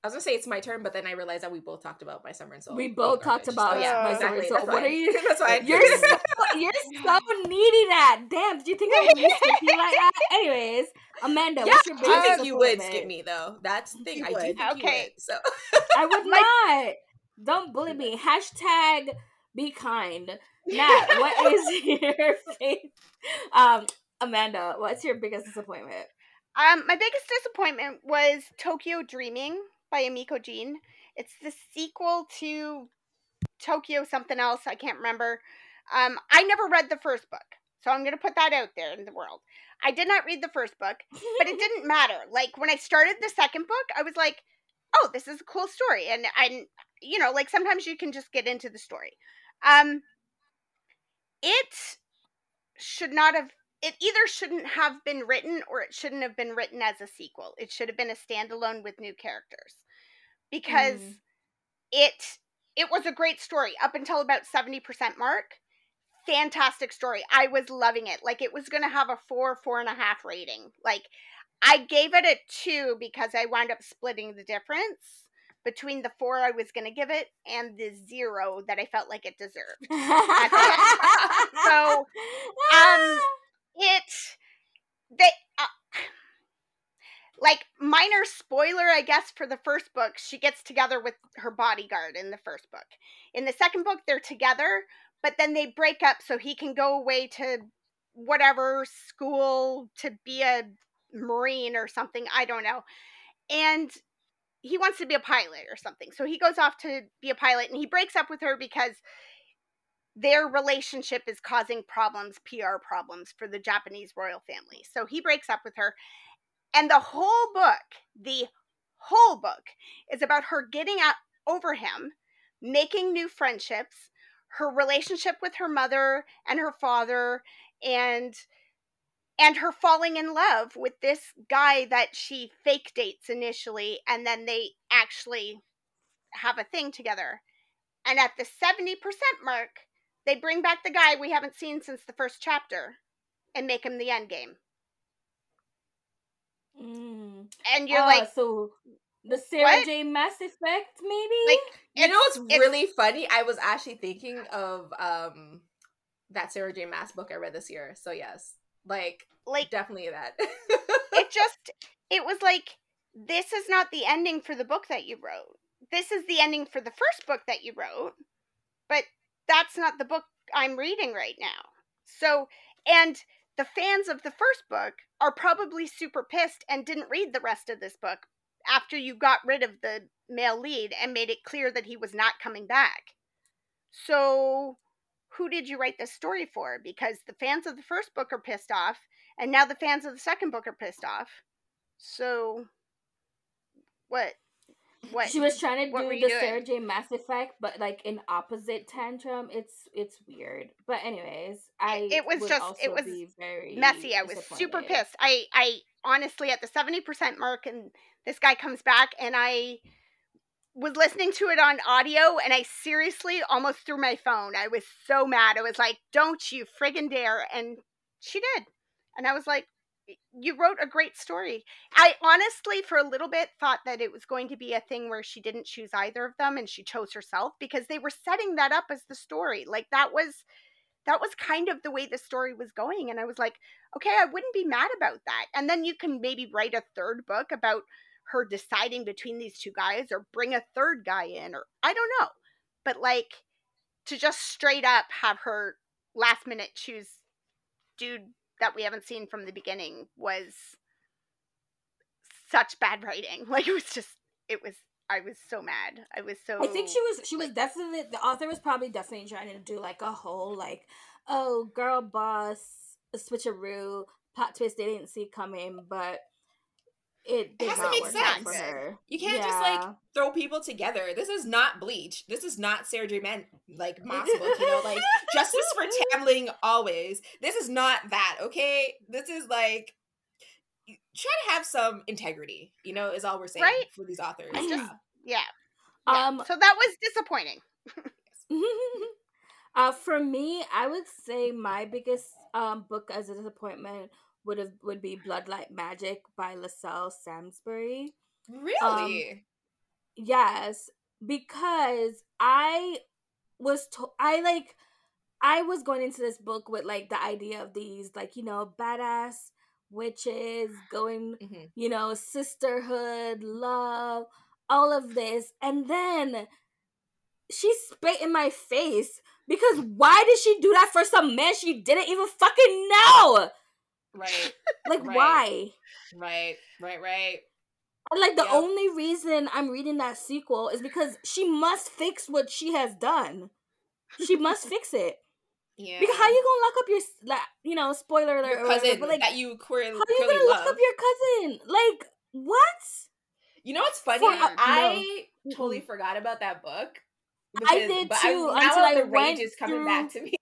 I was gonna say it's my turn, but then I realized that we both talked about my summer and soul.
We both talked about
So,
yeah,
my
exactly.
summer and soul.
That's
What
fine.
are you-
That's fine.
You're so, you're so needy that. Damn, did you think I would be you like that? Anyways, Amanda,
yeah,
what's your biggest?
I think you would skip me though. That's the thing.
You
I do
would.
think
Okay.
you would. So
I would not. Don't bully me. Hashtag be kind. Nat, what is your favorite? Um, Amanda, what's your biggest disappointment?
Um, my biggest disappointment was Tokyo Dreaming by Emiko Jean. It's the sequel to Tokyo something else. I can't remember. Um, I never read the first book, so I'm gonna put that out there in the world. I did not read the first book, but it didn't matter. Like when I started the second book, I was like, "Oh, this is a cool story," and I, you know, like sometimes you can just get into the story. Um, it should not have it either shouldn't have been written or it shouldn't have been written as a sequel. It should have been a standalone with new characters. Because
Mm.
it it was a great story up until about 70% mark. Fantastic story. I was loving it. Like it was gonna have a four, four and a half rating. Like I gave it a two because I wound up splitting the difference between the four I was gonna give it and the zero that I felt like it deserved. So, um, it they uh, like minor spoiler i guess for the first book she gets together with her bodyguard in the first book. In the second book they're together but then they break up so he can go away to whatever school to be a marine or something i don't know. And he wants to be a pilot or something. So he goes off to be a pilot and he breaks up with her because their relationship is causing problems, PR problems for the Japanese royal family. So he breaks up with her. And the whole book, the whole book, is about her getting out over him, making new friendships, her relationship with her mother and her father, and and her falling in love with this guy that she fake dates initially, and then they actually have a thing together. And at the 70% mark, they bring back the guy we haven't seen since the first chapter and make him the end game.
Mm.
And you're
Ah,
like,
so the Sarah
what?
J. Maas effect, maybe?
like
you know what's
it's-
really funny? I was actually thinking of um that Sarah J. Maas book I read this year. So yes, like
like
definitely that.
it just it was like this is not the ending for the book that you wrote. This is the ending for the first book that you wrote, but that's not the book I'm reading right now. So, and the fans of the first book are probably super pissed and didn't read the rest of this book after you got rid of the male lead and made it clear that he was not coming back. So, who did you write this story for? Because the fans of the first book are pissed off, and now the fans of the second book are pissed off. So, what? What?
She was trying to
what
do the
doing?
Sarah J. Maas effect, but like in opposite tantrum. It's it's weird. But anyways, I
it was just- it was
very
messy. I was super pissed. I I honestly at the 70% mark and this guy comes back and I was listening to it on audio and I seriously almost threw my phone. I was so mad. I was like, "Don't you friggin' dare." And she did. And I was like, "You wrote a great story." I honestly for a little bit thought that it was going to be a thing where she didn't choose either of them and she chose herself because they were setting that up as the story. Like that was that was kind of the way the story was going and I was like, okay, I wouldn't be mad about that. And then you can maybe write a third book about her deciding between these two guys or bring a third guy in or I don't know. But like to just straight up have her last minute choose dude that we haven't seen from the beginning was such bad writing. Like it was just it was I was so mad. I was so
I think she was she was definitely the author was probably definitely trying to do like a whole like oh girl boss switcheroo plot twist they didn't see coming, but it did
has to
not
make
work for
sense.
her.
You can't just like throw people together. This is not Bleach. This is not Sarah J. Man like Maas book. You know, like Justice for Tamlin always. This is not that, okay? This is like try to have some integrity, you know, is all we're saying
Right.
for these authors.
Just-
Yeah.
Yeah. yeah.
Um,
so that was disappointing.
uh, for me, I would say my biggest um book as a disappointment would have would be Blood Like Magic by Liselle Sambury.
Really?
Yes, because I was to- I like I was going into this book with like the idea of these like you know badass witches going
Mhm.
you know sisterhood love all of this and then she spit in my face because why did she do that for some man she didn't even fucking know
Right.
like
Right.
why
Right. Right. Right.
And, like the
Yep.
only reason I'm reading that sequel is because she must fix what she has done. She must fix it.
Yeah.
Because how you gonna lock up your like you know spoiler alert
your
or whatever,
cousin
but like
that you queer,
how you gonna
love?
lock up your cousin? Like what?
You know what's funny?
For- uh,
I
no.
totally forgot about that book.
I did too,
now
until I
the rage is coming back to me.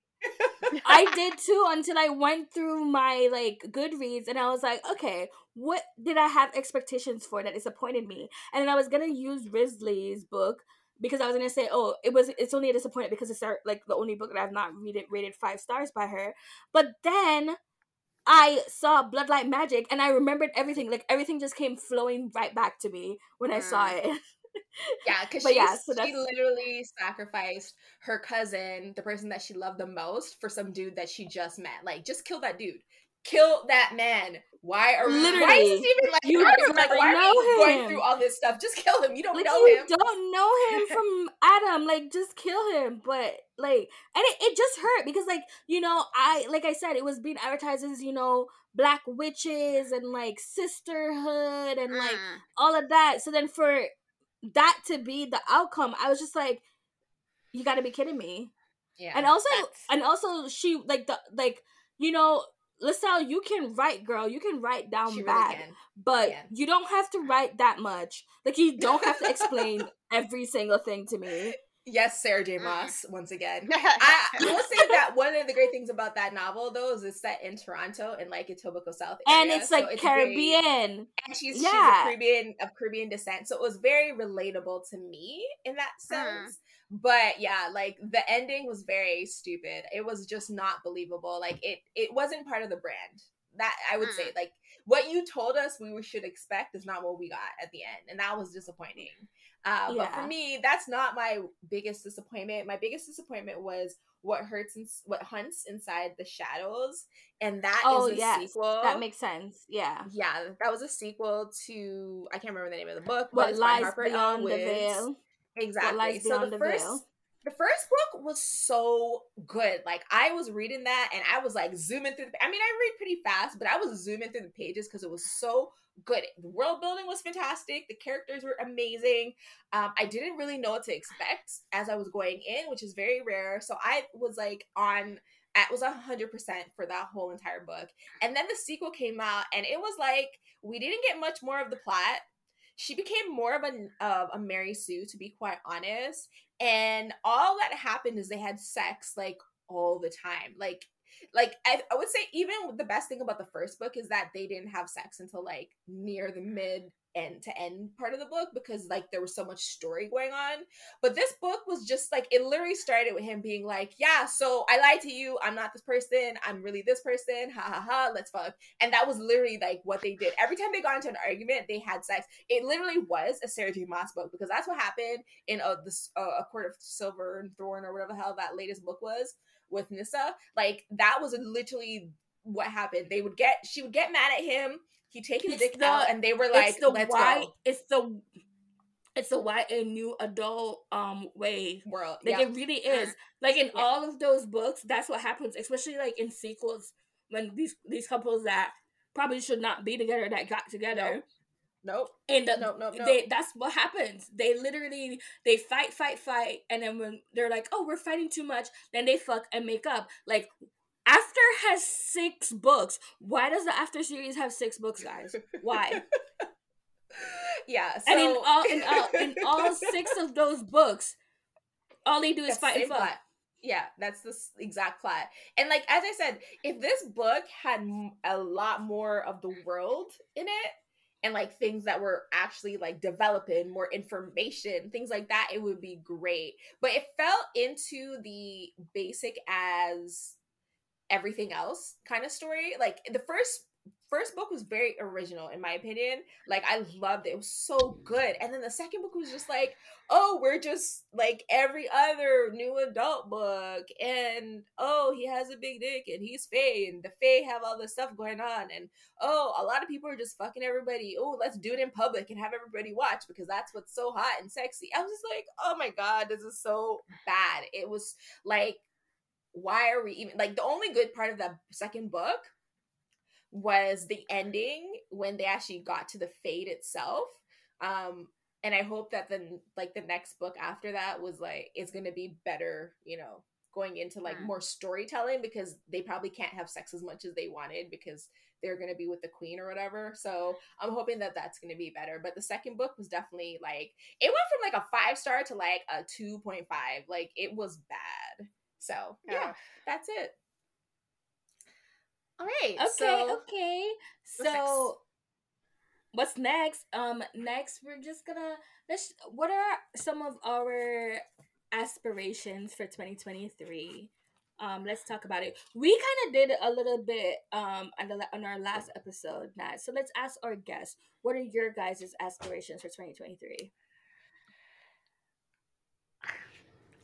I did too until I went through my like Goodreads and I was like, okay, what did I have expectations for that disappointed me? And then I was gonna use Risley's book because I was gonna say, oh, it was it's only a disappointment because it's our, like the only book that I've not read it rated five stars by her. But then I saw Blood Like Magic and I remembered everything. Like everything just came flowing right back to me when I saw
Mm.
it.
Yeah, because she,
yeah, so
she literally sacrificed her cousin, the person that she loved the most, for some dude that she just met. Like, just kill that dude. Kill that man. Why are we? Why is
Literally.
even like?
You don't
like, why are
know
we going through all this stuff? Just kill him. You don't
like
know
you
him.
don't know him from Adam. Like just kill him. But like, and it, it just hurt because like you know I like I said it was being advertised as you know black witches and like sisterhood and like
Mm.
all of that. So then for that to be the outcome, I was just like, you got to be kidding me.
Yeah.
and also
that's-
and also she like the like you know Liselle, you can write, girl. You can write down
she really
bad
can.
but
Yeah.
you don't have to write that much. Like you don't have to explain every single thing to me.
Yes, Sarah
Mm.
J. Maas once again. I, I will say that one of the great things about that novel, though, is it's set in Toronto and like Etobicoke South,
And
area,
it's
so
like
very-
Caribbean.
and she's
Yeah.
she's a Caribbean of Caribbean descent, so it was very relatable to me in that
Hmm.
sense. But yeah, like the ending was very stupid. It was just not believable. Like it it wasn't part of the brand. That I would say, like what you told us we should expect is not what we got at the end, and that was disappointing. Uh, But for me, that's not my biggest disappointment. My biggest disappointment was what hurts and what hunts inside the shadows, and that is
Oh,
a
yes.
sequel.
That makes sense. Yeah.
Yeah, that was a sequel to I can't remember the name of the book.
What lies beyond the veil?
Exactly.
lies
so
beyond
the
the
first
veil?
The first book was so good. Like I was reading that and I was like zooming through. The, I mean, I read pretty fast, but I was zooming through the pages because it was so good. The world building was fantastic. The characters were amazing. Um, I didn't really know what to expect as I was going in, which is very rare. So I was like on. It was hundred percent for that whole entire book, and then the sequel came out, and it was like we didn't get much more of the plot. She became more of a of a Mary Sue, to be quite honest and all that happened is they had sex like all the time. Like like I, I would say even the best thing about the first book is that they didn't have sex until like near the mid end to end part of the book because like there was so much story going on. But this book was just like it literally started with him being like yeah so i lied to you. I'm not this person. I'm really this person. Ha ha ha. Let's fuck. And that was literally like what they did. Every time they got into an argument they had sex. It literally was a sarah j. Maas book because that's what happened in uh, this uh, a court of silver and thorn or whatever the hell that latest book was with Nesta. Like that was literally what happened. They would get she would get mad at him. He'd take his
It's
dick
the-
out, and they were like,
it's the
"Let's
why
go."
it's the it's the why a new adult um way
World,
like
yeah.
it really is like in
Yeah.
all of those books that's what happens especially like in sequels when these these couples that probably should not be together that got together
Nope.
And the,
Nope, nope, nope.
they that's what happens they literally they fight fight fight and then when they're like oh we're fighting too much then they fuck and make up like after has six books why does the after series have six books guys why
yeah. So,
and in all in all in all six of those books all they do is
That's
fight and fuck
plot. Yeah, that's the exact plot. And like as I said, if this book had a lot more of the world in it and like things that were actually like developing more information, things like that, it would be great. But it fell into the basic as everything else kind of story. Like the first first book was very original in my opinion. Like I loved it. It was so good. And then the second book was just like, oh, we're just like every other new adult book. And oh, he has a big dick and he's Fae and the Fae have all this stuff going on. And oh, a lot of people are just fucking everybody. Oh, let's do it in public and have everybody watch because that's what's so hot and sexy. I was just like, oh my God, this is so bad. It was like why are we even like the only good part of that second book was the ending when they actually got to the fade itself. Um and i hope that then like the next book after that was like it's gonna be better you know going into like
Mm.
more storytelling because they probably can't have sex as much as they wanted because they're gonna be with the queen or whatever. So i'm hoping that that's gonna be better. But the second book was definitely like it went from like a five star to like a 2.5 like it was bad. So yeah
Ugh.
that's it all right
Okay,
so
okay.
what's
So what's next? Um next we're just gonna let's what are some of our aspirations for 2023? Um let's talk about it. We kind of did a little bit um on, the, on our last episode, Nat. So let's ask our guests, what are your guys' aspirations for 2023?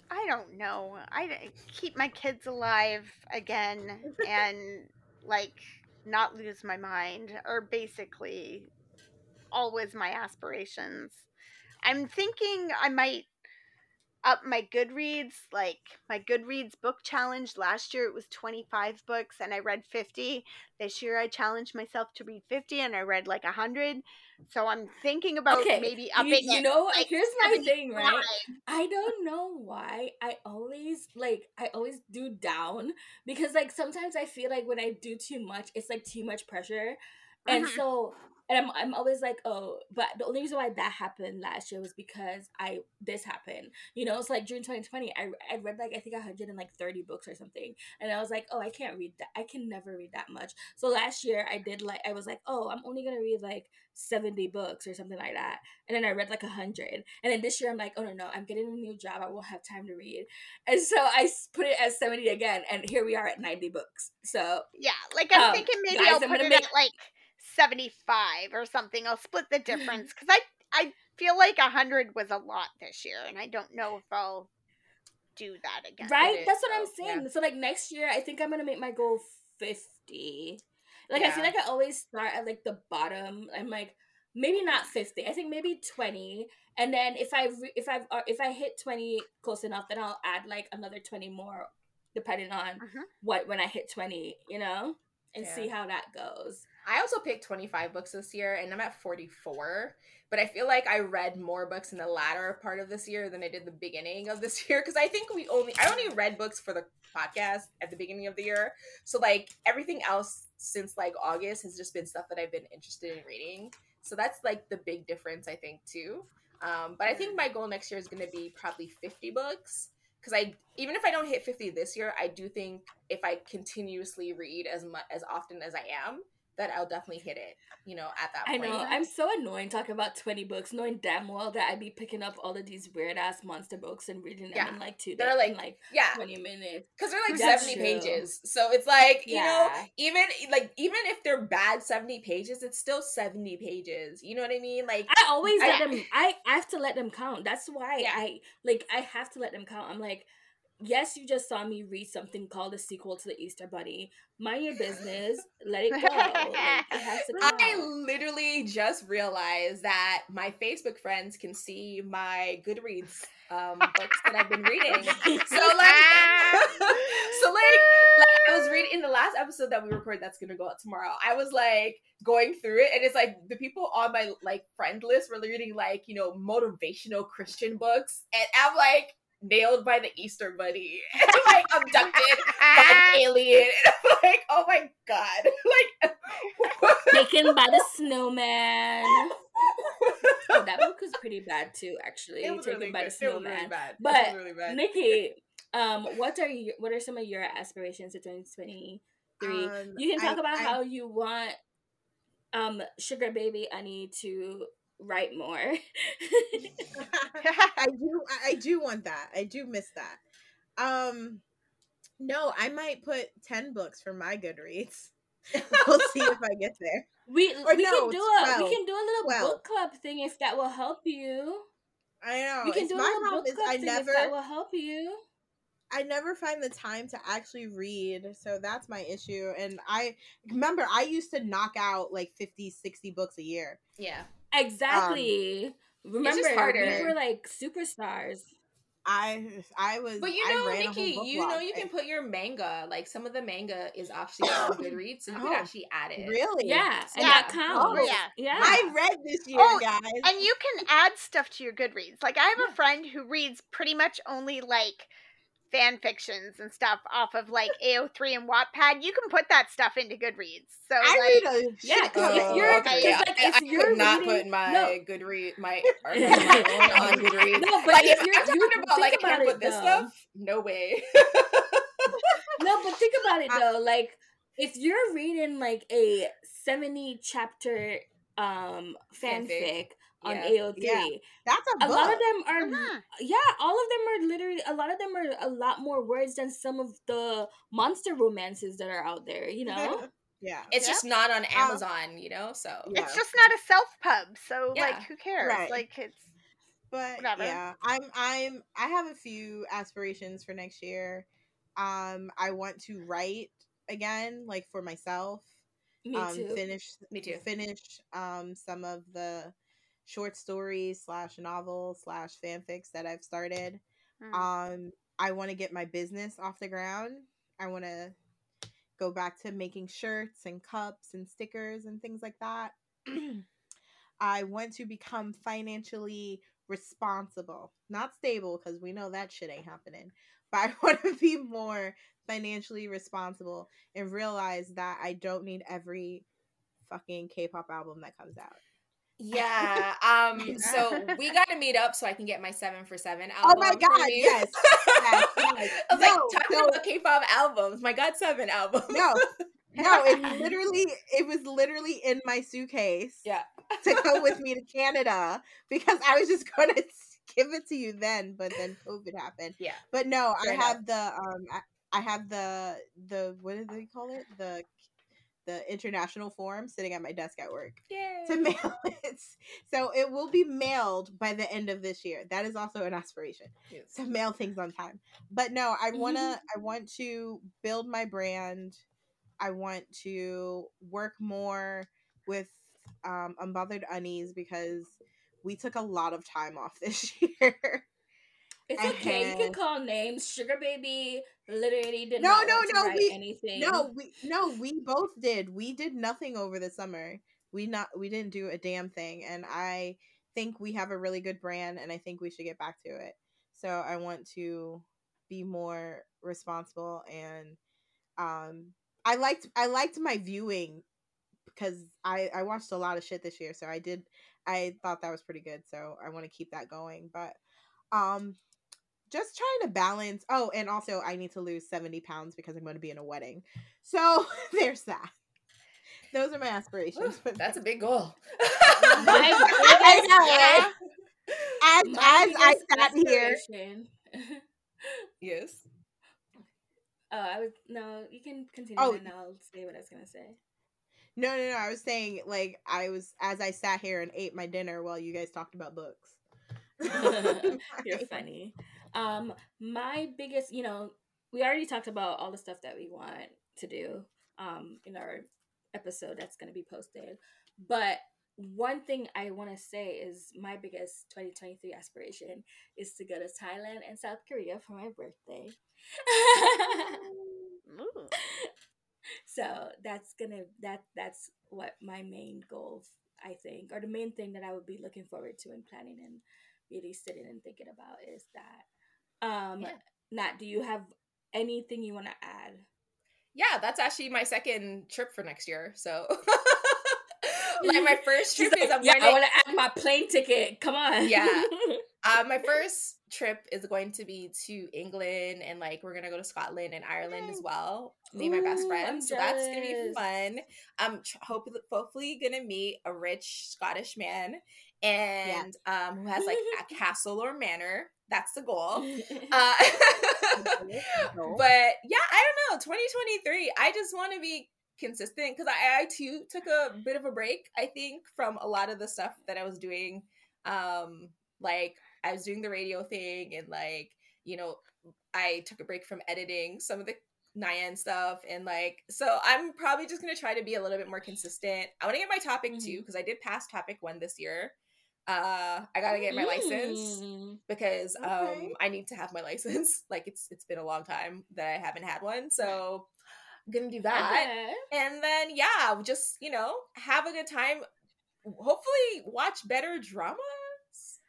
I don't know. I keep my kids alive again and like not lose my mind are basically always my aspirations. I'm thinking I might up my Goodreads, like my Goodreads book challenge. Last year it was 25 books and I read 50. This year I challenged myself to read 50 and I read like 100. So I'm thinking about
Okay,
maybe
You,
upping
you
it.
know,
like
here's my thing,
75.
right? I don't know why I always like I always do down because like sometimes I feel like when I do too much, it's like too much pressure. And
Mhm.
so and I'm I'm always like, oh, but the only reason why that happened last year was because I this happened. You know, it's like June 2020, I I read like I think 130 books or something. And I was like, oh, I can't read that. I can never read that much. So last year I did like I was like, oh, I'm only gonna read like 70 books or something like that. And then I read like 100. And then this year I'm like, oh no, no, I'm getting a new job. I won't have time to read. And so i put it as 70 again. And here we are at 90 books. So
Yeah, like I'm
Um,
thinking maybe
guys,
I'll
I'm
put it
make-
at like 75 or something. I'll split the difference because I I feel like 100 was a lot this year, and I don't know if I'll do that again.
right? That's what I'm
though. Yeah.
saying. So like next year, I think I'm gonna make my goal 50. Like I feel like I always start at like the bottom. I'm like maybe not 50. I think maybe 20. And then if I re- if I if I hit 20 close enough, then I'll add like another 20 more, depending on
Mhm.
what when I hit 20. You know, and
Yeah.
see how that goes.
I also picked 25 books this year and I'm at 44. But I feel like I read more books in the latter part of this year than I did the beginning of this year because I think we only I only read books for the podcast at the beginning of the year. So like everything else since like August has just been stuff that I've been interested in reading. So that's like the big difference I think too. Um, but I think my goal next year is going to be probably 50 books because I even if I don't hit 50 this year, I do think if I continuously read as much as often as I am, that I'll definitely hit it. You know, at that
I
point.
know. I'm so annoying talking about 20 books, knowing damn well that I'd be picking up all of these weird ass monster books and reading them
Yeah.
in like two days,
They're like-
like
yeah,
20 minutes.
because they're like
That's
70
true.
pages. So it's like you know,
Yeah.
even like even if they're bad 70 pages, it's still 70 pages. You know what I mean? Like
I always
I-
let them. I, I have to let them count. That's why
Yeah.
I like. I have to let them count. I'm like, yes, you just saw me read something called a sequel to the Easter Bunny. Mind your business. let it go. Like, it has to count.
I literally just realized that my Facebook friends can see my Goodreads um, books that I've been reading. So like, so like, like I was reading in the last episode that we recorded that's gonna go out tomorrow. I was like going through it, and it's like the people on my like friend list were reading like you know motivational Christian books, and I'm like nailed by the Easter Bunny, and like abducted by an alien, and like, oh my god, like.
Taken by the snowman. Oh, that book was pretty bad too, actually. Taken
really
by
good.
the
really
snowman.
bad. It
But
really bad.
Nikki, um, what are you? What are some of your aspirations for twenty twenty three?
Um,
You can talk
I-
about
I-
how you want um sugar baby Annie to write more.
I do I- do want that. I do miss that. Um no, I might put 10 books for my Goodreads. we'll see if I get there.
we
Or
we
no,
can do a
12.
we can do a little
12.
book club thing if that will help you.
I know.
we can
it's
do a little book
is
club
I
thing
never
if that will help you.
I never find the time to actually read. So that's my issue. And I remember I used to knock out like 50, 60 books a year.
Yeah.
Um, exactly. Remember,
harder.
we were like superstars.
I I was
But you know, Nikki,
whole book
you know
blog.
you can put your manga, like some of the manga is actually on Goodreads, so you
Oh,
can actually add it.
Really?
Yeah, and
Yeah.
that counts.
Oh,
yeah.
yeah.
I read this year,
Oh,
guys.
and you can add stuff to your Goodreads. Like I have a friend who reads pretty much only like fan fictions and stuff off of like AO3 and Wattpad. You can put that stuff into Goodreads. So
I
like,
read a
Yeah,
shit
'cause
ton
if you're-
books.
It's
yeah,
like if
I
you're
could not
reading-
put my
no.
Goodread my or my own on Goodreads.
No, but
like
if
if
you're-
I'm talking
you
about like I can't
about
put this
though.
stuff, no way.
No, but think about it though. Like, if you're reading like a seventy chapter um fanfic
Fanfic.
On
Yeah.
AO3,
Yeah. That's a
a
book.
lot of them are
Mhm.
yeah, all of them are literally a lot of them are a lot more words than some of the monster romances that are out there. You know.
yeah.
It's
Yeah.
just not on Amazon, you know. So
Yeah.
it's just not a self pub. So
Yeah.
like, who cares?
Right.
Like it's
But
Whatever.
yeah, I'm I'm I have a few aspirations for next year. Um I want to write again like for myself.
Me
um
too.
finish
Me too.
finish um some of the short stories slash novels slash fanfics that I've started.
mm.
Um I want to get my business off the ground. I want to go back to making shirts and cups and stickers and things like that. I want to become financially responsible, not stable because we know that shit ain't happening. But I want to be more financially responsible and realize that I don't need every fucking K-pop album that comes out.
Yeah. Um. So we got to meet up so I can get my seven for seven
Oh
album.
Oh
my
god, yes. yes, yes.
I was
No,
like talking
so-
about K-pop albums. My God, seven album.
No, no, it literally it was literally in my suitcase.
Yeah.
to go with me to Canada because I was just gonna give it to you then, but then COVID happened.
Yeah.
But no,
Fair
I
enough.
have the um I, I have the the what do they call it? The the international form sitting at my desk at work
Yay.
to mail it. So it will be mailed by the end of this year. That is also an aspiration
Yes.
to mail things on time. But no, I want to I want to build my brand. I want to work more with um unbothered unease because we took a lot of time off this year.
It's okay. You can call names. Sugar baby literally did
No,
not
no, no,
write
we-
anything.
no, we no, we both did. We did nothing over the summer. We not we didn't do a damn thing and I think we have a really good brand and I think we should get back to it. So I want to be more responsible and um I liked I liked my viewing because I I watched a lot of shit this year so I did I thought that was pretty good so I want to keep that going but um just trying to balance oh and also I need to lose 70 pounds because I'm going to be in a wedding so there's that those are my aspirations
Whew, That's a big goal.
I know,
yeah.
as as I sat here
yes.
oh, I was no. You can continue,
Oh.
and I'll say what I was gonna say.
no no no I was saying like I was as I sat here and ate my dinner while you guys talked about books
You're funny. Um, my biggest, you know, we already talked about all the stuff that we want to do um in our episode that's going to be posted. But one thing I want to say is my biggest 2023 aspiration is to go to Thailand and South Korea for my birthday. So that's gonna that that's what my main goal i think or the main thing that i would be looking forward to and planning and really sitting and thinking about is that um
Yeah.
nat do you have anything you want to add
Yeah, that's actually my second trip for next year. So, like, my first
She's
trip is
like,
I'm
yeah, i want to add my plane ticket come on
Yeah. uh, my first trip is going to be to England and like we're gonna go to Scotland and Ireland as well. Me and my best
Ooh,
friend,
I'm
so that's gonna be fun. I'm tr- hope, hopefully gonna meet a rich Scottish man and um who has like a castle or manor. That's the goal. Uh, but yeah, I don't know. 2023. I just want to be consistent because I, I too took a bit of a break. I think from a lot of the stuff that I was doing. Um, like I was doing the radio thing, and like you know, I took a break from editing some of the Nyan stuff, and like so I'm probably just gonna try to be a little bit more consistent. I want to get my TOPIK too
Mhm.
because I did pass TOPIK one this year. Uh, I gotta get my license because um I need to have my license. Like it's it's been a long time that I haven't had one. So I'm gonna do that.
Okay.
And then yeah, just, you know, have a good time. Hopefully watch better dramas.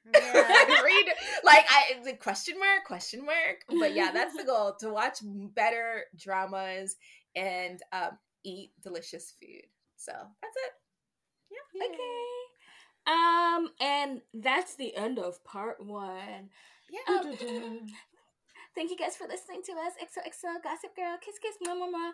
Yeah.
Read like I the question mark, question mark. But yeah, that's the goal to watch better dramas and um eat delicious food. So that's it. Yeah.
Okay. Um, and that's the end of part one.
Yeah.
Um, thank you guys for listening to us. XOXO Gossip Girl. Kiss, kiss, mwah.